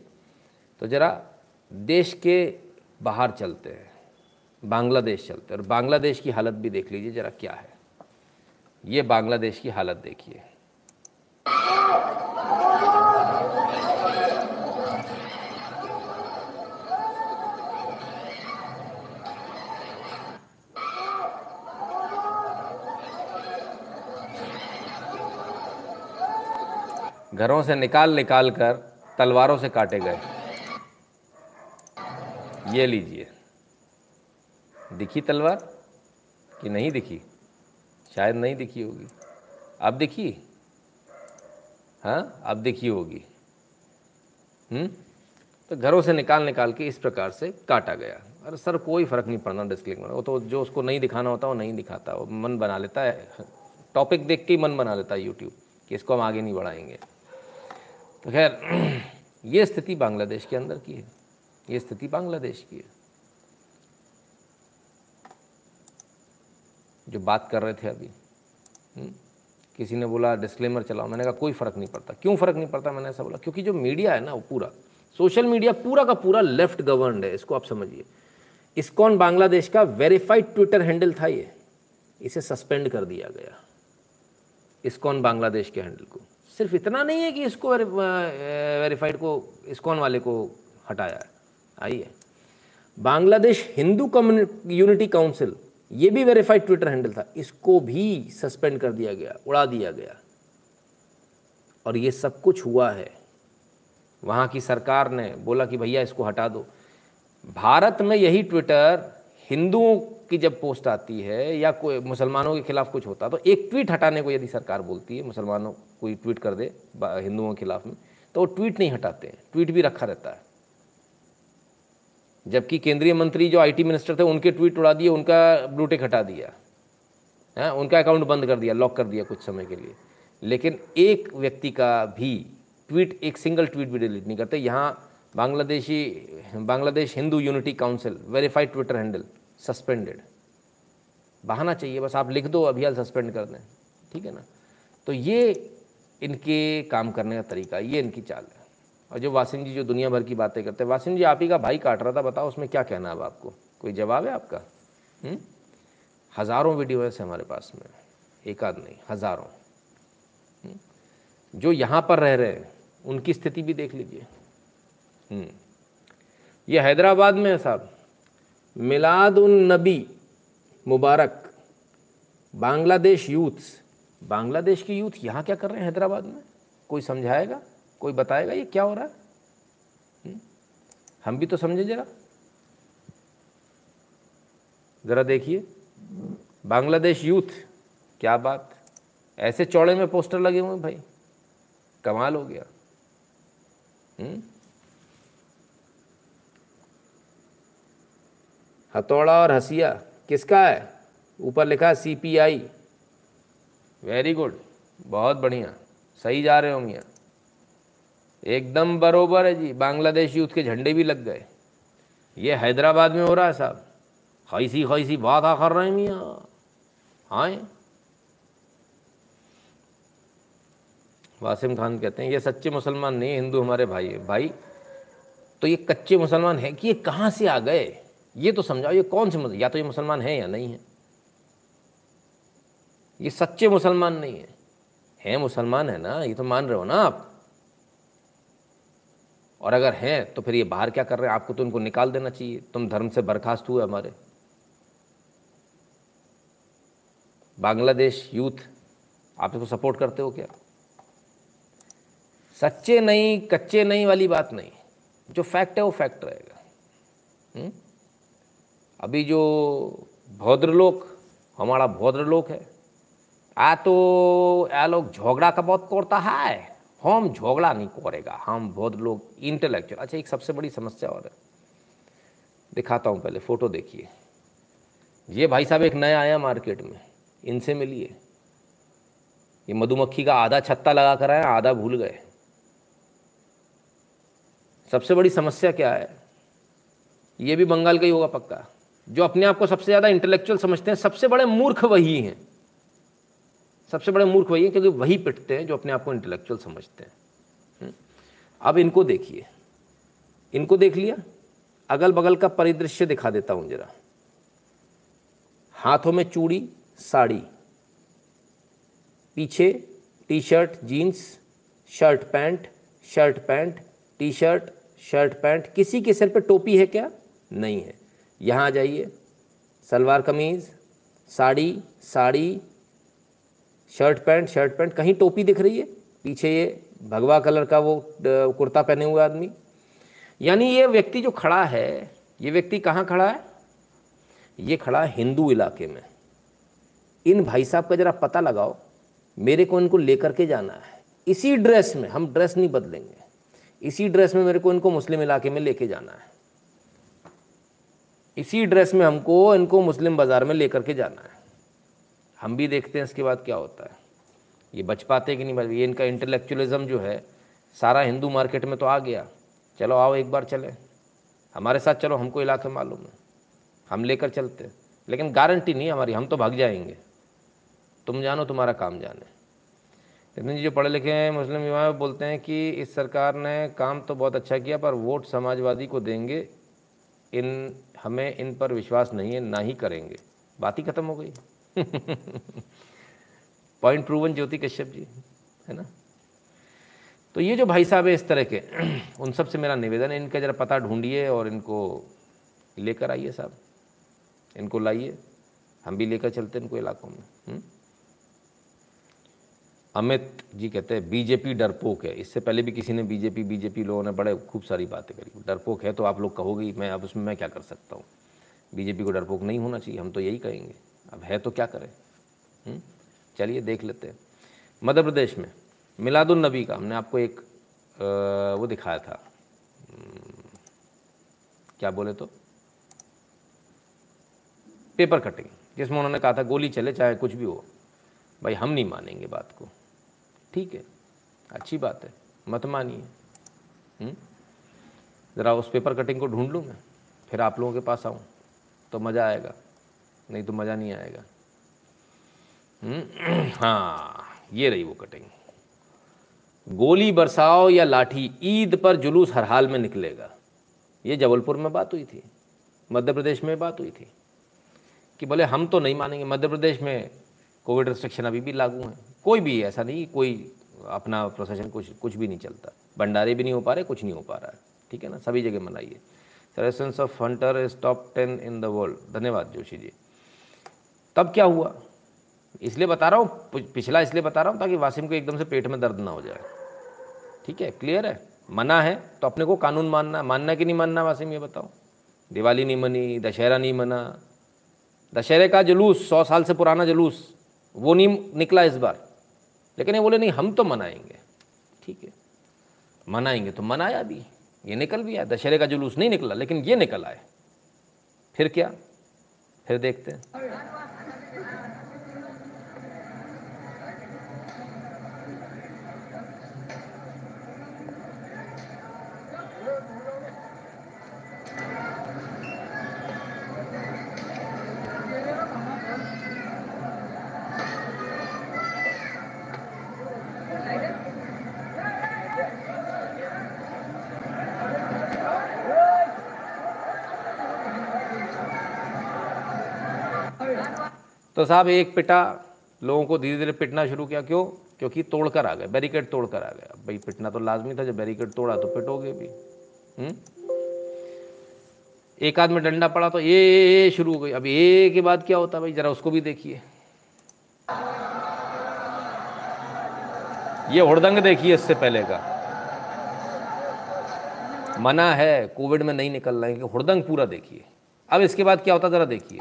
[SPEAKER 1] तो ज़रा देश के बाहर चलते हैं। बांग्लादेश चलते और बांग्लादेश की हालत भी देख लीजिए ज़रा क्या है। ये बांग्लादेश की हालत देखिए। घरों से निकाल निकाल कर तलवारों से काटे गए। ये लीजिए। दिखी तलवार कि नहीं दिखी? शायद नहीं दिखी होगी। अब दिखी? हाँ अब दिखी होगी। हम्म? तो घरों से निकाल निकाल के इस प्रकार से काटा गया। अरे सर, कोई फ़र्क नहीं पड़ना डिस्क्लेमर वो तो जो उसको नहीं दिखाना होता, वो नहीं दिखाता। वो मन बना लेता है। टॉपिक देख के ही मन बना लेता है यूट्यूब कि इसको हम आगे नहीं बढ़ाएँगे। तो खैर, <clears throat> ये स्थिति बांग्लादेश के अंदर की है। ये स्थिति बांग्लादेश की है। जो बात कर रहे थे अभी? हम्म, किसी ने बोला डिस्क्लेमर चलाओ। मैंने कहा कोई फ़र्क नहीं पड़ता। क्यों फ़र्क नहीं पड़ता? मैंने ऐसा बोला क्योंकि जो मीडिया है ना वो पूरा सोशल मीडिया पूरा का पूरा लेफ़्ट गवर्नड है इसको आप समझिए। इसकॉन बांग्लादेश का वेरीफाइड ट्विटर हैंडल था ये। इसे सस्पेंड कर दिया गया इसकॉन बांग्लादेश के हैंडल को। सिर्फ़ इतना नहीं है कि इसको वेरीफाइड को इस्कॉन वाले को हटाया है। आइए। बांग्लादेश हिंदू यूनिटी काउंसिल ये भी वेरीफाइड ट्विटर हैंडल था। इसको भी सस्पेंड कर दिया गया, उड़ा दिया गया। और ये सब कुछ हुआ है। वहाँ की सरकार ने बोला कि भैया इसको हटा दो। भारत में यही ट्विटर हिंदुओं की जब पोस्ट आती है या कोई मुसलमानों के खिलाफ कुछ होता तो एक ट्वीट हटाने को यदि सरकार बोलती है, मुसलमानों कोई ट्वीट कर दे हिंदुओं के खिलाफ में तो वो ट्वीट नहीं हटाते ट्वीट भी रखा रहता है। जबकि केंद्रीय मंत्री जो आईटी मिनिस्टर थे, उनके ट्वीट उड़ा दिए, उनका ब्लूटेक हटा दिया। है, उनका अकाउंट बंद कर दिया लॉक कर दिया कुछ समय के लिए। लेकिन एक व्यक्ति का भी ट्वीट एक सिंगल ट्वीट भी डिलीट नहीं करते। यहाँ Bangladeshi, Bangladesh Hindu unity council verified Twitter handle suspended बहाना चाहिए, बस आप लिख दो, अभी हाल सस्पेंड कर दें। ठीक है ना? तो ये इनके काम करने का तरीका, ये इनकी चाल है। और जो वासिम जी जो दुनिया भर की बातें करते हैं, वासिम जी आप ही का भाई काट रहा था, बताओ उसमें क्या कहना है अब आपको कोई जवाब है आपका हुँ? हम्म? हज़ारों वीडियो है हमारे पास में एक आध नहीं, हज़ारों हम्म? जो यहाँ पर रह रहे हैं, उनकी स्थिति भी देख लीजिए हम्म। ये हैदराबाद में है साहब मिलाद उन नबी मुबारक, बांग्लादेश यूथ्स बांग्लादेश की यूथ यहाँ क्या कर रहे हैं हैदराबाद में कोई समझाएगा कोई बताएगा ये क्या हो रहा है? हम्म? हम भी तो समझे जरा। ज़रा देखिए। बांग्लादेश यूथ, क्या बात? ऐसे चौड़े में पोस्टर लगे हुए भाई। कमाल हो गया। हम्म? हथौड़ा और हसिया, किसका है? ऊपर लिखा C P I very good बहुत बढ़िया। सही जा रहे हो मियाँ। एकदम बरोबर है जी। बांग्लादेश यूथ के झंडे भी लग गए। ये हैदराबाद में हो रहा है साहब। खैसी खैसी बात आ कर रहे हैं मियाँ। आए। वासिम खान कहते हैं, ये सच्चे मुसलमान नहीं हिंदू हमारे भाई है। भाई तो ये कच्चे मुसलमान हैं कि ये कहाँ से आ गए? ये तो समझाओ, ये कौन से या तो ये मुसलमान हैं या नहीं है। ये सच्चे मुसलमान नहीं है। हैं मुसलमान है ना? ये तो मान रहे हो ना आप? और अगर हैं तो फिर ये बाहर क्या कर रहे हैं? आपको तो उनको निकाल देना चाहिए। तुम धर्म से बर्खास्त हुए हमारे। बांग्लादेश यूथ, आप इसको सपोर्ट करते हो क्या? सच्चे नहीं, कच्चे नहीं वाली बात नहीं। जो फैक्ट है, वो फैक्ट रहेगा। हुँ? अभी जो भौद्रलोक हमारा भौद्रलोक है, आ तो आ लोग झगड़ा का बहुत करता है। हम झगड़ा नहीं करेगा, हम बहुत लोग इंटेलेक्चुअल अच्छा एक सबसे बड़ी समस्या और है। दिखाता हूँ पहले, फ़ोटो देखिए। ये भाई साहब एक नया आया मार्केट में, इनसे मिलिए। ये मधुमक्खी का आधा छत्ता लगा कर आए, आधा भूल गए। सबसे बड़ी समस्या क्या है? ये भी बंगाल का ही होगा पक्का। जो अपने आप को सबसे ज़्यादा इंटेलेक्चुअल समझते हैं, सबसे बड़े मूर्ख वही हैं। सबसे बड़े मूर्ख वही है क्योंकि वही पिटते हैं जो अपने आप को इंटेलेक्चुअल समझते हैं। हम्म। अब इनको देखिए। इनको देख लिया। अगल बगल का परिदृश्य दिखा देता हूँ जरा। हाथों में चूड़ी, साड़ी। पीछे T shirt jeans, shirt pant shirt pant T shirt shirt pant. किसी के सिर पे टोपी है क्या? नहीं है। यहाँ आ जाइए। Salwar kameez, sari sari shirt pant shirt pant, कहीं टोपी दिख रही है। पीछे ये भगवा कलर का वो कुर्ता पहने हुए आदमी। यानी ये व्यक्ति जो खड़ा है, ये व्यक्ति कहाँ खड़ा है? ये खड़ा है हिंदू इलाके में। इन भाई साहब का ज़रा पता लगाओ, मेरे को इनको लेकर के जाना है। इसी ड्रेस में, हम ड्रेस नहीं बदलेंगे। इसी ड्रेस में मेरे को इनको मुस्लिम इलाके में लेके जाना है। इसी ड्रेस में हमको इनको मुस्लिम बाज़ार में लेकर के जाना है। हम भी देखते हैं इसके बाद क्या होता है। ये बच पाते कि नहीं बच, ये इनका इंटेलेक्चुअलिज्म जो है, सारा हिंदू मार्केट में तो आ गया। चलो आओ एक बार चले। हमारे साथ चलो, हमको इलाके मालूम है। हम लेकर चलते हैं। लेकिन गारंटी नहीं हमारी, हम तो भाग जाएँगे। तुम जानो, तुम्हारा काम जाने। लेकिन जी जो पढ़े लिखे हैं, मुस्लिम युवा बोलते हैं कि इस सरकार ने काम तो बहुत अच्छा किया, पर वोट समाजवादी को देंगे। इन, हमें इन पर विश्वास नहीं है, ना ही करेंगे। बात ही ख़त्म हो गई। <laughs> पॉइंट प्रूवन ज्योति कश्यप जी, है ना? तो ये जो भाई साहब है इस तरह के, <clears throat> उन सबसे मेरा निवेदन है, इनका ज़रा पता ढूंढिए और इनको लेकर आइए साहब। इनको लाइए। हम भी लेकर चलते हैं इनको इलाकों में? हम्म? अमित जी कहते हैं, बीजेपी डरपोक है। इससे पहले भी किसी ने बीजेपी बीजेपी लोगों ने बड़े खूब सारी बातें करी। डरपोक है तो आप लोग कहोगे मैं, अब उसमें मैं क्या कर सकता हूँ? बीजेपी को डरपोक नहीं होना चाहिए, हम तो यही कहेंगे। अब है तो क्या करें? हम्म? चलिए देख लेते हैं। मध्य प्रदेश में मिलादुलनबी का हमने आपको एक वो दिखाया था। हम्म, क्या बोले तो? पेपर कटिंग जिसमें उन्होंने कहा था गोली चले चाहे कुछ भी हो। भाई हम नहीं मानेंगे बात को। ठीक है अच्छी बात है मत मानिए। हम्म? ज़रा उस पेपर कटिंग को ढूंढ लूँ मैं फिर आप लोगों के पास आऊँ तो मज़ा आएगा। नहीं तो मज़ा नहीं आएगा। हम्म? <clears throat> हाँ ये रही वो कटिंग गोली बरसाओ या लाठी, ईद पर जुलूस हर हाल में निकलेगा। ये जबलपुर में बात हुई थी, मध्य प्रदेश में बात हुई थी कि बोले हम तो नहीं मानेंगे, मध्य प्रदेश में कोविड रिस्ट्रिक्शन अभी भी लागू हैं। कोई भी ऐसा नहीं, कोई अपना प्रोसेशन कुछ कुछ भी नहीं चलता। भंडारे भी नहीं हो पा रहे, कुछ नहीं हो पा रहा है। ठीक है ना? सभी जगह मनाइए। सरेसेंस of hunter is top ten in the world धन्यवाद जोशी जी। तब क्या हुआ? इसलिए बता रहा हूँ पिछला इसलिए बता रहा हूँ ताकि वासिम को एकदम से पेट में दर्द ना हो जाए। ठीक है? क्लियर है? मना है? तो अपने को कानून मानना मानना कि नहीं मानना वासिम, ये बताओ? दिवाली नहीं मनी, दशहरा नहीं मना। दशहरे का जुलूस, सौ साल से पुराना जुलूस, वो नहीं निकला इस बार। लेकिन ये बोले, नहीं, हम तो मनाएँगे। ठीक है? मनाएँगे तो मनाया भी। ये निकल भी आया। दशहरे का जुलूस नहीं निकला, लेकिन ये निकल आए फिर क्या? फिर देखते हैं। तो साहब एक पिटा लोगों को धीरे धीरे पिटना शुरू किया, क्यों? क्योंकि तोड़ कर आ गए बैरिकेड तोड़ कर आ गए। भाई पिटना तो लाजमी था, जब बैरिकेड तोड़ा तो पिटोगे भी। हुँ? एक आदमी डंडा पड़ा तो ये शुरू हो गई। अब ये के बाद क्या होता भाई? जरा उसको भी देखिए। ये हुड़दंग देखिए इससे पहले का। मना है, कोविड में नहीं निकलना है कि हुड़दंग पूरा देखिए। अब इसके बाद क्या होता जरा देखिए।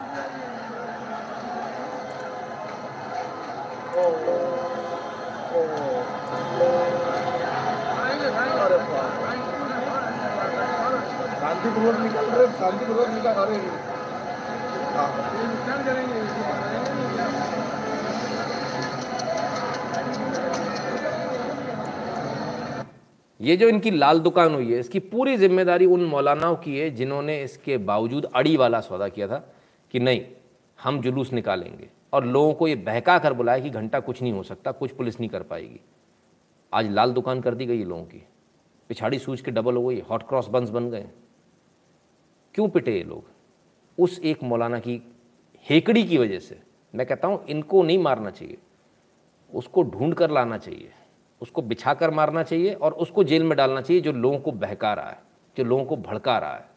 [SPEAKER 2] निकल शांतिपूर्वक निकल रहे
[SPEAKER 1] ये जो इनकी लाल दुकान हुई है, इसकी पूरी ज़िम्मेदारी उन मौलानाओं की है, जिन्होंने इसके बावजूद अड़ी वाला सौदा किया था कि नहीं, हम जुलूस निकालेंगे। और लोगों को ये बहका कर बुलाया कि घंटा कुछ नहीं हो सकता, कुछ पुलिस नहीं कर पाएगी। आज लाल दुकान कर दी गई लोगों की। पिछाड़ी सूझ के डबल हो गई हॉट क्रॉस बंस बन गए। क्यों पिटे ये लोग? उस एक मौलाना की हेकड़ी की वजह से। मैं कहता हूँ इनको नहीं मारना चाहिए। उसको ढूंढ कर लाना चाहिए। उसको बिछा कर मारना चाहिए और उसको जेल में डालना चाहिए जो लोगों को बहका रहा है जो लोगों को भड़का रहा है।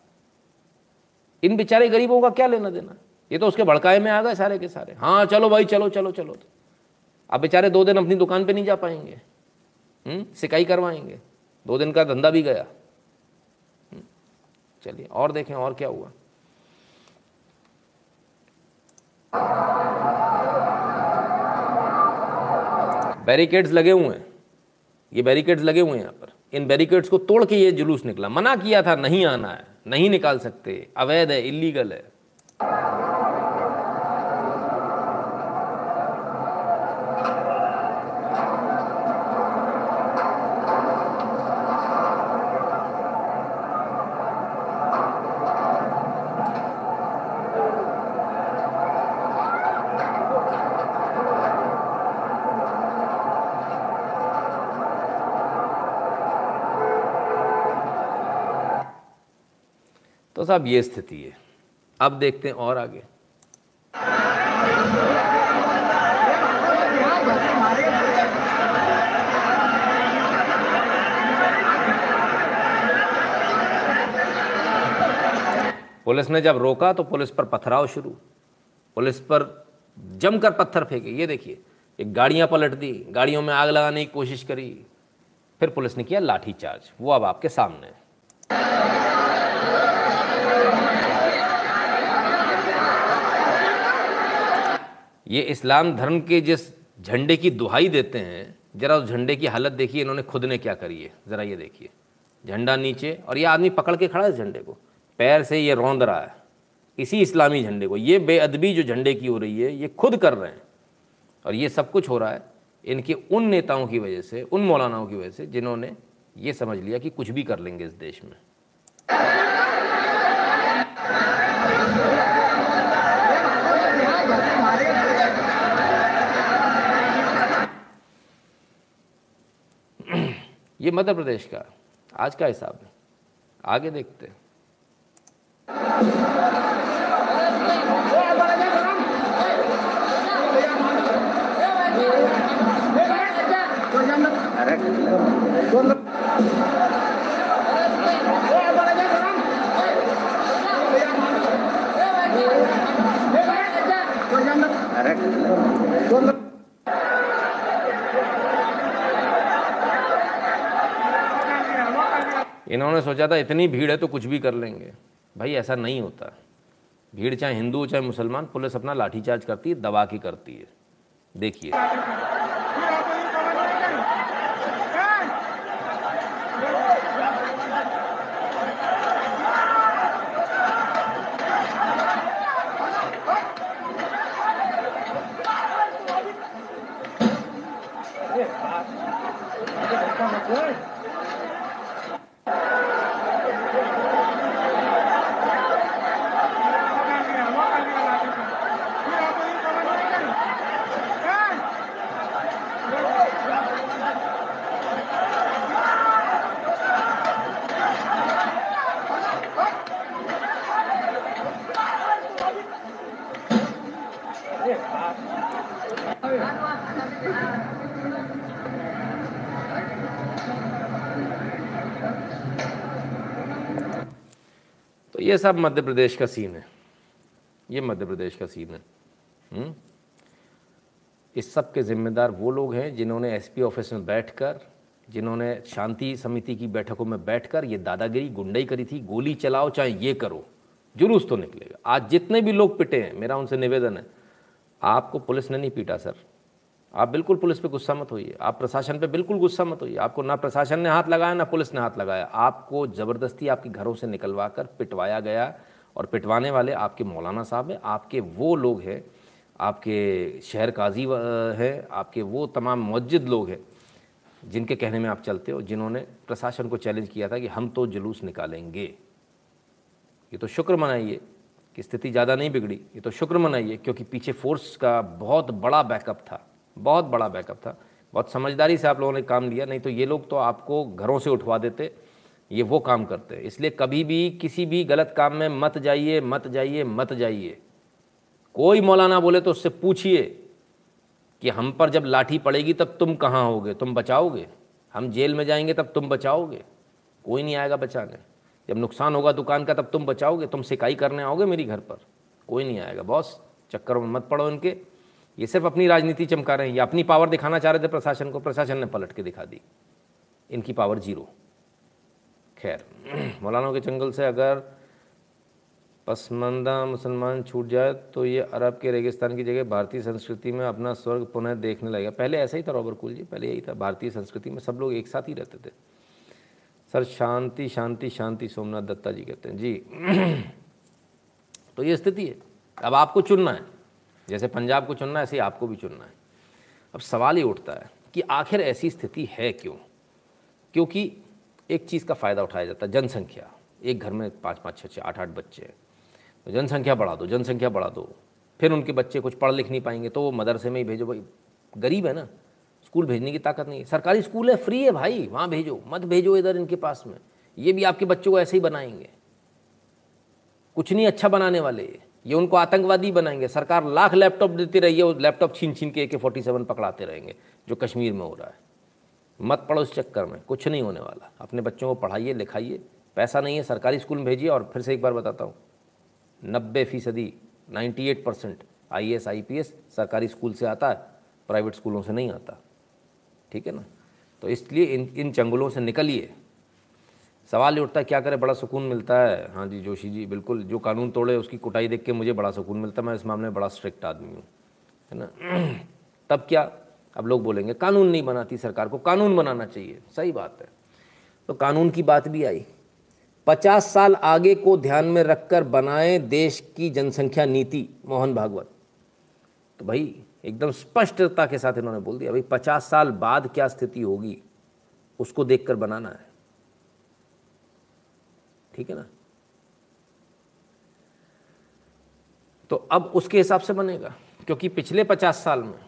[SPEAKER 1] इन बेचारे गरीबों का क्या लेना देना? ये तो उसके भड़काए में आ गए सारे के सारे। हाँ चलो भाई चलो चलो चलो। तो अब बेचारे दो दिन अपनी दुकान पे नहीं जा पाएँगे। हम्म, सिकाई करवाएँगे। दो दिन का धंधा भी गया। चलिए, और देखें, और क्या हुआ? बैरिकेड्स लगे हुए हैं। ये बैरिकेड्स लगे हुए हैं यहाँ पर। इन बैरिकेड्स को तोड़ के ये जुलूस निकला। मना किया था, नहीं आना है, नहीं निकाल सकते, अवैध है, इलीगल है। साहब, ये स्थिति है। अब देखते हैं और आगे। पुलिस ने जब रोका तो पुलिस पर पथराव शुरू। पुलिस पर जमकर पत्थर फेंके। ये देखिए, एक गाड़ियाँ पलट दी, गाड़ियों में आग लगाने की कोशिश करी। फिर पुलिस ने किया लाठी चार्ज वो अब आपके सामने है। ये इस्लाम धर्म के जिस झंडे की दुहाई देते हैं, जरा उस झंडे की हालत देखिए, इन्होंने खुद ने क्या करी है, ज़रा ये देखिए। झंडा नीचे, और ये आदमी पकड़ के खड़ा है झंडे को। पैर से ये रौंद रहा है, इसी इस्लामी झंडे को। ये बेअदबी जो झंडे की हो रही है, ये खुद कर रहे हैं, और ये सब कुछ हो रहा है इनके उन नेताओं की वजह से, उन मौलानाओं की वजह से, जिन्होंने ये समझ लिया कि कुछ भी कर लेंगे इस देश में। ये मध्य प्रदेश का आज का हिसाब है आगे देखते हैं इन्होंने सोचा था, इतनी भीड़ है तो कुछ भी कर लेंगे। भाई, ऐसा नहीं होता। भीड़ चाहे हिंदू चाहे मुसलमान, पुलिस अपना लाठीचार्ज करती है, दबा के करती है। देखिए। ये सब मध्य प्रदेश का सीन है। ये मध्य प्रदेश का सीन है। हुँ? इस सब के जिम्मेदार वो लोग हैं जिन्होंने एसपी ऑफ़िस में बैठकर, जिन्होंने शांति समिति की बैठकों में बैठकर ये दादागिरी गुंडई करी थी, गोली चलाओ चाहे ये करो, जुलूस तो निकलेगा। आज जितने भी लोग पिटे हैं, मेरा उनसे निवेदन है, आपको पुलिस ने नहीं पीटा, सर। आप बिल्कुल पुलिस पे गुस्सा मत होइए। आप प्रशासन पे बिल्कुल गुस्सा मत होइए। आपको ना प्रशासन ने हाथ लगाया, ना पुलिस ने हाथ लगाया। आपको ज़बरदस्ती आपके घरों से निकलवा कर पिटवाया गया और पिटवाने वाले आपके मौलाना साहब हैं, आपके वो लोग हैं, आपके शहर काजी हैं, आपके वो तमाम मस्जिद लोग हैं, जिनके कहने में आप चलते हो, जिन्होंने प्रशासन को चैलेंज किया था कि हम तो जुलूस निकालेंगे। ये तो शुक्र मनाइए कि स्थिति ज़्यादा नहीं बिगड़ी। ये तो शुक्र मनाइए, क्योंकि पीछे फोर्स का बहुत बड़ा बैकअप था। बहुत बड़ा बैकअप था। बहुत समझदारी से आप लोगों ने काम लिया, नहीं तो ये लोग तो आपको घरों से उठवा देते, ये वो काम करते। हैं इसलिए कभी भी किसी भी गलत काम में मत जाइए मत जाइए मत जाइए। कोई मौलाना बोले तो उससे पूछिए कि हम पर जब लाठी पड़ेगी तब तुम कहाँ होगे? तुम बचाओगे? हम जेल में जाएँगे तब तुम बचाओगे? कोई नहीं आएगा बचाने। जब नुकसान होगा दुकान का तब तुम बचाओगे? तुम सिकाई करने आओगे मेरी घर पर? कोई नहीं आएगा। बॉस, चक्कर में मत पड़ो इनके। ये सिर्फ़ अपनी राजनीति चमका रहे हैं, ये अपनी पावर दिखाना चाह रहे थे प्रशासन को, प्रशासन ने पलट के दिखा दी। इनकी पावर ज़ीरो खैर <clears throat> मौलाना के जंगल से अगर पसमंदा मुसलमान छूट जाए तो ये अरब के रेगिस्तान की जगह भारतीय संस्कृति में अपना स्वर्ग पुनः देखने लगेगा। पहले ऐसा ही था, रॉबर कुल जी, पहले यही था। भारतीय संस्कृति में सब लोग एक साथ ही रहते थे। सर, शांति शांति शांति, सोमनाथ दत्ता जी कहते हैं। जी <clears throat> तो ये स्थिति है। अब आपको चुनना है। जैसे पंजाब को चुनना है, ऐसे ही आपको भी चुनना है। अब सवाल ये उठता है कि आखिर ऐसी स्थिति है क्यों? क्योंकि एक चीज़ का फ़ायदा उठाया जाता है, जनसंख्या। एक घर में पाँच पाँच छः छः आठ आठ बच्चे हैं। तो जनसंख्या बढ़ा दो, जनसंख्या बढ़ा दो। फिर उनके बच्चे कुछ पढ़ लिख नहीं पाएँगे तो वो मदरसे में ही भेजो। भाई, गरीब है ना? स्कूल भेजने की ताकत नहीं है। सरकारी स्कूल है, फ्री है भाई, वहाँ भेजो। मत भेजो इधर इनके पास में। ये भी आपके बच्चों को ऐसे ही बनाएँगे। कुछ नहीं अच्छा बनाने वाले। ये उनको आतंकवादी बनाएँगे। सरकार लाख लैपटॉप देती रही है, वो लैपटॉप छीन छीन के ए के फोर्टी सेवन पकड़ाते रहेंगे, जो कश्मीर में हो रहा है। मत पढ़ो इस चक्कर में, कुछ नहीं होने वाला। अपने बच्चों को पढ़ाइए, लिखाइए, पैसा नहीं है, सरकारी स्कूल में भेजिए और फिर से एक बार बताता हूँ, नब्बे फ़ीसदी ninety eight percent I S I P S सरकारी स्कूल से आता है, प्राइवेट स्कूलों से नहीं आता। ठीक है ना? तो इसलिए इन इन चंगुलों से निकलिए। सवाल ये उठता है, क्या करे? बड़ा सुकून मिलता है। हाँ जी, जोशी जी, बिल्कुल। जो कानून तोड़े, उसकी कुटाई देख के मुझे बड़ा सुकून मिलता है। मैं इस मामले में बड़ा स्ट्रिक्ट आदमी हूँ, है ना? तब क्या? अब लोग बोलेंगे, कानून नहीं बनाती सरकार को। कानून बनाना चाहिए। सही बात है। तो कानून की बात भी आई। पचास साल आगे को ध्यान में रखकर बनाए देश की जनसंख्या नीति, मोहन भागवत। तो भाई, एकदम स्पष्टता के साथ इन्होंने बोल दिया, भाई, पचास साल बाद क्या स्थिति होगी? उसको देखकर बनाना है। ठीक है ना? तो अब उसके हिसाब से बनेगा, क्योंकि पिछले पचास साल में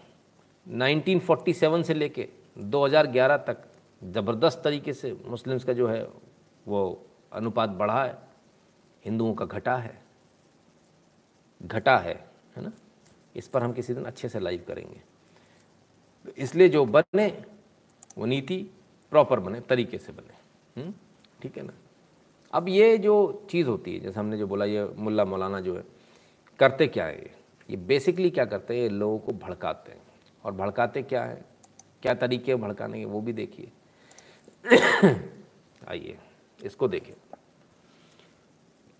[SPEAKER 1] 1947 से लेके 2011 तक ज़बरदस्त तरीके से मुस्लिम्स का जो है, वो अनुपात बढ़ा है, हिंदुओं का घटा है घटा है है ना? इस पर हम किसी दिन अच्छे से लाइव करेंगे। इसलिए जो बने, वो नीति प्रॉपर बने, तरीके से बने हम्म? ठीक है ना? अब ये जो चीज़ होती है, जैसे हमने जो बोला, ये मुल्ला मौलाना जो है, करते क्या है? ये ये बेसिकली क्या करते हैं? ये लोगों को भड़काते हैं। और भड़काते क्या है? क्या तरीके भड़काने के? वो भी देखिए। <coughs> आइए, इसको देखिए।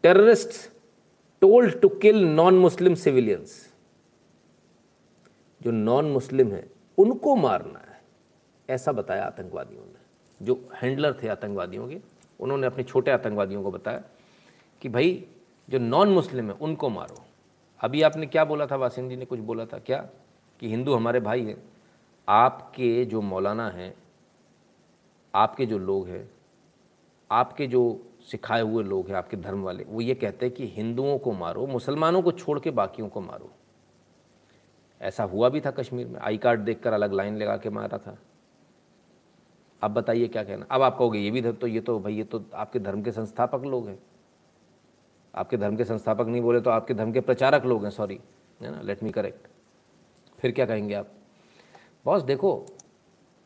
[SPEAKER 1] Terrorist told to kill non Muslim civilians जो नॉन मुस्लिम है, उनको मारना है। ऐसा बताया आतंकवादियों ने। जो हैंडलर थे आतंकवादियों के उन्होंने अपने छोटे आतंकवादियों को बताया कि भाई, जो नॉन मुस्लिम है, उनको मारो। अभी आपने क्या बोला था? वासिम जी ने कुछ बोला था क्या? कि हिंदू हमारे भाई हैं, आपके जो मौलाना हैं, आपके जो लोग हैं, आपके जो सिखाए हुए लोग हैं, आपके धर्म वाले, वो ये कहते हैं कि हिंदुओं को मारो, मुसलमानों को छोड़ के बाकियों को मारो। ऐसा हुआ भी था कश्मीर में। आई कार्ड देखकर अलग लाइन लगा के मारा था। अब बताइए क्या कहना? अब आप कहोगे, ये भी धर्म तो ये तो भाई, ये तो आपके धर्म के संस्थापक लोग हैं। आपके धर्म के संस्थापक नहीं बोले तो आपके धर्म के प्रचारक लोग हैं सॉरी है ना? लेट मी करेक्ट फिर क्या कहेंगे आप? बॉस देखो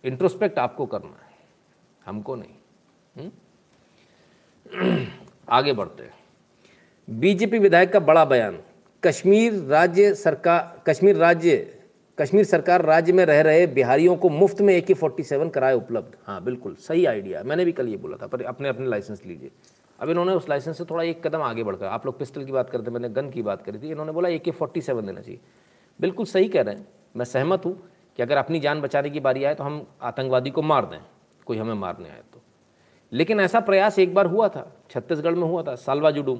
[SPEAKER 1] इंट्रोस्पेक्ट आपको करना है, हमको नहीं। हुँ? <clears throat> आगे बढ़ते हैं। बीजेपी विधायक का बड़ा बयान, कश्मीर राज्य सरकार, कश्मीर राज्य कश्मीर सरकार राज्य में रह रहे बिहारियों को मुफ़्त में ए के फोर्टी सेवन कराए उपलब्ध। हाँ बिल्कुल, सही आइडिया। मैंने भी कल ये बोला था, पर अपने अपने लाइसेंस लीजिए। अब इन्होंने उस लाइसेंस से थोड़ा एक कदम आगे बढ़कर, आप लोग पिस्टल की बात करते, मैंने गन की बात करी थी, इन्होंने बोला ए के फोर्टी सेवन देना चाहिए। बिल्कुल सही कह रहे हैं। मैं सहमत हूँ कि अगर अपनी जान बचाने की बारी आए तो हम आतंकवादी को मार दें, कोई हमें मारने आए तो। लेकिन ऐसा प्रयास एक बार हुआ था, छत्तीसगढ़ में हुआ था, सालवा जुडूम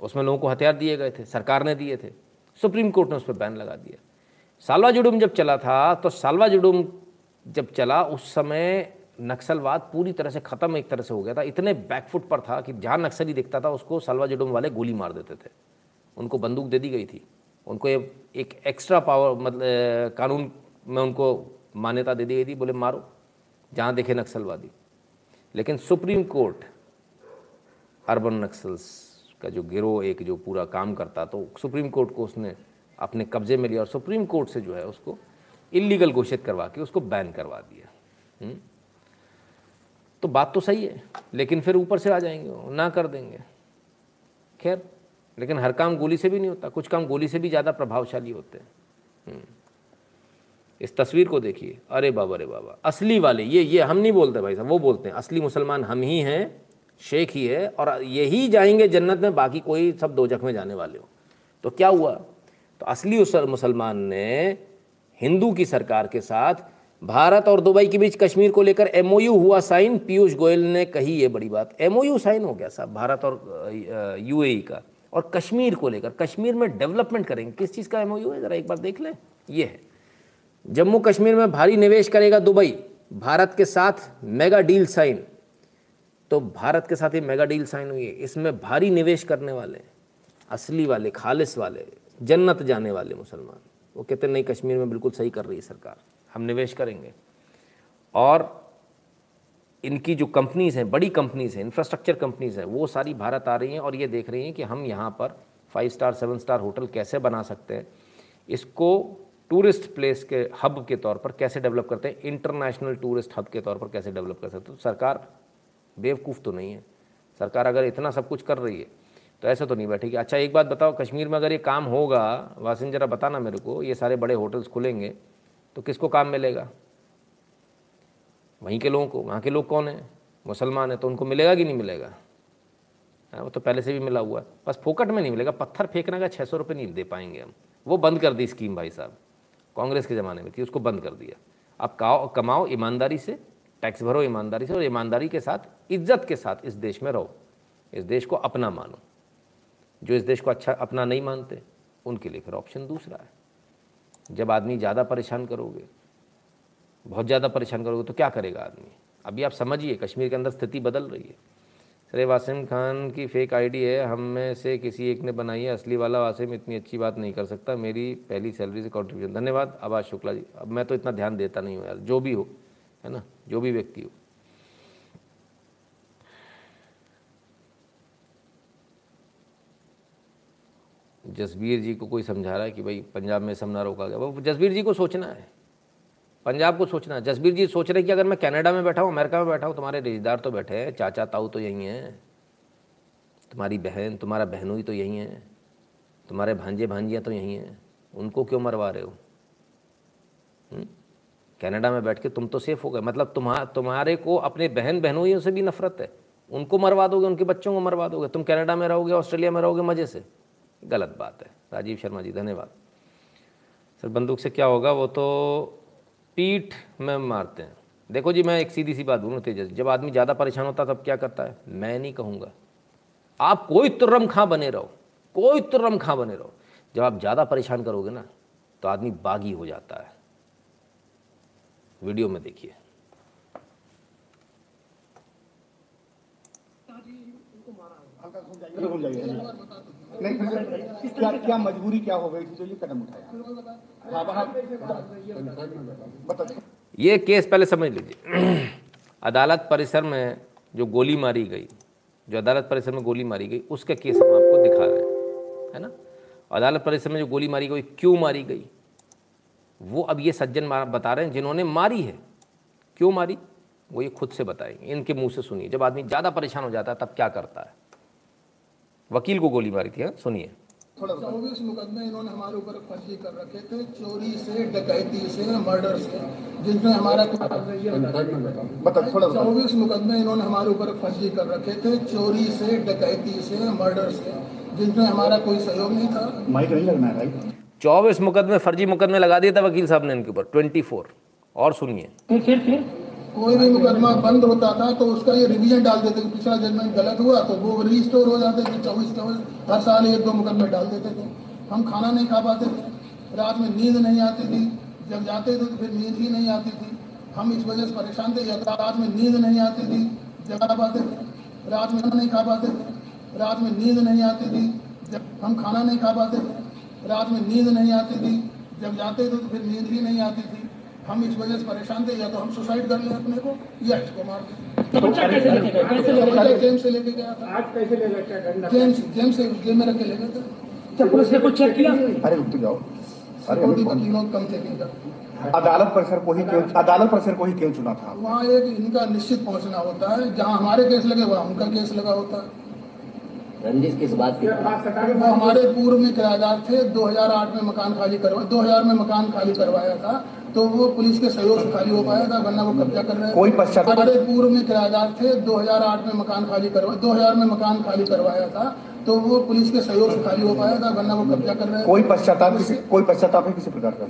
[SPEAKER 1] उसमें लोगों को हथियार दिए गए थे, सरकार ने दिए थे, सुप्रीम कोर्ट ने उस पर बैन लगा दिया। सालवा जुडूम जब चला था तो सालवा जुडूम जब चला, उस समय नक्सलवाद पूरी तरह से ख़त्म एक तरह से हो गया था। इतने बैकफुट पर था कि जहाँ नक्सली दिखता था, उसको सालवा जुडूम वाले गोली मार देते थे। उनको बंदूक दे दी गई थी। उनको एक एक्स्ट्रा पावर मतलब कानून में उनको मान्यता दे दी गई थी, बोले मारो, जहाँ देखे नक्सलवादी। लेकिन सुप्रीम कोर्ट, अर्बन नक्सल्स का जो गिरोह, एक जो पूरा काम करता तो सुप्रीम कोर्ट को उसने अपने कब्जे में लिया और सुप्रीम कोर्ट से जो है उसको इलीगल घोषित करवा के उसको बैन करवा दिया। हुँ? तो बात तो सही है, लेकिन फिर ऊपर से आ जाएँगे ना कर देंगे। खैर, लेकिन हर काम गोली से भी नहीं होता, कुछ काम गोली से भी ज़्यादा प्रभावशाली होते हैं। इस तस्वीर को देखिए। अरे बाबा अरे बाबा, असली वाले, ये ये हम नहीं बोलते भाई साहब, वो बोलते हैं, असली मुसलमान हम ही हैं, शेख ही है, और यही जाएँगे जन्नत में, बाकी कोई सब दो में जाने वाले हो। तो क्या हुआ? तो असली उस मुसलमान ने हिंदू की सरकार के साथ भारत और दुबई के बीच कश्मीर को लेकर एमओयू हुआ साइन। पीयूष गोयल ने कही ये बड़ी बात। एमओयू साइन हो गया साहब, भारत और यूएई का। और कश्मीर को लेकर, कश्मीर में डेवलपमेंट करेंगे। किस चीज़ का एमओयू है? ज़रा एक बार देख लें। ये है। जम्मू कश्मीर में भारी निवेश करेगा दुबई। भारत के साथ मेगा डील साइन। तो भारत के साथ ये मेगा डील साइन हुई है। इसमें भारी निवेश करने वाले, असली वाले खालिस वाले जन्नत जाने वाले मुसलमान। वो कहते नहीं, कश्मीर में बिल्कुल सही कर रही है सरकार। हम निवेश करेंगे। और इनकी जो कंपनीज़ हैं, बड़ी कंपनीज़ हैं इंफ्रास्ट्रक्चर कंपनीज़ हैं, वो सारी भारत आ रही हैं और ये देख रही हैं कि हम यहाँ पर five star seven star hotel कैसे बना सकते हैं। इसको टूरिस्ट प्लेस के हब के तौर पर कैसे डेवलप करते हैं? इंटरनेशनल टूरिस्ट हब के तौर पर कैसे डेवलप कर सकते हैं? तो सरकार बेवकूफ़ तो नहीं है। सरकार अगर इतना सब कुछ कर रही है तो ऐसा तो नहीं बैठेगी अच्छा एक बात बताओ, कश्मीर में अगर ये काम होगा वासिन जरा बताना मेरे को, ये सारे बड़े होटल्स खुलेंगे तो किसको काम मिलेगा? वहीं के लोगों को, वहाँ के लोग कौन हैं? मुसलमान है तो उनको मिलेगा कि नहीं मिलेगा? हाँ वो तो पहले से भी मिला हुआ है। बस फोकट में नहीं मिलेगा, पत्थर फेंकने का छः सौ रुपये नहीं दे पाएँगे हम। वो बंद कर दी स्कीम, भाई साहब, कांग्रेस के ज़माने में थी उसको बंद कर दिया। अब कमाओ ईमानदारी से, टैक्स भरो ईमानदारी से और ईमानदारी के साथ, इज़्ज़त के साथ इस देश में रहो, इस देश को अपना मानो। जो इस देश को अच्छा अपना नहीं मानते, उनके लिए फिर ऑप्शन दूसरा है। जब आदमी ज़्यादा परेशान करोगे, बहुत ज़्यादा परेशान करोगे तो क्या करेगा आदमी? अभी आप समझिए, कश्मीर के अंदर स्थिति बदल रही है। सर वासिम खान की फेक आईडी है, हम में से किसी एक ने बनाई है, असली वाला वासिम इतनी अच्छी बात नहीं कर सकता, मेरी पहली सैलरी से कॉन्ट्रीब्यूशन धन्यवाद आवाज़ शुक्ला जी। अब मैं तो इतना ध्यान देता नहीं हूँ यार, जो भी हो, है ना, जो भी व्यक्ति हो। जसबीर जी को कोई समझा रहा है कि भाई पंजाब में समना रोका गया। वो जसबीर जी को सोचना है। पंजाब को सोचना है। जसबीर जी सोच रहे कि अगर मैं कनाडा में बैठा हूँ, अमेरिका में बैठा हूँ, तुम्हारे रिश्तेदार तो बैठे हैं, चाचा ताऊ तो यही हैं। तुम्हारी बहन, तुम्हारा बहनोई तो यही है। तुम्हारे भांजे भांजियाँ तो यही हैं। उनको क्यों मरवा रहे हो? कनाडा में बैठ के तुम तो सेफ़ हो गए। मतलब तुम्हारा तुम्हारे को अपने बहन बहनोइयों से भी नफरत है। उनको मरवा दोगे, उनके बच्चों को मरवा दोगे। तुम कनाडा में रहोगे, ऑस्ट्रेलिया में रहोगे मज़े से। गलत बात है। राजीव शर्मा जी, धन्यवाद। सर, बंदूक से क्या होगा? वो तो पीठ में मारते हैं। देखो जी, मैं एक सीधी सी बात बोलूँ, तेजस जब आदमी ज़्यादा परेशान होता तब क्या करता है? मैं नहीं कहूँगा। आप कोई तुर्रम खां बने रहो, कोई तुर्रम खां बने रहो। जब आप ज़्यादा परेशान करोगे ना तो आदमी बागी हो जाता है। वीडियो में देखिए।
[SPEAKER 3] नहीं क्या क्या मजबूरी क्या हो गई? थी जो ये कदम उठाया। हाँ
[SPEAKER 1] ये केस पहले समझ लीजिए। अदालत परिसर में जो गोली मारी गई, जो अदालत परिसर में गोली मारी गई, उसका केस हम आपको दिखा रहे हैं, है ना? अदालत परिसर में जो गोली मारी गई, क्यों मारी गई? वो अब ये सज्जन बता रहे हैं, जिन्होंने मारी है। क्यों मारी? वो ये खुद से बताएँगे। इनके मुँह से सुनिए। जब आदमी ज़्यादा परेशान हो जाता है, तब क्या करता है? वकील को गोली मारी थी हाँ सुनिए।
[SPEAKER 8] चौबीस मुकदमे इन्होंने हमारे ऊपर फर्जी कर रखे थे चोरी से डकैती से मर्डर से जिनमें हमारा चौबीस मुकदमे इन्होंने हमारे ऊपर फर्जी कर रखे थे चोरी से डकैती से मर्डर से जिनमें हमारा कोई सहयोग नहीं था।
[SPEAKER 3] माइक नहीं लगना है भाई।
[SPEAKER 1] चौबीस मुकदमे फर्जी मुकदमे लगा दिए था वकील साहब ने इनके ऊपर ट्वेंटी फोर। और सुनिए।
[SPEAKER 8] कोई भी मुकदमा बंद होता था तो उसका ये रिवीजन डाल देते थे। पिछला जजमेंट गलत हुआ तो वो रिस्टोर हो जाते थे, चौबीस चौबीस, हर साल एक दो मुकदमे डाल देते थे। हम खाना नहीं खा पाते थे। रात में नींद नहीं आती थी। जब जाते थे तो फिर नींद ही नहीं आती थी। हम इस वजह से परेशान थे तो रात में नींद नहीं आती थी, जगा पाते थे। रात में नहीं खा पाते थे। रात में नींद नहीं आती थी, जब हम खाना नहीं खा पाते थे। रात में नींद नहीं आती थी। जब जाते थे तो फिर नींद ही नहीं आती थी। हम इस वजह से परेशान थे या तो हम सुसाइड कर लें अपने को या इसको मार दें। से लेके गया था।
[SPEAKER 9] आज कैसे ले
[SPEAKER 8] से जेल में रख के ले गए थे।
[SPEAKER 9] क्या पुलिस ने कुछ चेक किया?
[SPEAKER 3] अरे रुक तो जाओ।
[SPEAKER 8] सिक्योरिटी वकीलों कम चेकिंग
[SPEAKER 3] अदालत परिसर को ही क्यों अदालत परिसर को ही क्यों चुना था।
[SPEAKER 8] वहाँ एक इनका निश्चित पहुँचना होता है जहाँ हमारे केस लगे वहाँ उनका केस लगा होता है।
[SPEAKER 10] रंजिश किस बात की?
[SPEAKER 8] वो हमारे पूर्व में किराएदार थे 2008 में मकान खाली करवा 2000 में मकान खाली करवाया था। तो वो पुलिस के सहयोग से खाली हो पाया था वरना वो कब्जा कर रहे
[SPEAKER 3] कोई पश्चाताप-
[SPEAKER 8] हमारे पूर्व में किराएदार थे 2008 में मकान खाली करवा 2000 में मकान खाली करवाया था तो वो पुलिस के सहयोग से खाली हो पाया था वरना वो कब्जा कर रहे
[SPEAKER 3] कोई पश्चाताप किसी कोई पश्चाताप है किसी प्रकार का?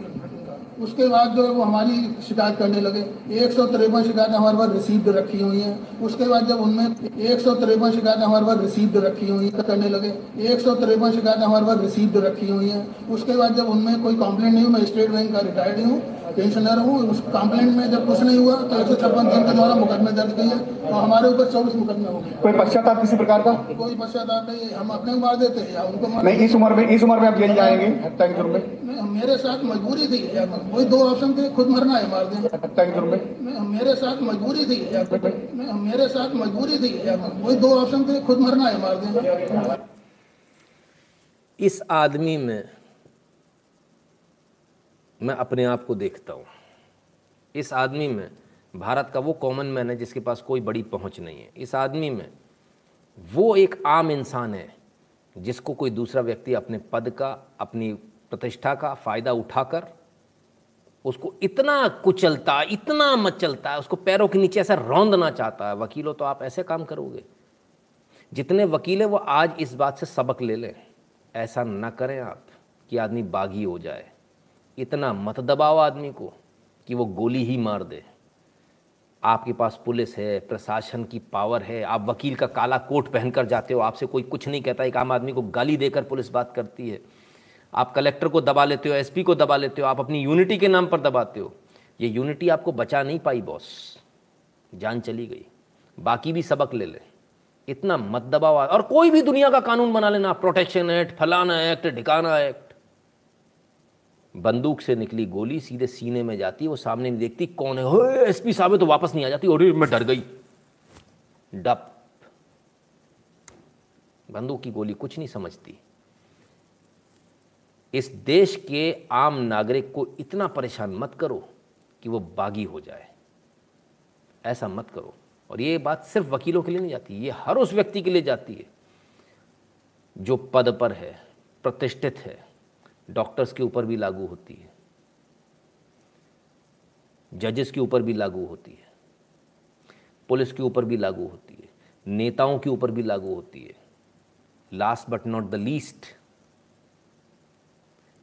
[SPEAKER 8] उसके बाद जो है वो हमारी शिकायत करने लगे। एक सौ तिरपन शिकायतें हमारे पास रिसीव्ड रखी हुई हैं। उसके बाद जब उनमें एक सौ तिरपन शिकायतें हमारे पास रिसीव्ड रखी हुई हैं करने लगे। एक सौ तिरपन शिकायतें हमारे पास रिसीव्ड रखी हुई हैं। उसके बाद जब उनमें कोई कंप्लेंट नहीं हुई मैं स्टेट बैंक का रिटायर्ड हूँ। पेंशनर हूँ उस कंप्लेंट में जब कुछ नहीं हुआ तो एक सौ छप्पन दिन के द्वारा मुकदमे दर्ज किए और हमारे ऊपर चौबीस मुकदमे हो गए।
[SPEAKER 3] कोई पश्चाताप किसी प्रकार का?
[SPEAKER 8] कोई पश्चाताप नहीं हम अपने मार देते हैं या उनको मार
[SPEAKER 3] नहीं इस उम्र में इस उम्र में आप जेल जाएँगे हत्या के जुर्म में
[SPEAKER 8] मेरे साथ मजबूरी थी या वही दो ऑप्शन थे खुद मरना है मार दें
[SPEAKER 3] हत्या के जुर्म में
[SPEAKER 8] मेरे साथ मजबूरी थी मेरे साथ मजबूरी थी या वही दो ऑप्शन थे खुद मरना है मार दें
[SPEAKER 1] इस आदमी में मैं अपने आप को देखता हूँ। इस आदमी में भारत का वो कॉमन मैन है जिसके पास कोई बड़ी पहुँच नहीं है। इस आदमी में वो एक आम इंसान है जिसको कोई दूसरा व्यक्ति अपने पद का, अपनी प्रतिष्ठा का फ़ायदा उठाकर उसको इतना कुचलता, इतना मचलता है उसको पैरों के नीचे ऐसा रौंदना चाहता है, वकीलों तो आप ऐसे काम करोगे। जितने वकील हैं वो आज इस बात से सबक ले लें। ऐसा ना करें आप कि आदमी बागी हो जाए। इतना मत दबाओ आदमी को कि वो गोली ही मार दे। आपके पास पुलिस है, प्रशासन की पावर है, आप वकील का काला कोट पहनकर जाते हो, आपसे कोई कुछ नहीं कहता एक आम आदमी को गाली देकर पुलिस बात करती है। आप कलेक्टर को दबा लेते हो, एसपी को दबा लेते हो, आप अपनी यूनिटी के नाम पर दबाते हो। ये यूनिटी आपको बचा नहीं पाई, बॉस। जान चली गई। बाकी भी सबक ले ले। इतना मत दबाओ। और कोई भी दुनिया का कानून बना लेना। प्रोटेक्शन एक्ट, फलाना एक्ट, ढिकाना एक्ट। बंदूक से निकली गोली सीधे सीने में जाती है वो सामने नहीं देखती, कौन है? एसपी साहब तो वापस नहीं आ जाती। और मैं डर गई। डप। बंदूक की गोली कुछ नहीं समझती। इस देश के आम नागरिक को इतना परेशान मत करो कि वो बागी हो जाए। ऐसा मत करो। और ये बात सिर्फ़ वकीलों के लिए नहीं जाती, ये हर उस व्यक्ति के लिए जाती है, जो पद पर है, प्रतिष्ठित है। डॉक्टर्स के ऊपर भी लागू होती है। जजेस के ऊपर भी लागू होती है। पुलिस के ऊपर भी लागू होती है। नेताओं के ऊपर भी लागू होती है। Last but not the least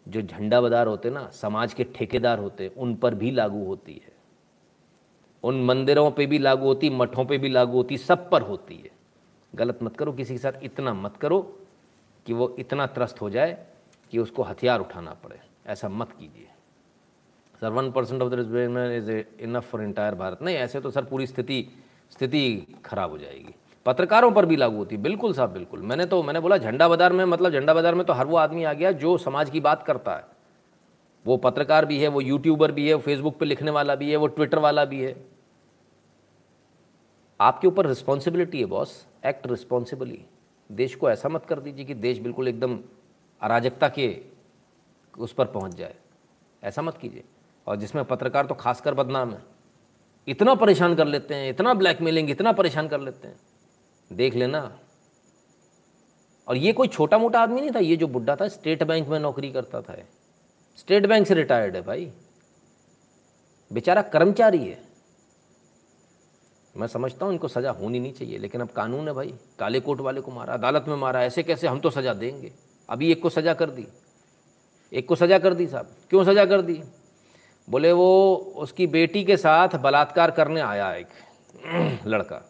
[SPEAKER 1] जो झंडा बदार होते ना, समाज के ठेकेदार होते उन पर भी लागू होती है। उन मंदिरों पे भी लागू होती, मठों पे भी लागू होती, सब पर होती है। गलत मत करो किसी के साथ, इतना मत करो कि वो इतना त्रस्त हो जाए कि उसको हथियार उठाना पड़े। ऐसा मत कीजिए। Sir one percent of the is enough for entire Bharat. नहीं, ऐसे तो सर पूरी स्थिति स्थिति खराब हो जाएगी। पत्रकारों पर भी लागू होती। बिल्कुल साहब, बिल्कुल। मैंने तो मैंने बोला, झंडा बाज़ार में मतलब झंडा बाज़ार में तो हर वो आदमी आ गया जो समाज की बात करता है। वो पत्रकार भी है, वो यूट्यूबर भी है फेसबुक पे लिखने वाला भी है, वो ट्विटर वाला भी है। आपके ऊपर रिस्पॉन्सिबिलिटी है बॉस एक्ट रिस्पॉन्सिबली देश को ऐसा मत कर दीजिए कि देश बिल्कुल एकदम अराजकता के उस पर पहुँच जाए। ऐसा मत कीजिए। और जिसमें पत्रकार तो खासकर बदनाम है। इतना परेशान कर लेते हैं, इतना ब्लैकमेलिंग, इतना परेशान कर लेते हैं। देख लेना। और ये कोई छोटा मोटा आदमी नहीं था, ये जो बुढ़ा था, स्टेट बैंक में नौकरी करता था। स्टेट बैंक से रिटायर्ड है भाई। बेचारा कर्मचारी है। मैं समझता हूँ इनको सज़ा होनी नहीं चाहिए, लेकिन अब कानून है भाई। काले कोट वाले को मारा, अदालत में मारा, ऐसे कैसे हम तो सज़ा देंगे? अभी एक को सज़ा कर दी। एक को सज़ा कर दी साहब। क्यों सज़ा कर दी? बोले वो उसकी बेटी के साथ बलात्कार करने आया एक <clears throat> लड़का।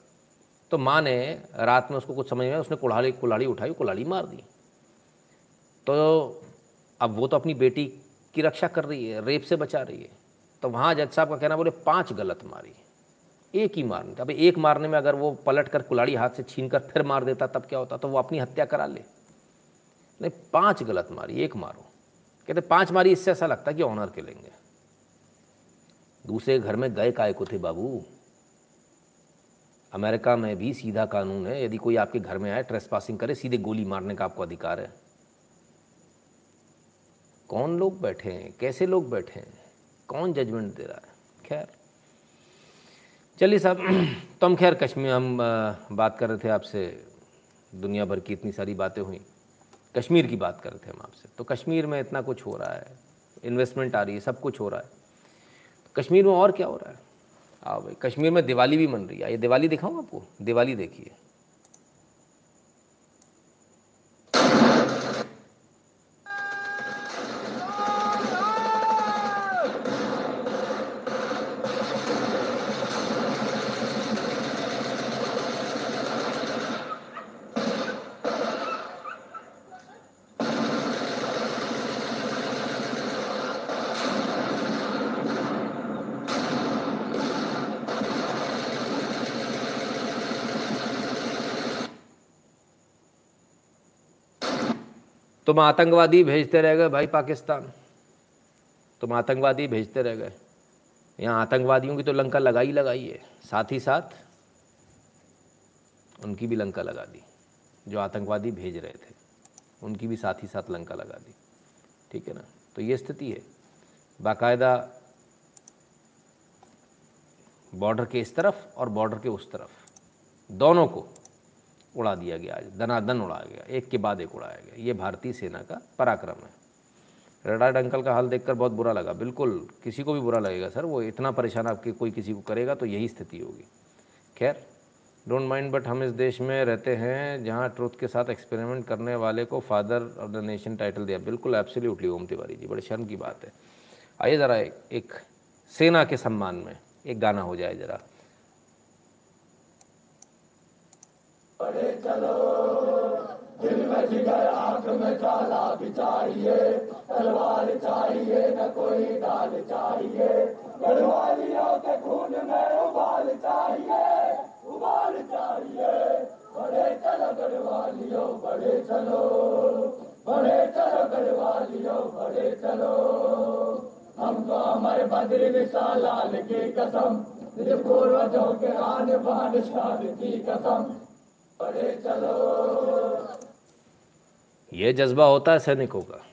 [SPEAKER 1] तो माँ ने रात में उसको कुछ समझ में उसने कुल्हाड़ी कुल्हाड़ी उठाई, कुल्हाड़ी मार दी। तो अब वो तो अपनी बेटी की रक्षा कर रही है, रेप से बचा रही है। तो वहाँ जज साहब का कहना, बोले, पाँच गलत मारी। एक ही मारने, अब एक मारने में अगर वो पलट कर कुल्हाड़ी हाथ से छीन कर फिर मार देता, तब क्या होता? तो वो अपनी हत्या करा ले। नहीं, पाँच गलत मारी, एक मारो। कहते, पाँच मारी, इससे ऐसा लगता कि ऑनर के लेंगे दूसरे घर में गए काय को थे बाबू? अमेरिका में भी सीधा कानून है, यदि कोई आपके घर में आए ट्रेस पासिंग करे, सीधे गोली मारने का आपको अधिकार है। कौन लोग बैठे हैं? कैसे लोग बैठे हैं? कौन जजमेंट दे रहा है? खैर। चलिए साहब <clears throat> तो हम खैर कश्मीर, हम बात कर रहे थे आपसे। दुनिया भर की इतनी सारी बातें हुई। कश्मीर की बात करते हैं हम आपसे। तो कश्मीर में इतना कुछ हो रहा है इन्वेस्टमेंट आ रही है, सब कुछ हो रहा है। तो कश्मीर में और क्या हो रहा है? आओ भाई, कश्मीर में दिवाली भी मन रही है। ये दिवाली दिखाऊँ आपको? दिवाली देखिए। तुम आतंकवादी भेजते रह गए भाई पाकिस्तान। तुम आतंकवादी भेजते रह गए। यहाँ आतंकवादियों की तो लंका लगाई लगाई है। साथ ही साथ उनकी भी लंका लगा दी। जो आतंकवादी भेज रहे थे, उनकी भी साथ ही साथ लंका लगा दी। ठीक है ना? तो ये स्थिति है। बाकायदा बॉर्डर के इस तरफ़ और बॉर्डर के उस तरफ़। दोनों को उड़ा दिया गया आज दनादन उड़ाया गया एक के बाद एक उड़ाया गया। ये भारतीय सेना का पराक्रम है। रेडार अंकल का हाल देखकर बहुत बुरा लगा। बिल्कुल किसी को भी बुरा लगेगा सर। वो इतना परेशान आपके कोई किसी को करेगा तो यही स्थिति होगी। खैर डोंट माइंड बट हम इस देश में रहते हैं जहाँ ट्रुथ के साथ एक्सपेरिमेंट करने वाले को father of the nation title दिया। बिल्कुल एब्सोल्युटली ओम तिवारी जी बड़े शर्म की बात है। आइए ज़रा एक, एक सेना के सम्मान में एक गाना हो जाए ज़रा।
[SPEAKER 11] बड़े चलो। दिल में जिगर, आँख में काला भी चाहिए। तलवार चाहिए, न कोई डाल चाहिए। गढ़वालियों के खून में उबाल चाहिए उबाल चाहिए। बड़े चलो गढ़वालियों बड़े चलो। बड़े चलो गढ़वालियों बड़े चलो। हमको हमारे बद्री विशाल लाल की कसम पूर्वजों के आने बान शान की कसम।
[SPEAKER 1] ये जज्बा होता है सैनिकों का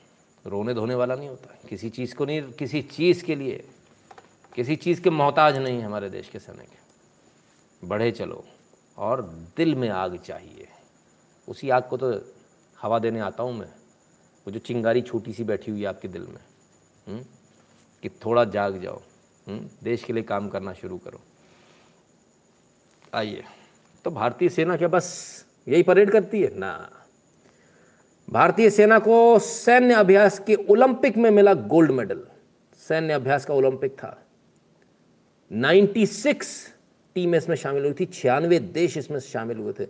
[SPEAKER 1] रोने धोने वाला नहीं होता किसी चीज़ को नहीं, किसी चीज़ के लिए, किसी चीज़ के मोहताज नहीं है हमारे देश के सैनिक बढ़े चलो और दिल में आग चाहिए उसी आग को तो हवा देने आता हूँ मैं वो जो चिंगारी छोटी सी बैठी हुई है आपके दिल में हुँ? हम्म? कि थोड़ा जाग जाओ हुँ? हम्म? देश के लिए काम करना शुरू करो आइए तो भारतीय सेना क्या बस यही परेड करती है? ना। भारतीय सेना को सैन्य अभ्यास के ओलंपिक में मिला गोल्ड मेडल। सैन्य अभ्यास का ओलंपिक था। 96 टीम इसमें शामिल हुई थी, छियानवे देश इसमें शामिल हुए थे,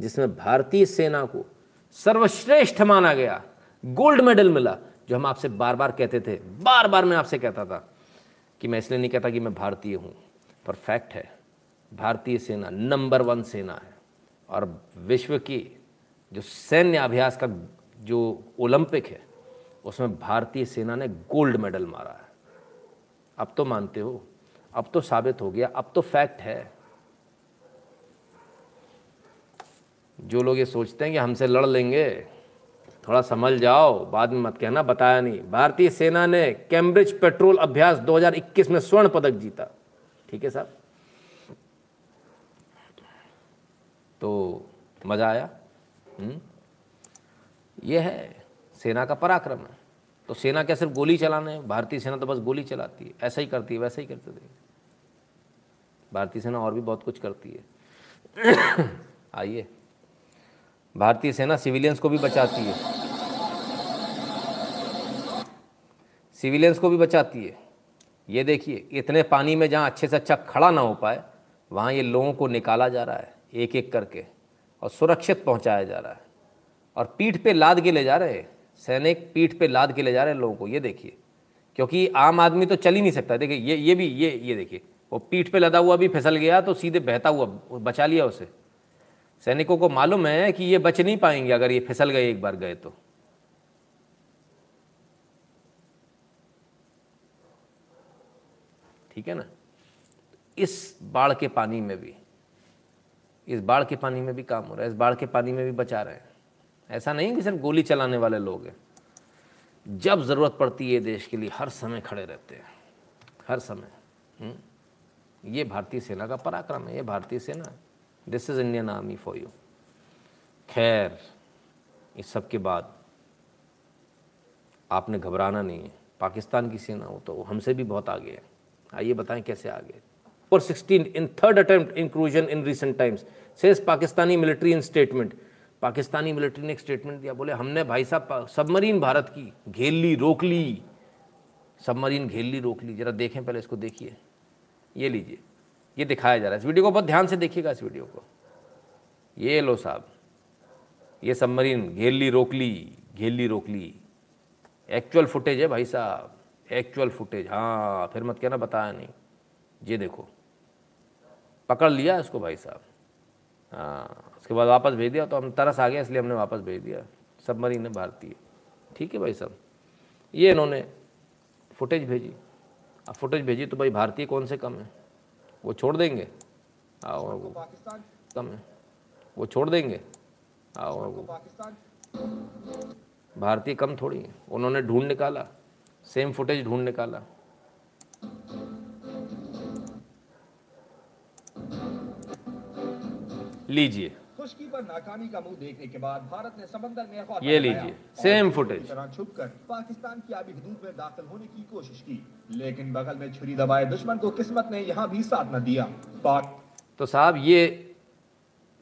[SPEAKER 1] जिसमें भारतीय सेना को सर्वश्रेष्ठ माना गया, गोल्ड मेडल मिला, जो हम आपसे बार बार कहते थे। बार बार मैं आपसे कहता था कि मैं इसलिए नहीं कहता कि मैं भारतीय हूँ, पर फैक्ट है भारतीय सेना नंबर वन सेना है। और विश्व की जो सैन्य अभ्यास का जो ओलंपिक है, उसमें भारतीय सेना ने गोल्ड मेडल मारा है। अब तो मानते हो, अब तो साबित हो गया, अब तो फैक्ट है। जो लोग ये सोचते हैं कि हमसे लड़ लेंगे, थोड़ा संभल जाओ, बाद में मत कहना, बताया नहीं। भारतीय सेना ने कैम्ब्रिज पेट्रोल अभ्यास 2021 में स्वर्ण पदक जीता। ठीक है साहब? तो मज़ा आया। हम्म? ये है, सेना का पराक्रम है। तो सेना क्या सिर्फ़ गोली चलाने, भारतीय सेना तो बस गोली चलाती है। ऐसा ही करती है, वैसा ही करते थे। भारतीय सेना और भी बहुत कुछ करती है। <coughs> आइए। भारतीय सेना सिविलियंस को भी बचाती है। सिविलियंस को भी बचाती है। ये देखिए, इतने पानी में जहाँ अच्छे से अच्छा खड़ा ना हो पाए, वहाँ ये लोगों को निकाला जा रहा है। एक एक करके और सुरक्षित पहुँचाया जा रहा है। और पीठ पे लाद के ले जा रहे हैं। सैनिक पीठ पे लाद के ले जा रहे हैं लोगों को। ये देखिए, क्योंकि आम आदमी तो चल ही नहीं सकता। देखिए, ये ये भी, ये ये देखिए, वो पीठ पे लदा हुआ भी फिसल गया तो सीधे बहता हुआ, बचा लिया उसे। सैनिकों को मालूम है कि ये बच नहीं पाएँगे अगर ये फिसल गए, एक बार गए तो। ठीक है ना? इस बाढ़ के पानी में भी इस बाढ़ के पानी में भी काम हो रहा है, इस बाढ़ के पानी में भी बचा रहे हैं। ऐसा नहीं कि सिर्फ़ गोली चलाने वाले लोग हैं। जब ज़रूरत पड़ती है देश के लिए, हर समय खड़े रहते हैं। हर समय। हुँ? ये भारतीय सेना का पराक्रम है, ये भारतीय सेना this is Indian army for you खैर, इस सब के बाद आपने घबराना नहीं है। पाकिस्तान की सेना हो तो हमसे भी बहुत आगे है। आइए बताएँ कैसे आगे और 16 in third attempt inclusion in recent times says Pakistani military in statement Pakistani military ने एक स्टेटमेंट दिया, बोले, हमने भाई साहब सबमरीन भारत की घेर ली रोक ली। सबमरीन घेर ली रोक ली। जरा देखें पहले इसको देखिए। ये लीजिए। ये दिखाया जा रहा है। इस वीडियो को बहुत ध्यान से देखिएगा, इस वीडियो को। ये लो साहब। ये सबमरीन घेर ली रोक ली घेर ली रोक ली। एक्चुअल फुटेज है भाई साहब। एक्चुअल फुटेज हाँ फिर मत कहना, बताया नहीं। ये देखो। पकड़ लिया इसको भाई साहब। हाँ उसके बाद वापस भेज दिया तो हम तरस आ गया इसलिए हमने वापस भेज दिया। सबमरीन है भारतीय ठीक है भाई साहब। ये इन्होंने फुटेज भेजी। अब फुटेज भेजी तो भाई भारतीय कौन से कम है? वो छोड़ देंगे। आओ वो कम है। वो छोड़ देंगे। आओ वो भारतीय कम थोड़ी है। उन्होंने ढूंढ निकाला। सेम फुटेज ढूंढ निकाला। लीजिए।
[SPEAKER 12] खुशकी पर नाकामी का मुँह देखने के बाद भारत ने समंदर में
[SPEAKER 1] ये लीजिए, सेम फुटेज।
[SPEAKER 12] तरह छुपकर पाकिस्तान की आबी हदूद में दाखिल होने की कोशिश की लेकिन बगल में छुरी दबाए दुश्मन को किस्मत ने यहाँ भी साथ न दिया। पाक
[SPEAKER 1] तो साहब ये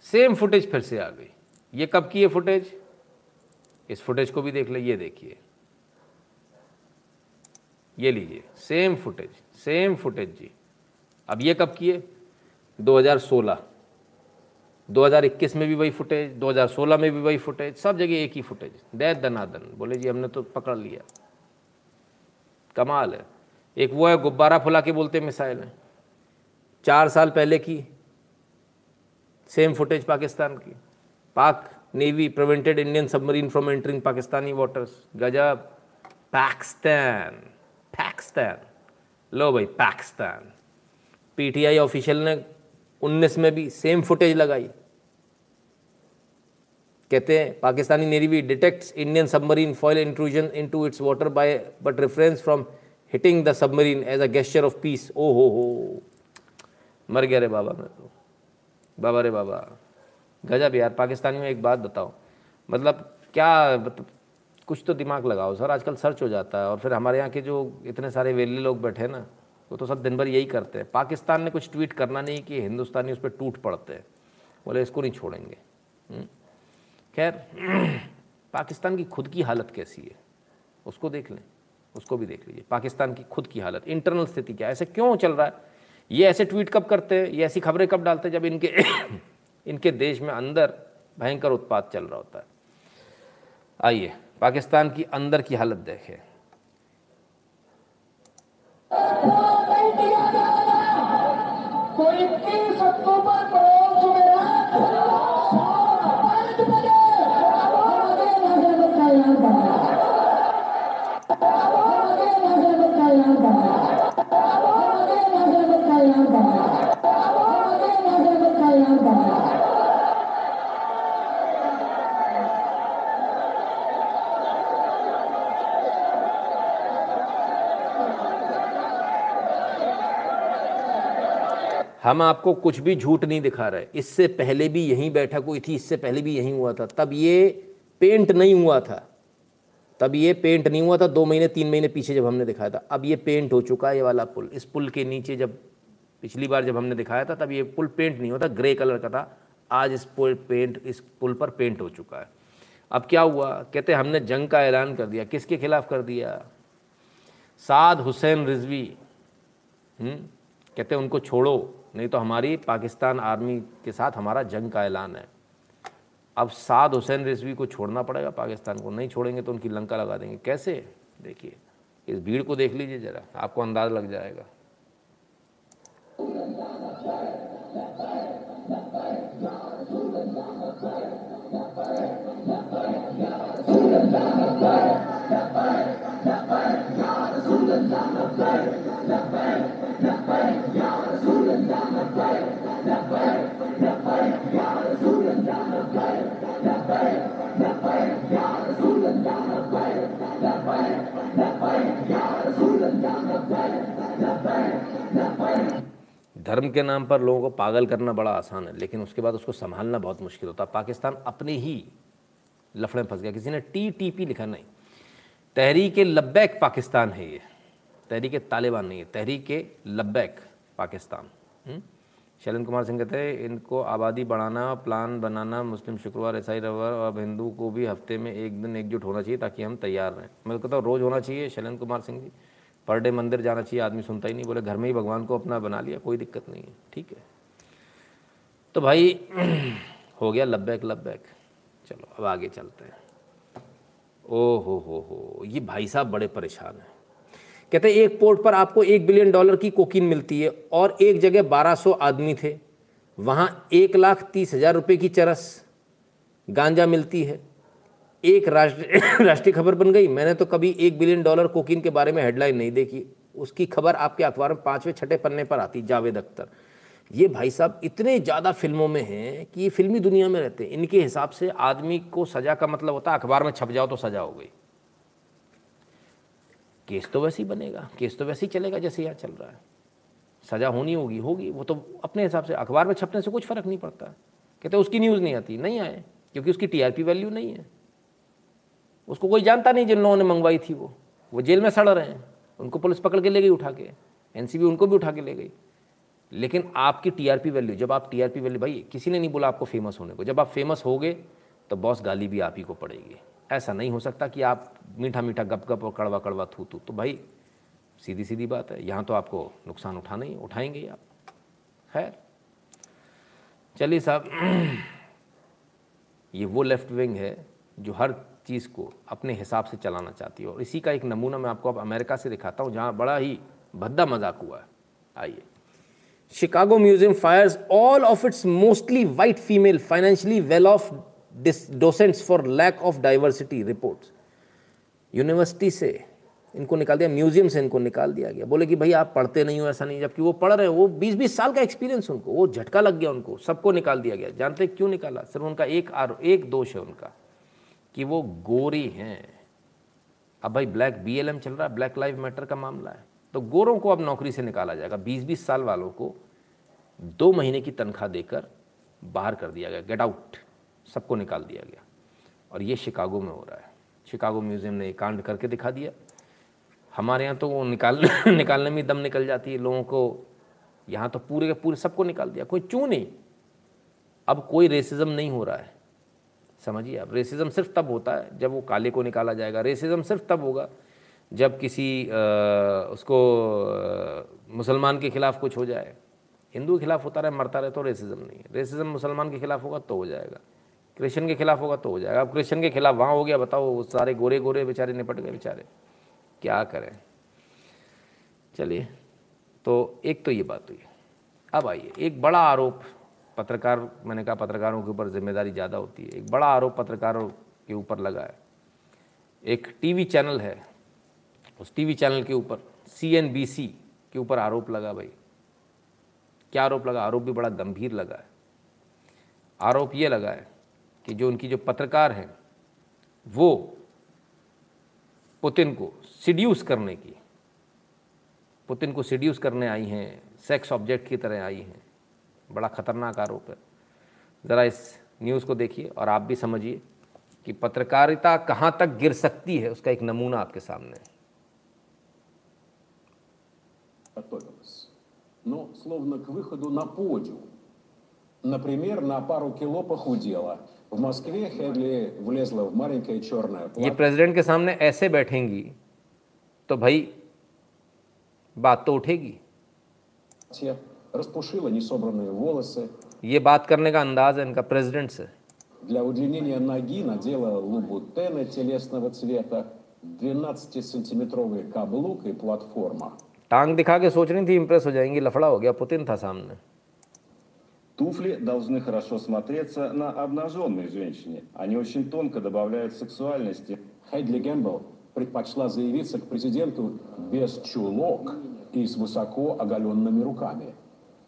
[SPEAKER 1] सेम फुटेज फिर से आ गई। ये कब की है फुटेज इस फुटेज को भी देख ले ये देखिए। ये लीजिए सेम फुटेज सेम फुटेज जी। अब ये कब की है? 2016 2021 में भी वही फुटेज 2016 में भी वही फुटेज सब जगह एक ही फुटेज दैत दनादन। बोले जी, हमने तो पकड़ लिया। कमाल है। एक वो है, गुब्बारा फुला के बोलते मिसाइल है। चार साल पहले की सेम फुटेज पाकिस्तान की। Pak navy prevented Indian submarine from entering Pakistani waters गजब। पाकिस्तान। पाकिस्तान। लो भाई, पाकिस्तान। पीटीआई ऑफिशियल ने 19 में भी सेम फुटेज लगाई। कहते हैं, Pakistani navy detects Indian submarine foil intrusion into its water by but reference from hitting the submarine as a gesture of peace ओ हो हो मर गया रे बाबा मैं तो। बाबा रे बाबा। गजब यार पाकिस्तानी में एक बात बताओ। मतलब क्या मतलब कुछ तो दिमाग लगाओ सर, आजकल सर्च हो जाता है और फिर हमारे यहाँ के जो इतने सारे वेले लोग बैठे हैं ना वो तो सब दिन भर यही करते हैं। पाकिस्तान ने कुछ ट्वीट करना नहीं कि हिंदुस्तानी उस पर टूट पड़ते हैं। बोले, इसको नहीं छोड़ेंगे। हम्म। खैर, <clears throat> पाकिस्तान की खुद की हालत कैसी है? उसको देख लें। उसको भी देख लीजिए। पाकिस्तान की खुद की हालत इंटरनल स्थिति क्या ऐसे क्यों चल रहा है? ये ऐसे ट्वीट कब करते हैं? ये ऐसी खबरें कब डालते हैं जब इनके <clears throat> इनके देश में अंदर भयंकर उत्पाद चल रहा होता है? आइए, पाकिस्तान की अंदर की हालत देखें।
[SPEAKER 11] कोई तीस अक्टूबर करोड़ जुमेरात पाँच बजे हमारे मज़हब का ऐलान करना हमारे मज़हब का ऐलान करना हमारे मज़हब का ऐलान करना हमारे मज़हब का ऐलान करना
[SPEAKER 1] हम आपको कुछ भी झूठ नहीं दिखा रहे। इससे पहले भी यहीं बैठक हुई थी, इससे पहले भी यहीं हुआ था। तब ये पेंट नहीं हुआ था। तब ये पेंट नहीं हुआ था, दो महीने, तीन महीने पीछे जब हमने दिखाया था। अब ये पेंट हो चुका है ये वाला पुल। इस पुल के नीचे जब, पिछली बार जब हमने दिखाया था, तब ये पुल पेंट नहीं होता ग्रे कलर का था। आज इस पुल पेंट इस पुल पर पेंट हो चुका है। अब क्या हुआ? कहते हमने जंग का ऐलान कर दिया। किसके खिलाफ कर दिया? साद हुसैन रिजवी। हम्म? कहते उनको छोड़ो। नहीं तो हमारी पाकिस्तान आर्मी के साथ हमारा जंग का ऐलान है। अब साद हुसैन रिजवी को छोड़ना पड़ेगा, पाकिस्तान को नहीं छोड़ेंगे तो उनकी लंका लगा देंगे। कैसे? देखिए, इस भीड़ को देख लीजिए ज़रा, आपको अंदाज़ लग जाएगा। धर्म के नाम पर लोगों को पागल करना बड़ा आसान है, लेकिन उसके बाद उसको संभालना बहुत मुश्किल होता है। पाकिस्तान अपने ही लफड़े में फंस गया। किसी ने टी टी पी लिखा नहीं। तहरीक लब्बैक पाकिस्तान है ये। तहरीक तालिबान नहीं है। तहरीक लब्बैक पाकिस्तान। हम्म? शैलन कुमार सिंह कहते हैं, इनको आबादी बढ़ाना प्लान बनाना, मुस्लिम शुक्रवार, ईसाई रविवार और हिंदू को भी हफ़्ते में एक दिन एकजुट होना चाहिए ताकि हम तैयार रहें। मैं तो कहता हूँ, रोज़ होना चाहिए, Shailene Kumar Singh ji. Per day मंदिर जाना चाहिए, आदमी सुनता ही नहीं, बोले घर में ही भगवान को अपना बना लिया, कोई दिक्कत नहीं है, ठीक है। तो भाई, <clears throat> हो गया लब्बैक लब्बैक चलो, अब आगे चलते हैं। ओ हो हो हो, ये भाई साहब बड़े परेशान हैं। कहते हैं, एक पोर्ट पर आपको एक बिलियन डॉलर की कोकीन मिलती है और एक जगह 1200 आदमी थे, वहाँ एक लाख तीस हज़ार रुपये की चरस गांजा मिलती है। एक राष्ट्रीय <coughs> राष्ट्रीय खबर बन गई। मैंने तो कभी एक बिलियन डॉलर कोकीन के बारे में हेडलाइन नहीं देखी। उसकी खबर आपके अखबार में पाँचवें छठे पन्ने पर आती, जावेद अख्तर। ये भाई साहब इतने ज़्यादा फ़िल्मों में हैं कि ये फिल्मी दुनिया में रहते हैं। इनके हिसाब से आदमी को सज़ा का मतलब होता है, अखबार में छप जाओ तो सज़ा हो गई। केस तो वैसे ही बनेगा, केस तो वैसे ही चलेगा जैसे यहाँ चल रहा है। सज़ा होनी होगी होगी। वो तो अपने हिसाब से, अखबार में छपने से कुछ फ़र्क नहीं पड़ता। कहते उसकी न्यूज़ नहीं आती, नहीं आए, क्योंकि उसकी टीआरपी वैल्यू नहीं है। उसको कोई जानता नहीं जिन लोगों ने मंगवाई थी वो। वो जेल में सड़ रहे हैं। उनको पुलिस पकड़ के ले गई उठा के। एनसीबी उनको भी उठा के ले गई। लेकिन आपकी टीआरपी वैल्यू, जब आप टीआरपी वैल्यू, भाई, किसी ने नहीं बोला आपको फ़ेमस होने को। जब आप फ़ेमस हो गए तो बॉस गाली भी आप ही को पड़ेगी। ऐसा नहीं हो सकता कि आप मीठा मीठा गप गप और कड़वा कड़वा थू थू तो भाई सीधी सीधी बात है। यहाँ तो आपको नुकसान उठाना ही, उठाएँगे आप। खैर। चलिए साहब, <clears throat> ये वो लेफ़्ट विंग है, जो हर चीज़ को अपने हिसाब से चलाना चाहती है। और इसी का एक नमूना मैं आपको अब अमेरिका से दिखाता हूँ, जहाँ बड़ा ही भद्दा मज़ाक हुआ है। आइए। Chicago museum fires all of its mostly white female financially well off docents for lack of diversity reports. University से इनको निकाल दिया, म्यूज़ियम से इनको निकाल दिया गया। बोले कि भाई आप पढ़ते नहीं हो, ऐसा नहीं जबकि वो पढ़ रहे हैं, वो 20-20 साल का एक्सपीरियंस उनको, वो झटका लग गया उनको, सबको निकाल दिया गया। जानते क्यों निकाला? सिर्फ़ उनका एक आर, एक दोष है उनका। कि वो गोरी हैं। अब भाई ब्लैक बीएलएम चल रहा है, ब्लैक लाइव मैटर का मामला है। तो गोरों को अब नौकरी से निकाला जाएगा। बीस बीस साल वालों को दो महीने की तनख्वाह देकर बाहर कर दिया गया। गेट आउट सबको निकाल दिया गया। और ये शिकागो में हो रहा है। शिकागो म्यूज़ियम ने कांड करके दिखा दिया। हमारे यहाँ तो वो निकाल <laughs> निकालने में दम निकल जाती है। लोगों को यहाँ तो पूरे के पूरे सबको निकाल दिया। कोई क्यों नहीं। अब कोई रेसिज्म नहीं हो रहा है। समझिए आप। रेसिज्म सिर्फ़ तब होता है जब वो काले को निकाला जाएगा। रेसिज्म सिर्फ़ तब होगा जब किसी आ, उसको मुसलमान के खिलाफ कुछ हो जाए। हिंदू के खिलाफ होता रहे मरता रहे तो रेसिज्म नहीं है। रेसिज्म मुसलमान के खिलाफ होगा तो हो जाएगा। क्रिश्चियन के खिलाफ होगा तो हो जाएगा। अब क्रिश्चियन के खिलाफ वहाँ हो गया बताओ वो सारे गोरे गोरे बेचारे निपट गए बेचारे। क्या करें? चलिए तो एक तो ये बात हुई। अब आइए एक बड़ा आरोप पत्रकार, मैंने कहा पत्रकारों के ऊपर ज़िम्मेदारी ज़्यादा होती है। एक बड़ा आरोप पत्रकारों के ऊपर लगा है। एक टीवी चैनल है, उस टीवी चैनल के ऊपर सीएनबीसी के ऊपर आरोप लगा भाई। क्या आरोप लगा? आरोप भी बड़ा गंभीर लगा है। आरोप ये लगा है कि जो उनकी जो पत्रकार हैं, वो पुतिन को सिड्यूस करने की, पुतिन को सिड्यूस करने आई हैं सेक्स ऑब्जेक्ट की तरह आई हैं। बड़ा खतरनाक आरोप है ज़रा इस न्यूज़ को देखिए और आप भी समझिए कि पत्रकारिता कहाँ तक गिर सकती है उसका एक नमूना आपके सामने है
[SPEAKER 13] готовилась. Но словно к выходу на подиум. Например, на пару кило похудела. В Москве Хедли влезла в маленькое черное
[SPEAKER 1] ये
[SPEAKER 13] платье.
[SPEAKER 1] प्रेसिडेंट के सामने ऐसे बैठेंगी तो भाई बात तो उठेगी
[SPEAKER 13] распушила несобранные волосы.
[SPEAKER 1] ये बात करने का अंदाज है इनका प्रेसिडेंट से.
[SPEAKER 13] Для удлинения ноги надела лабутены телесного цвета, 12-сантиметровый каблук и платформа.
[SPEAKER 1] टांग दिखा के सोच रही थी इम्प्रेस हो जाएंगी लफड़ा हो गया पुतिन था सामने
[SPEAKER 14] Туфли должны хорошо смотреться на обнаженной женщине. Они очень тонко добавляют сексуальности.
[SPEAKER 13] Хедли Гэмбл предпочла заявиться к президенту без чулок и с высоко оголенными руками.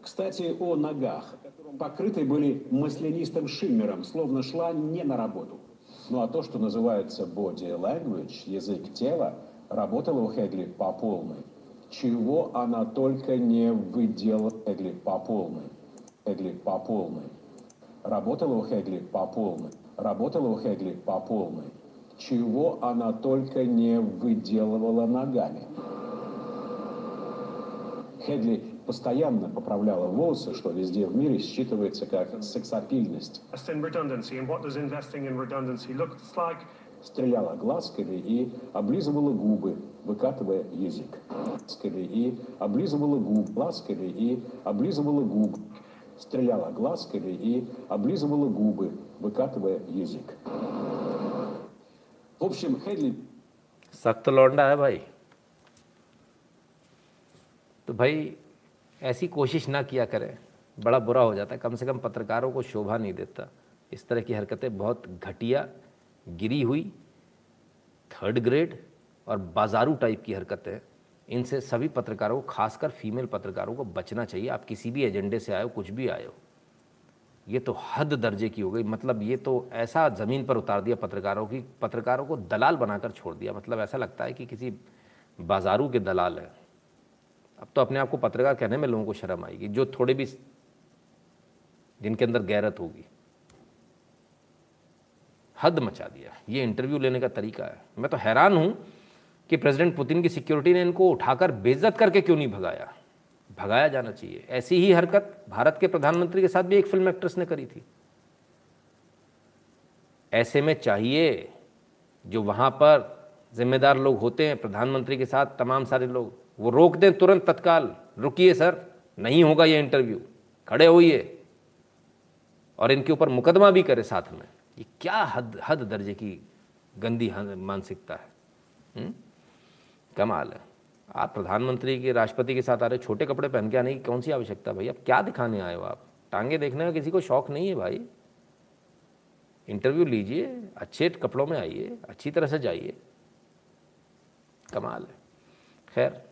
[SPEAKER 13] Кстати, о ногах. Покрыты были маслянистым шиммером, словно шла не на работу. Ну а то, что называется body language, язык тела, работало у Хегли по полной. Чего она только не выделала Хегли по полной. Хегли по полной. Работала у Хегли по полной. Работала у Хегли по полной. Чего она только не выделывала ногами. Хедли постоянно поправляла волосы, что везде в мире считывается как сексапильность.
[SPEAKER 15] in redundancy, and what does investing in redundancy look like?
[SPEAKER 13] Стреляла глазками и облизывала губы, выкатывая язык. Глазками и облизывала губы, глазками и облизывала губы. Стреляла глазками и облизывала губы, выкатывая язык. В общем, Хедли
[SPEAKER 1] सख्त लौंडा है भाई तो भाई ऐसी कोशिश ना किया करें, बड़ा बुरा हो जाता है। कम से कम पत्रकारों को शोभा नहीं देता। इस तरह की हरकतें बहुत घटिया, गिरी हुई थर्ड ग्रेड और बाजारू टाइप की हरकतें इनसे सभी पत्रकारों को, खासकर फीमेल पत्रकारों को बचना चाहिए। आप किसी भी एजेंडे से आए हो, कुछ भी आए हो। ये तो हद दर्जे की हो गई। मतलब ये तो ऐसा ज़मीन पर उतार दिया पत्रकारों की, पत्रकारों को दलाल बनाकर छोड़ दिया। मतलब ऐसा लगता है कि किसी बाजारू के दलाल हैं। अब तो अपने आप को पत्रकार कहने में लोगों को शर्म आएगी, जो थोड़े भी जिनके अंदर गैरत होगी। हद मचा दिया। ये इंटरव्यू लेने का तरीका है। मैं तो हैरान हूँ कि प्रेसिडेंट पुतिन की सिक्योरिटी ने इनको उठाकर बेइज्जत करके क्यों नहीं भगाया? भगाया जाना चाहिए। ऐसी ही हरकत भारत के प्रधानमंत्री के साथ भी एक फ़िल्म एक्ट्रेस ने करी थी। ऐसे में चाहिए जो वहाँ पर जिम्मेदार लोग होते हैं, प्रधानमंत्री के साथ तमाम सारे लोग वो रोक दें तुरंत तत्काल। रुकिए सर, नहीं होगा ये इंटरव्यू खड़े होइए। और इनके ऊपर मुकदमा भी करे साथ में। ये क्या हद हद दर्जे की गंदी मानसिकता है हुँ? कमाल है। आप प्रधानमंत्री के, राष्ट्रपति के साथ आ रहे छोटे कपड़े पहन के आने की कौन सी आवश्यकता भाई आप क्या दिखाने आए हो आप? टांगे देखने का किसी को शौक नहीं है भाई। इंटरव्यू लीजिए, अच्छे कपड़ों में आइए, अच्छी तरह से जाइए। कमाल है। खैर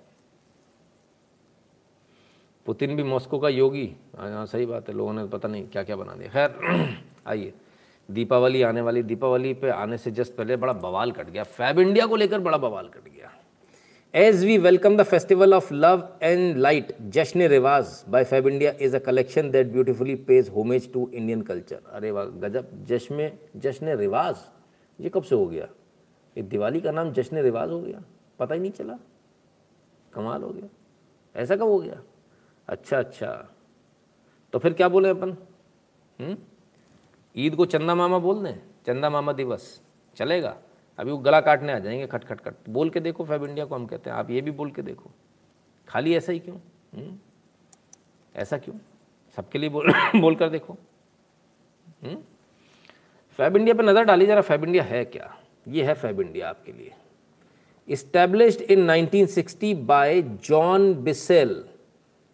[SPEAKER 1] पुतिन भी मॉस्को का योगी। हाँ हाँ, सही बात है लोगों ने पता नहीं क्या क्या बना दिया। खैर <clears throat> आइए। दीपावली आने वाली दीपावली पे आने से जस्ट पहले बड़ा बवाल कट गया। फैब इंडिया को लेकर बड़ा बवाल कट गया। As we welcome the festival of love and light Jashn Riwaaz by Fabindia is a collection that beautifully pays homage to Indian culture अरे वाह गजब। जश्न जश्न रिवाज ये कब से हो गया? ये दिवाली का नाम जश्न रिवाज हो गया? पता ही नहीं चला। कमाल हो गया। ऐसा कब हो गया? अच्छा अच्छा। तो फिर क्या बोले अपन? हम्म? ईद को चंदा मामा बोल दें? चंदा मामा दिवस। चलेगा। अभी वो गला काटने आ जाएँगे खट खट खट बोल के देखो फैब इंडिया को हम कहते हैं। आप ये भी बोल के देखो। खाली ऐसा ही क्यों? हम्म? ऐसा क्यों? सबके लिए बोल <coughs> बोल कर देखो। हम्म? फैब इंडिया पर नज़र डाली जरा फैब इंडिया है क्या? ये है फैब इंडिया आपके लिए। Established in 1960 by John Bissell,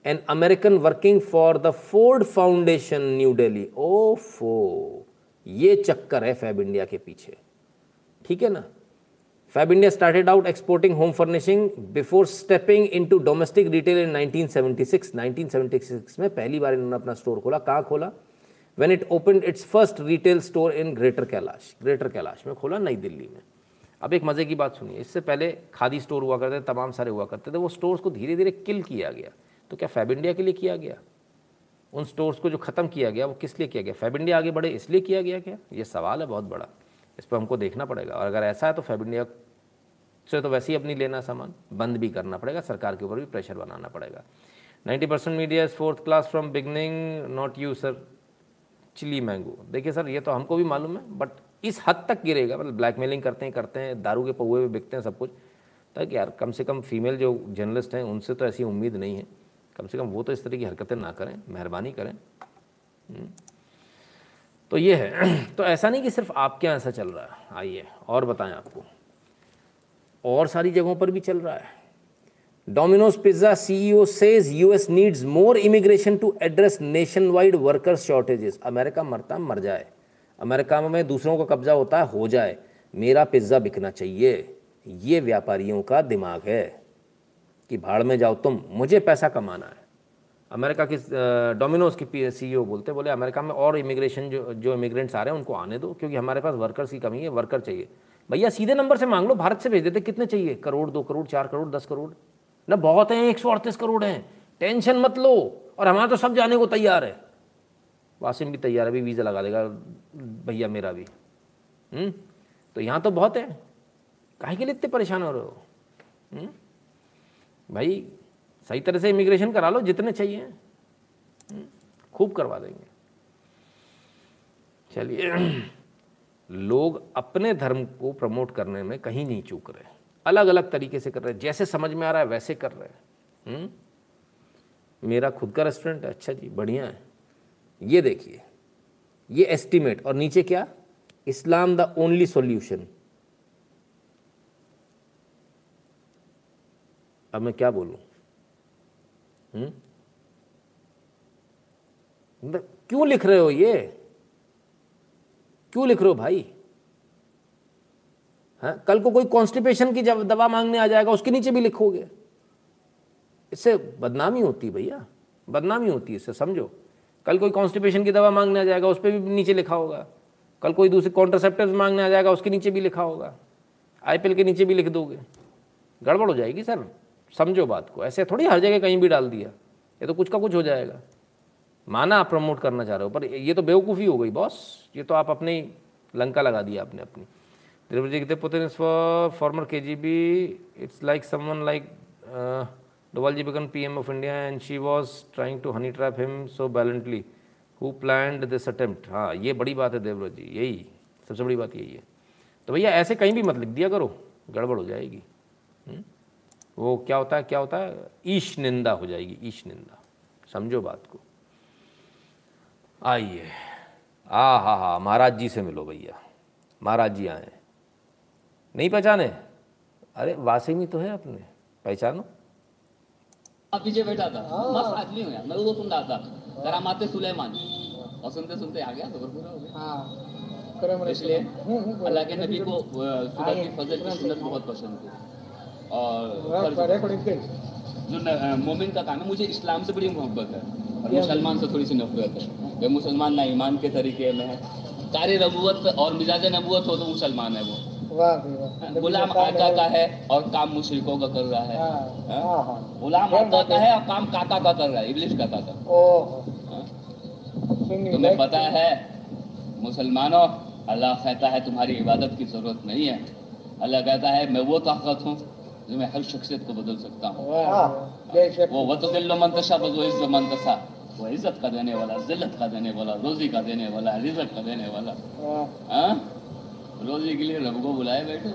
[SPEAKER 1] an American working for the Ford Foundation, New Delhi. ओफो ये चक्कर है फैब इंडिया के पीछे। ठीक है ना? Fabindia started out exporting home furnishing before stepping into domestic retail in 1976 1976 में पहली बार इन्होंने अपना स्टोर खोला। कहाँ खोला? When it opened its first retail store in Greater Kailash Greater Kailash में खोला नई दिल्ली में। अब एक मज़े की बात सुनिए। इससे पहले खादी स्टोर हुआ करते थे तमाम सारे हुआ करते थे वो स्टोर्स को धीरे धीरे किल किया गया। तो क्या फैब इंडिया के लिए किया गया? उन स्टोर्स को जो ख़त्म किया गया, वो किस लिए किया गया? फैब इंडिया आगे बढ़े, इसलिए किया गया क्या? ये सवाल है बहुत बड़ा। इस पर हमको देखना पड़ेगा। और अगर ऐसा है तो फैब इंडिया से तो वैसे ही अपनी लेना सामान बंद भी करना पड़ेगा, सरकार के ऊपर भी प्रेशर बनाना पड़ेगा। 90 percent media is fourth class from beginning, not you, sir. Chilli mango. देखिए सर, ये तो हमको भी मालूम है, बट इस हद तक गिरेगा। मतलब ब्लैकमेलिंग करते हैं करते हैं, दारू के पौए में बिकते हैं सब कुछ। ताकि यार, कम से कम फीमेल जो जर्नलिस्ट हैं, उनसे तो ऐसी उम्मीद नहीं है। कम से कम वो तो इस तरह की हरकतें ना करें, मेहरबानी करें। हम्म। तो ये है। <clears throat> तो ऐसा नहीं कि सिर्फ़ आपके यहाँ ऐसा चल रहा है। आइए, और बताएँ आपको। और सारी जगहों पर भी चल रहा है। Domino's pizza CEO says US needs more immigration to address nationwide workers shortages America मरता मर जाए। अमेरिका में दूसरों का कब्जा होता है, हो जाए। मेरा पिज़्ज़ा बिकना चाहिए। ये व्यापारियों का दिमाग है। कि भाड़ में जाओ, तुम, मुझे पैसा कमाना है। अमेरिका की डोमिनोज की सीईओ बोलते, बोले, अमेरिका में और इमिग्रेशन जो जो इमिग्रेंट्स आ रहे हैं, उनको आने दो, क्योंकि हमारे पास वर्कर्स की कमी है वर्कर चाहिए। भैया, सीधे नंबर से मांग लो, भारत से भेज देते, कितने चाहिए? करोड़, दो करोड़, चार करोड़, दस करोड़? ना, बहुत हैं, एक सौ अड़तीस करोड़ हैं। टेंशन मत लो, और हमारा तो सब जाने को तैयार है। वासिम भी तैयार है, अभी वीज़ा लगा देगा, भैया मेरा भी। हुँ? तो यहाँ तो बहुत है। काहे के लिए इतने परेशान हो रहे हो? हुँ? भाई, सही तरह से इमिग्रेशन करा लो, जितने चाहिए। खूब करवा देंगे। चलिए, लोग अपने धर्म को प्रमोट करने में कहीं नहीं चूक रहे। अलग अलग तरीके से कर रहे हैं। जैसे समझ में आ रहा है, वैसे कर रहे हैं। मेरा खुद का रेस्टोरेंट है। अच्छा जी, बढ़िया है। ये देखिए, ये एस्टीमेट और नीचे क्या? इस्लाम द ओनली सॉल्यूशन अब मैं क्या बोलूँ? हम्म? मतलब क्यों लिख रहे हो ये? क्यों लिख रहे हो भाई? हाँ कल को कोई कॉन्स्टिपेशन की जब दवा मांगने आ जाएगा, उसके नीचे भी लिखोगे। इससे बदनामी होती भैया। बदनामी होती है इससे, समझो। कल कोई कॉन्स्टिपेशन की दवा मांगने आ जाएगा उस पर भी नीचे लिखा होगा। कल कोई दूसरे कॉन्ट्रासेप्टिव मांगने आ जाएगा, उसके नीचे भी लिखा होगा। आईपीएल के नीचे भी लिख दोगे। गड़बड़ हो जाएगी, सर। समझो बात को। ऐसे थोड़ी हर जगह कहीं भी डाल दिया। ये तो कुछ का कुछ हो जाएगा। माना आप प्रमोट करना चाह रहे हो, पर ये तो बेवकूफ़ी हो गई बॉस ये तो आप अपने ही लंका लगा दिया आपने अपनी। द्रविड़ जी कहते, Putin for former K G B it's like someone like Doval ji become P M of India and she was trying to honey trap him so valiantly who plan this attempt हाँ ये बड़ी बात है देवव्रत जी, यही, सबसे बड़ी बात यही है। तो भैया, ऐसे कहीं भी मत लिख दिया करो, गड़बड़ हो जाएगी? वो क्या होता है क्या होता है? ईश निंदा हो जाएगी ईश निंदा। समझो बात को। आइए। आ हा हा महाराज जी से मिलो भैया। महाराज जी आए नहीं पहचाने? अरे वासिमी तो है अपने। पहचानो।
[SPEAKER 16] पीछे बैठा था मस्त आदमी हूँ यार। मैं वो सुन रहा था। करामाते सुलेमान। और सुनते सुनते आ गया। तो पूरा हो। गया इसलिए अल्लाह के नबी को सुबह की फजल की सुन्नत बहुत पसंद थी। जो मोमिन का काम है मुझे इस्लाम से बड़ी मोहब्बत है और मुसलमान से थोड़ी सी नफरत है। वे मुसलमान ना ईमान के तरीके में है कार्य नबूवत और मिजाज नबूवत हो तो मुसलमान है वो। गुलाम आका का है और काम मुशरिकों का कर रहा है। गुलाम आका का है। और काम काका का कर रहा है इब्लिश का। काका तुम्हें पता है मुसलमानों अल्लाह कहता है तुम्हारी इबादत की ज़रूरत नहीं है। अल्लाह कहता है मैं वो ताकत हूँ जो मैं हर शख्सियत को बदल सकता हूँ वो वो तो दिल मंतशा बदो इज़्ज़त मंतशा वो इज़्ज़त का देने वाला जिल्लत का देने वाला रोजी का देने वाला रिजत का देने वाला हाँ रोजी के लिए रब को बुलाए बैठे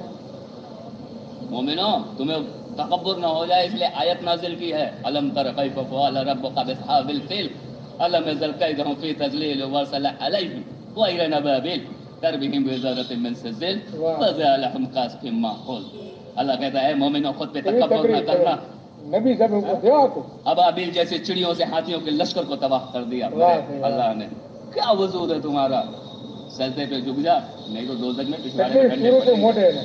[SPEAKER 16] मोमिनो तुम्हें तकबर न हो जाए इसलिए आयत नाजिल की है अलम तर कैफ फ़अल रब्बुका बिअसहाबिल फील अलम यज़ल कैदहुम फ़ी तज़लील व सला अलैहिम व इरन अबाबिल तरबिहिम बिज़रतिन मिन सिजिल फज़अलहुम कासफिम माक़ूल अल्लाह कहता है मोमिनो खुद पे तकबर न करना।
[SPEAKER 8] नबी जब उनको देवा को
[SPEAKER 16] अब अबील जैसे चिड़ियों से हाथियों के लश्कर को तबाह कर दिया अल्लाह ने। क्या वजूद है तुम्हारा? सजदे पे झुक जा नहीं तो दो में पिछवाड़े
[SPEAKER 8] मोटे है।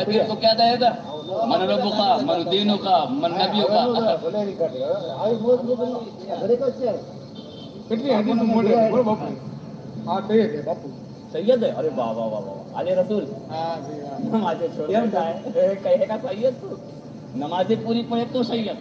[SPEAKER 16] नबी को क्या कहेगा मन रब्बु का मन दीनु का मन नबियों का।
[SPEAKER 8] कितनी हदीस मोटे है? बोलो बापू। हाँ सही है बापू।
[SPEAKER 16] सैयद है? अरे वाह वाह वाह वाह आले रसूल। नमाजें छोड़ है। कहेगा सैयद तू नमाजें पूरी पढ़े तो सैयद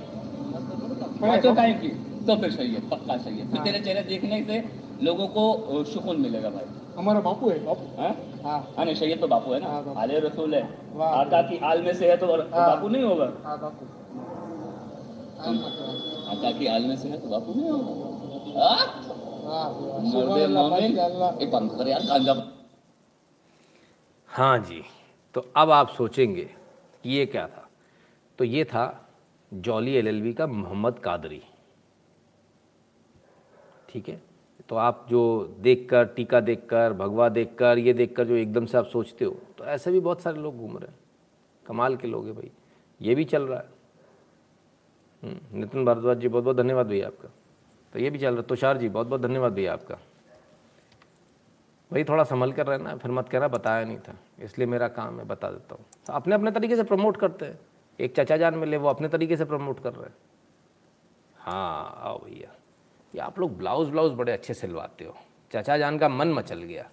[SPEAKER 16] पाँचों टाइम की तो फिर सही है पक्का सही है। फिर तेरे चेहरे देखने से लोगों को सुकून मिलेगा भाई।
[SPEAKER 8] हमारा बापू है बापू।
[SPEAKER 16] हाँ?
[SPEAKER 8] हाँ।
[SPEAKER 16] हाँ नहीं सैयद तो बापू है ना?
[SPEAKER 8] हाँ,
[SPEAKER 16] आले रसूल है।
[SPEAKER 8] वाह।
[SPEAKER 16] आका की आल में से है तो
[SPEAKER 8] हाँ।
[SPEAKER 16] बापू नहीं होगा?
[SPEAKER 8] हाँ
[SPEAKER 16] आका की आल में से है तो बापू नहीं होगा? हाँ? एक बंद कर यार गांजा
[SPEAKER 1] हाँ जी तो अब आप सोचेंगे कि ये क्या था? तो ये था जॉली एलएलबी का मोहम्मद कादरी ठीक है? तो आप जो देखकर टीका देखकर भगवा देखकर ये देखकर जो एकदम से आप सोचते हो तो ऐसे भी बहुत सारे लोग घूम रहे हैं। कमाल के लोग हैं भाई। ये भी चल रहा है। हम्म, नितिन भारद्वाज जी बहुत बहुत धन्यवाद भैया आपका। तो ये भी चल रहा है। तुषार जी बहुत बहुत धन्यवाद भैया आपका। भाई, थोड़ा संभल कर रहना, फिर मत कहना बताया नहीं था। इसलिए मेरा काम है, बता देता हूँ। तो अपने अपने तरीके से प्रमोट करते हैं। एक चाचा जान मिले, वो अपने तरीके से प्रमोट कर रहे हैं। हाँ आओ भैया। ये आप लोग ब्लाउज ब्लाउज बड़े अच्छे सिलवाते हो। चाचा जान का मन मचल गया।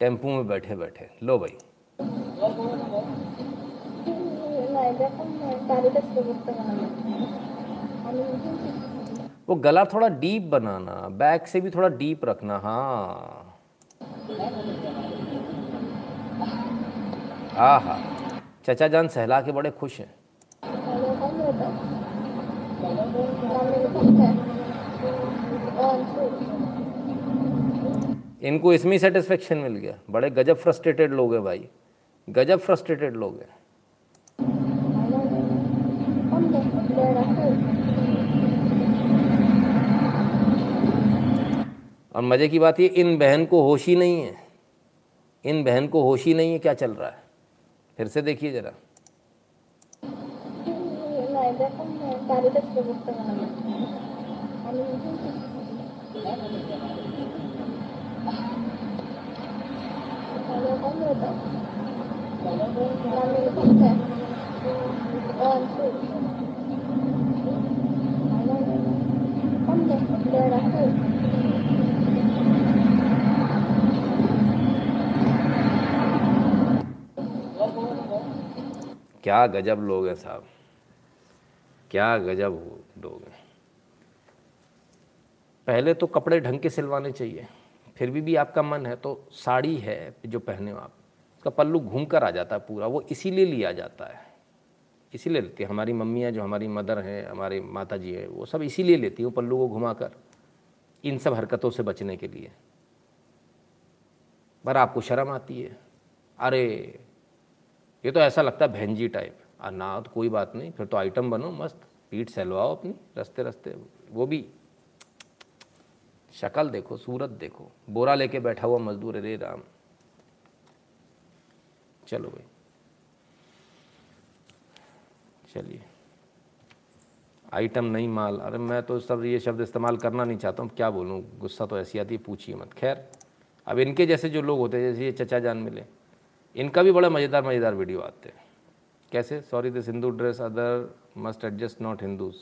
[SPEAKER 1] टेंपू में बैठे बैठे। लो भाई। वो गला थोड़ा डीप बनाना बैक से भी थोड़ा डीप रखना हाँ। हाँ हाँ चचा जान सहला के बड़े खुश हैं। इनको इसमें सेटिस्फेक्शन मिल गया। बड़े गजब फ्रस्ट्रेटेड लोग हैं भाई। गजब फ्रस्ट्रेटेड लोग हैं। और मज़े की बात ये, इन बहन को होश ही नहीं है। इन बहन को होश ही नहीं है क्या चल रहा है। फिर से देखिए ज़रा। क्या गजब लोग हैं साहब। क्या गजब लोग हैं। पहले तो कपड़े ढंग के सिलवाने चाहिए, फिर भी भी आपका मन है तो साड़ी है जो पहने हो आप। उसका पल्लू घूम कर आ जाता है पूरा, वो इसीलिए लिया जाता है। इसीलिए लेती है, हमारी मम्मियाँ जो हमारी मदर हैं, हमारी माता जी हैं, वो सब इसीलिए लेती हैं पल्लू को घुमा कर, इन सब हरकतों से बचने के लिए। पर आपको शर्म आती है, अरे ये तो ऐसा लगता है भैंजी टाइप और ना तो कोई बात नहीं, फिर तो आइटम बनो, मस्त। पीठ सहलवाओ अपनी रस्ते रस्ते वो भी। शक्ल देखो, सूरत देखो। बोरा लेके बैठा हुआ मजदूर, अरे राम। चलो भाई। चलिए। आइटम नहीं माल। अरे मैं तो सब ये शब्द इस्तेमाल करना नहीं चाहता हूँ, क्या बोलूँ? गुस्सा तो ऐसी आती है, पूछिए मत। खैर, अब इनके जैसे जो लोग होते हैं, जैसे ये चचा जान मिले। इनका भी बड़ा मज़ेदार मज़ेदार वीडियो आते हैं। कैसे? Sorry this Hindu dress other must adjust not Hindus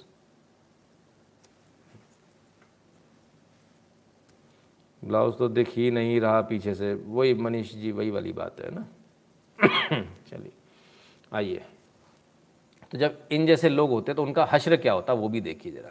[SPEAKER 1] blouse तो दिख ही नहीं रहा पीछे से। वही मनीष जी, वही वाली बात है ना? <coughs> चलिए, आइए। तो जब इन जैसे लोग होते तो उनका हश्र क्या होता वो भी देखिए ज़रा।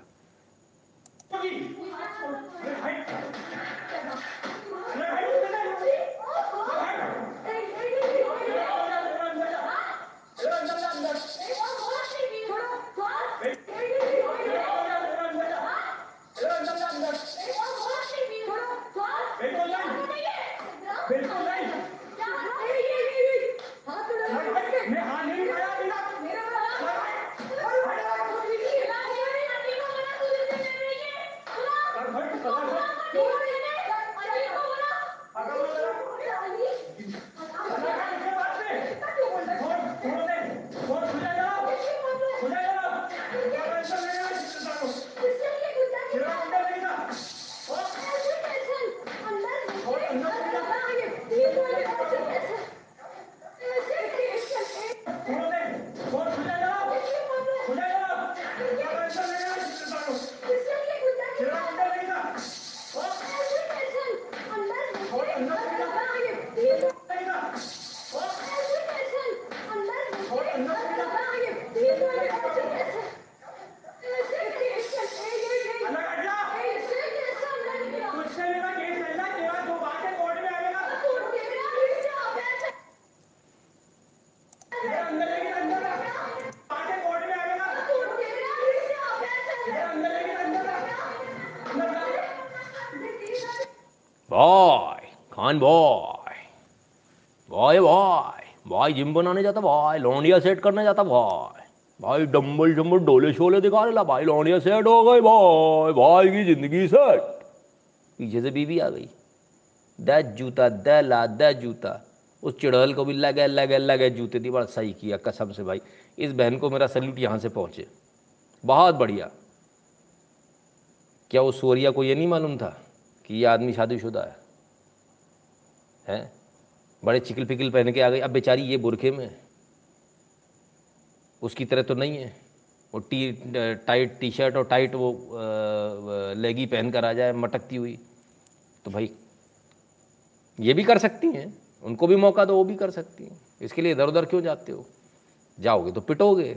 [SPEAKER 1] Boy Khan boy boy boy भाई जिम बनाने जाता भाई लौंडिया सेट करने जाता भाई भाई डम्बल डम्बल डोले शोले दिखा रहा भाई लौंडिया सेट हो गई भाई भाई की ज़िंदगी सेट पीछे से बीवी आ गई द जूता द ला द जूता उस चिड़ैल को भी लगे लगे लगे जूते थी बड़ा सही किया कसम से भाई इस बहन को मेरा सल्यूट यहाँ से पहुँचे बहुत बढ़िया क्या उस सोरिया को ये नहीं मालूम था कि ये आदमी शादीशुदा है हैं? बड़े चिकल पिकल पहन के आ गई, अब बेचारी ये बुरखे में, उसकी तरह तो नहीं है। वो टी टाइट टी शर्ट और टाइट वो लेगी पहन कर आ जाए, मटकती हुई। तो भाई, ये भी कर सकती हैं, उनको भी मौका दो, वो भी कर सकती हैं। इसके लिए इधर उधर क्यों जाते हो? जाओगे तो पिटोगे।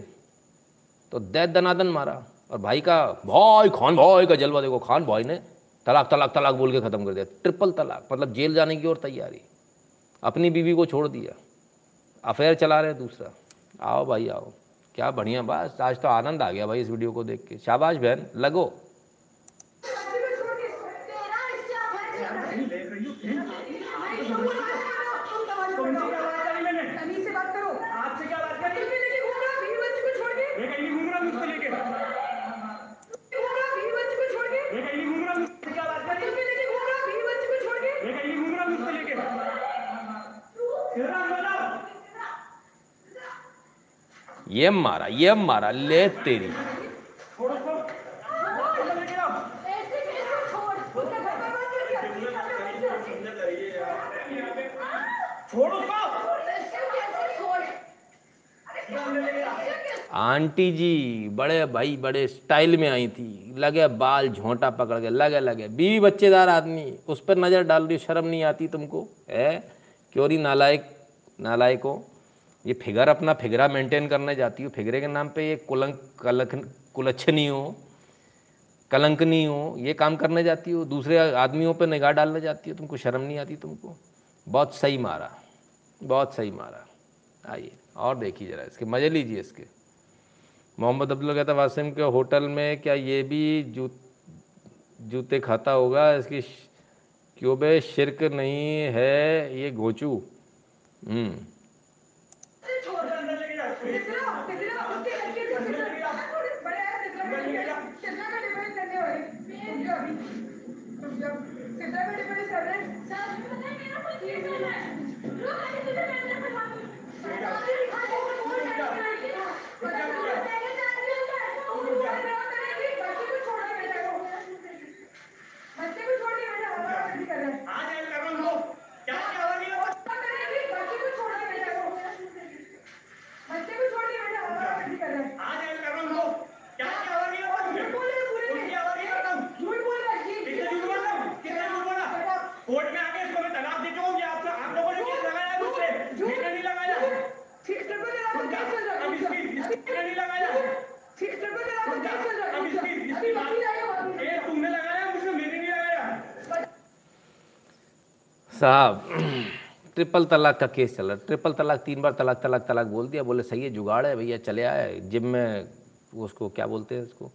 [SPEAKER 1] तो दैत दनादन मारा। और भाई का, भाई, खान भाई का जलवा देखो, खान भाई ने तलाक तलाक तलाक बोल के ख़त्म कर दिया ट्रिपल तलाक मतलब जेल जाने की और तैयारी अपनी बीवी को छोड़ दिया अफेयर चला रहे हैं दूसरा आओ भाई आओ क्या बढ़िया बात आज तो आनंद आ गया भाई इस वीडियो को देख के शाबाश बहन लगो ये मारा ये मारा, ले तेरी। आंटी जी, बड़े भाई, बड़े स्टाइल में आई थी। लगे बाल झोंटा पकड़ के, लगे लगे। बीवी बच्चेदार आदमी, उस पर नज़र डाल रही शर्म नहीं आती तुमको? है? क्यों नहीं नालायक नालायक? ये फिगर अपना फिगरा मेंटेन करने जाती हो। फिगरे के नाम पे ये कुलंक, कलख कुलच्छनी हो, कलंकनी हो, ये काम करने जाती हो। दूसरे आदमियों पे निगाह डालने जाती हो, तुमको शर्म नहीं आती तुमको? बहुत सही मारा, बहुत सही मारा। आइए, और देखिए ज़रा इसके, मज़े लीजिए इसके। मोहम्मद अब्दुल्ला कहता वासिम के होटल में क्या ये भी जू जूते खाता होगा? इसकी क्यों बे, शिरक नहीं है ये घोचू साहब ट्रिपल तलाक का केस चल रहा है। ट्रिपल तलाक, तीन बार तलाक तलाक तलाक बोल दिया। बोले, सही है, जुगाड़ है भैया, चले आए। जिम में उसको क्या बोलते हैं उसको?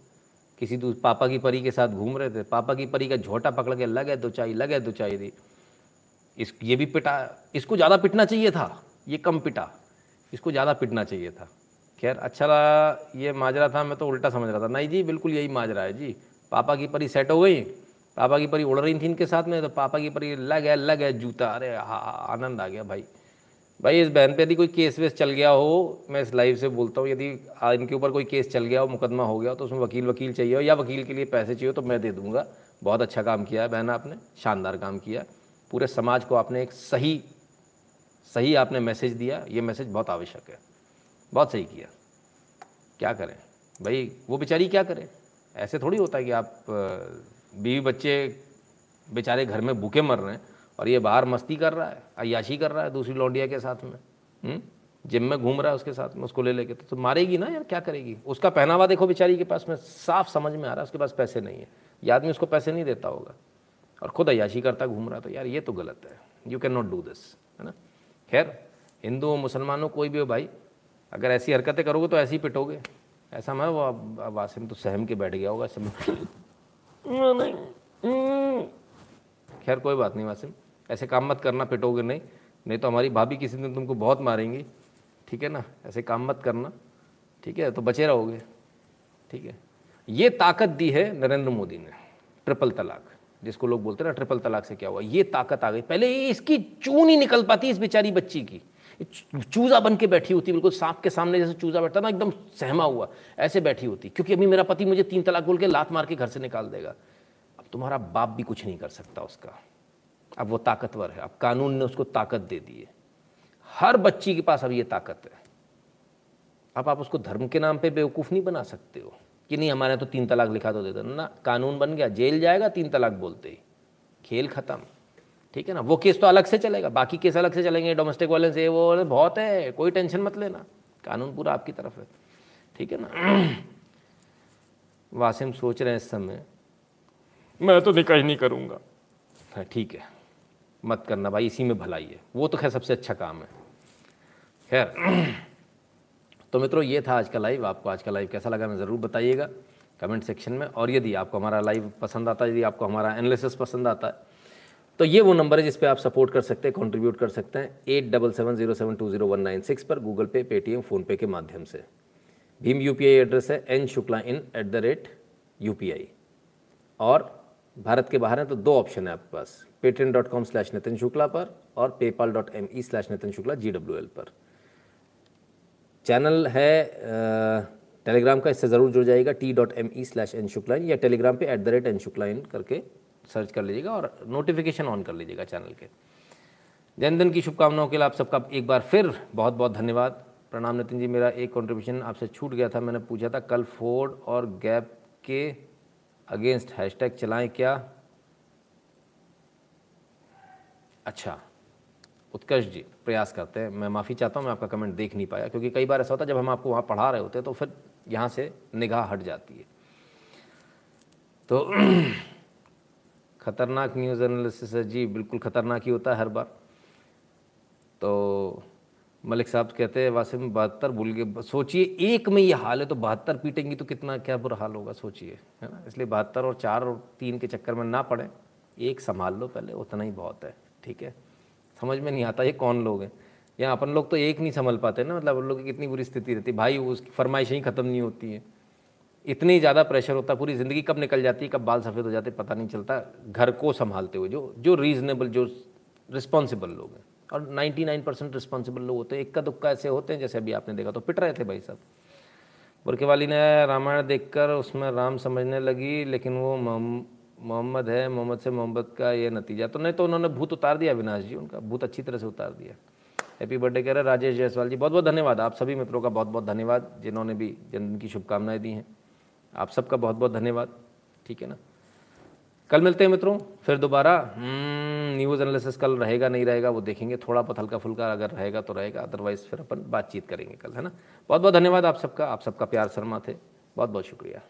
[SPEAKER 1] किसी दूस, पापा की परी के साथ घूम रहे थे। पापा की परी का झोटा पकड़ के लगे दो चाई लगे दो चाई दी। इस, ये भी पिटा, इसको ज़्यादा पिटना चाहिए था। ये कम पिटा। इसको ज़्यादा पिटना चाहिए था। खैर अच्छा रहा, ये माजरा था। मैं तो उल्टा समझ रहा था। नहीं जी, बिल्कुल यही माजरा है जी। पापा की परी सेट हो गई। पापा की परी उड़ रही थी इनके साथ में तो पापा की परी लग है लग है जूता। अरे हाँ आनंद आ गया भाई। भाई, इस बहन पे यदि कोई केस वेस चल गया हो, मैं इस लाइव से बोलता हूँ, यदि इनके ऊपर कोई केस चल गया हो, मुकदमा हो गया हो तो उसमें वकील वकील चाहिए हो, या वकील के लिए पैसे चाहिए हो तो मैं दे दूँगा। बहुत अच्छा काम किया है बहन आपने, शानदार काम किया पूरे समाज को आपने एक सही सही आपने मैसेज दिया, ये मैसेज बहुत आवश्यक है। बहुत सही किया। क्या करें? भाई, वो बेचारी क्या करें? ऐसे थोड़ी होता है कि आप बीवी बच्चे बेचारे घर में भूखे मर रहे हैं और ये बाहर मस्ती कर रहा है अयाशी कर रहा है दूसरी लौंडिया के साथ में। जिम में घूम रहा है उसके साथ में उसको ले लेके। तो, मारेगी ना यार क्या करेगी? उसका पहनावा देखो बेचारी के पास में साफ़ समझ में आ रहा है उसके पास पैसे नहीं है। ये आदमी उसको पैसे नहीं देता होगा। और खुद अयाशी करता घूम रहा तो यार ये तो गलत है। You can not do this है ना? खैर हिंदू मुसलमानों कोई भी हो भाई अगर ऐसी हरकतें करोगे तो ऐसे ही पिटोगे। ऐसा मैं वो वासिम तो सहम के बैठ गया होगा खैर, कोई बात नहीं वासिम। ऐसे काम मत करना, पिटोगे नहीं। नहीं तो हमारी भाभी किसी दिन तुमको बहुत मारेंगी। ठीक है ना? ऐसे काम मत करना। ठीक है? तो बचे रहोगे। ठीक है? ये ताकत दी है नरेंद्र मोदी ने, ट्रिपल तलाक, जिसको लोग बोलते हैं ना, ट्रिपल तलाक से क्या हुआ? ये ताकत आ गई। पहले इसकी चून नहीं निकल पाती इस बेचारी बच्ची की। चूजा बन के बैठी होती, बिल्कुल सांप के सामने जैसे चूजा बैठता ना एकदम सहमा हुआ, ऐसे बैठी होती, क्योंकि अभी मेरा पति मुझे तीन तलाक बोल के लात मार के घर से निकाल देगा। अब तुम्हारा बाप भी कुछ नहीं कर सकता उसका। अब वो ताकतवर है, अब कानून ने उसको ताकत दे दी है। हर बच्ची के पास अब ये ताकत है। अब आप उसको धर्म के नाम पे बेवकूफ़ नहीं बना सकते हो, कि नहीं, हमारे तो तीन तलाक लिखा तो देते। ना, कानून बन गया, जेल जाएगा, तीन तलाक बोलते ही। खेल ख़त्म। ठीक है ना? वो केस तो अलग से चलेगा बाकी केस अलग से चलेंगे डोमेस्टिक वायलेंस ये वो बहुत है कोई टेंशन मत लेना कानून पूरा आपकी तरफ़ है ठीक है ना? <clears throat> वासिम सोच रहे हैं इस समय। मैं तो निकाह ही नहीं करूँगा। हाँ ठीक है मत करना भाई इसी में भलाई है वो तो खैर सबसे अच्छा काम है। खैर <clears throat> तो मित्रों ये था आज का लाइव आपको आज का लाइव कैसा लगा मैं ज़रूर बताइएगा कमेंट सेक्शन में और यदि आपको हमारा लाइव पसंद आता है यदि आपको हमारा एनालिसिस पसंद आता है तो ये वो नंबर है जिस पे आप सपोर्ट कर सकते हैं कंट्रीब्यूट कर सकते हैं at double seven zero seven two zero one nine six पर गूगल पे पेटीएम फ़ोनपे के माध्यम से। भीम यूपीआई एड्रेस है N Shukla in at the rate U और भारत के बाहर हैं तो दो ऑप्शन है आपके पास Paytm dot com slash Nitin Shukla पर और PayPal dot M E slash Nitin Shukla G W L पर। चैनल है टेलीग्राम का, इससे ज़रूर जुड़ जाएगा T dot M E slash N Shukla या टेलीग्राम पे at the rate N Shukla in करके सर्च कर लीजिएगा और नोटिफिकेशन ऑन कर लीजिएगा चैनल के। जन्मदिन की शुभकामनाओं के लिए आप सबका एक बार फिर बहुत बहुत धन्यवाद। प्रणाम नितिन जी, मेरा एक कंट्रीब्यूशन आपसे छूट गया था, मैंने पूछा था कल फोर्ड और गैप के अगेंस्ट हैशटैग चलाएँ क्या? अच्छा उत्कर्ष जी, प्रयास करते हैं। मैं माफ़ी चाहता हूँ, मैं आपका कमेंट देख नहीं पाया, क्योंकि कई बार ऐसा होता है, जब हम आपको वहाँ पढ़ा रहे होते हैं तो फिर यहाँ से निगाह हट जाती है। तो <clears throat> खतरनाक न्यूज़ एनालिसिस है। जी, बिल्कुल ख़तरनाक ही होता है हर बार। तो मलिक साहब कहते हैं, वासिम, बहत्तर भूल गए। सोचिए, एक में ये हाल है तो बहत्तर पीटेंगी तो कितना क्या बुरा हाल होगा, सोचिए, है ना? इसलिए बहत्तर और चार और तीन के चक्कर में ना पड़े। एक संभाल लो पहले, उतना ही बहुत है, ठीक है? समझ में नहीं आता ये कौन लोग हैं। या अपन लोग तो एक नहीं संभल पाते ना मतलब उन लोग की कितनी बुरी स्थिति रहती भाई, उसकी फरमाइशें ही ख़त्म नहीं होती हैं। इतनी ज़्यादा प्रेशर होता है, पूरी ज़िंदगी कब निकल जाती है, कब बाल सफ़ेद हो जाते पता नहीं चलता। घर को संभालते हुए, जो जो रीज़नेबल जो रिस्पॉन्सिबल लोग हैं। और 99 परसेंट रिस्पॉन्सिबल लोग होते हैं, इक्का दुक्का ऐसे होते हैं, जैसे अभी आपने देखा तो पिट रहे थे भाई साहब। बुरके वाली ने रामायण देखकर उसमें राम समझने लगी, लेकिन वो मोहम्मद है, मोहम्मद से मोहम्मद का ये नतीजा। तो नहीं तो उन्होंने भूत उतार दिया, अविनाश जी, उनका भूत अच्छी तरह से उतार दिया। हैप्पी बर्थडे कह रहे राजेश जायसवाल जी बहुत बहुत धन्यवाद। आप सभी मित्रों का बहुत बहुत धन्यवाद, जिन्होंने भी जन्मदिन की शुभकामनाएँ दी हैं। आप सबका बहुत बहुत धन्यवाद। ठीक है ना? कल मिलते हैं मित्रों फिर दोबारा न्यूज़ हम्म, एनालिसिस कल रहेगा नहीं रहेगा वो देखेंगे। थोड़ा बहुत हल्का फुल्का अगर रहेगा तो रहेगा अदरवाइज़ फिर अपन बातचीत करेंगे कल है ना? बहुत बहुत धन्यवाद आप सबका आप सबका प्यार शर्मा थे। बहुत बहुत शुक्रिया।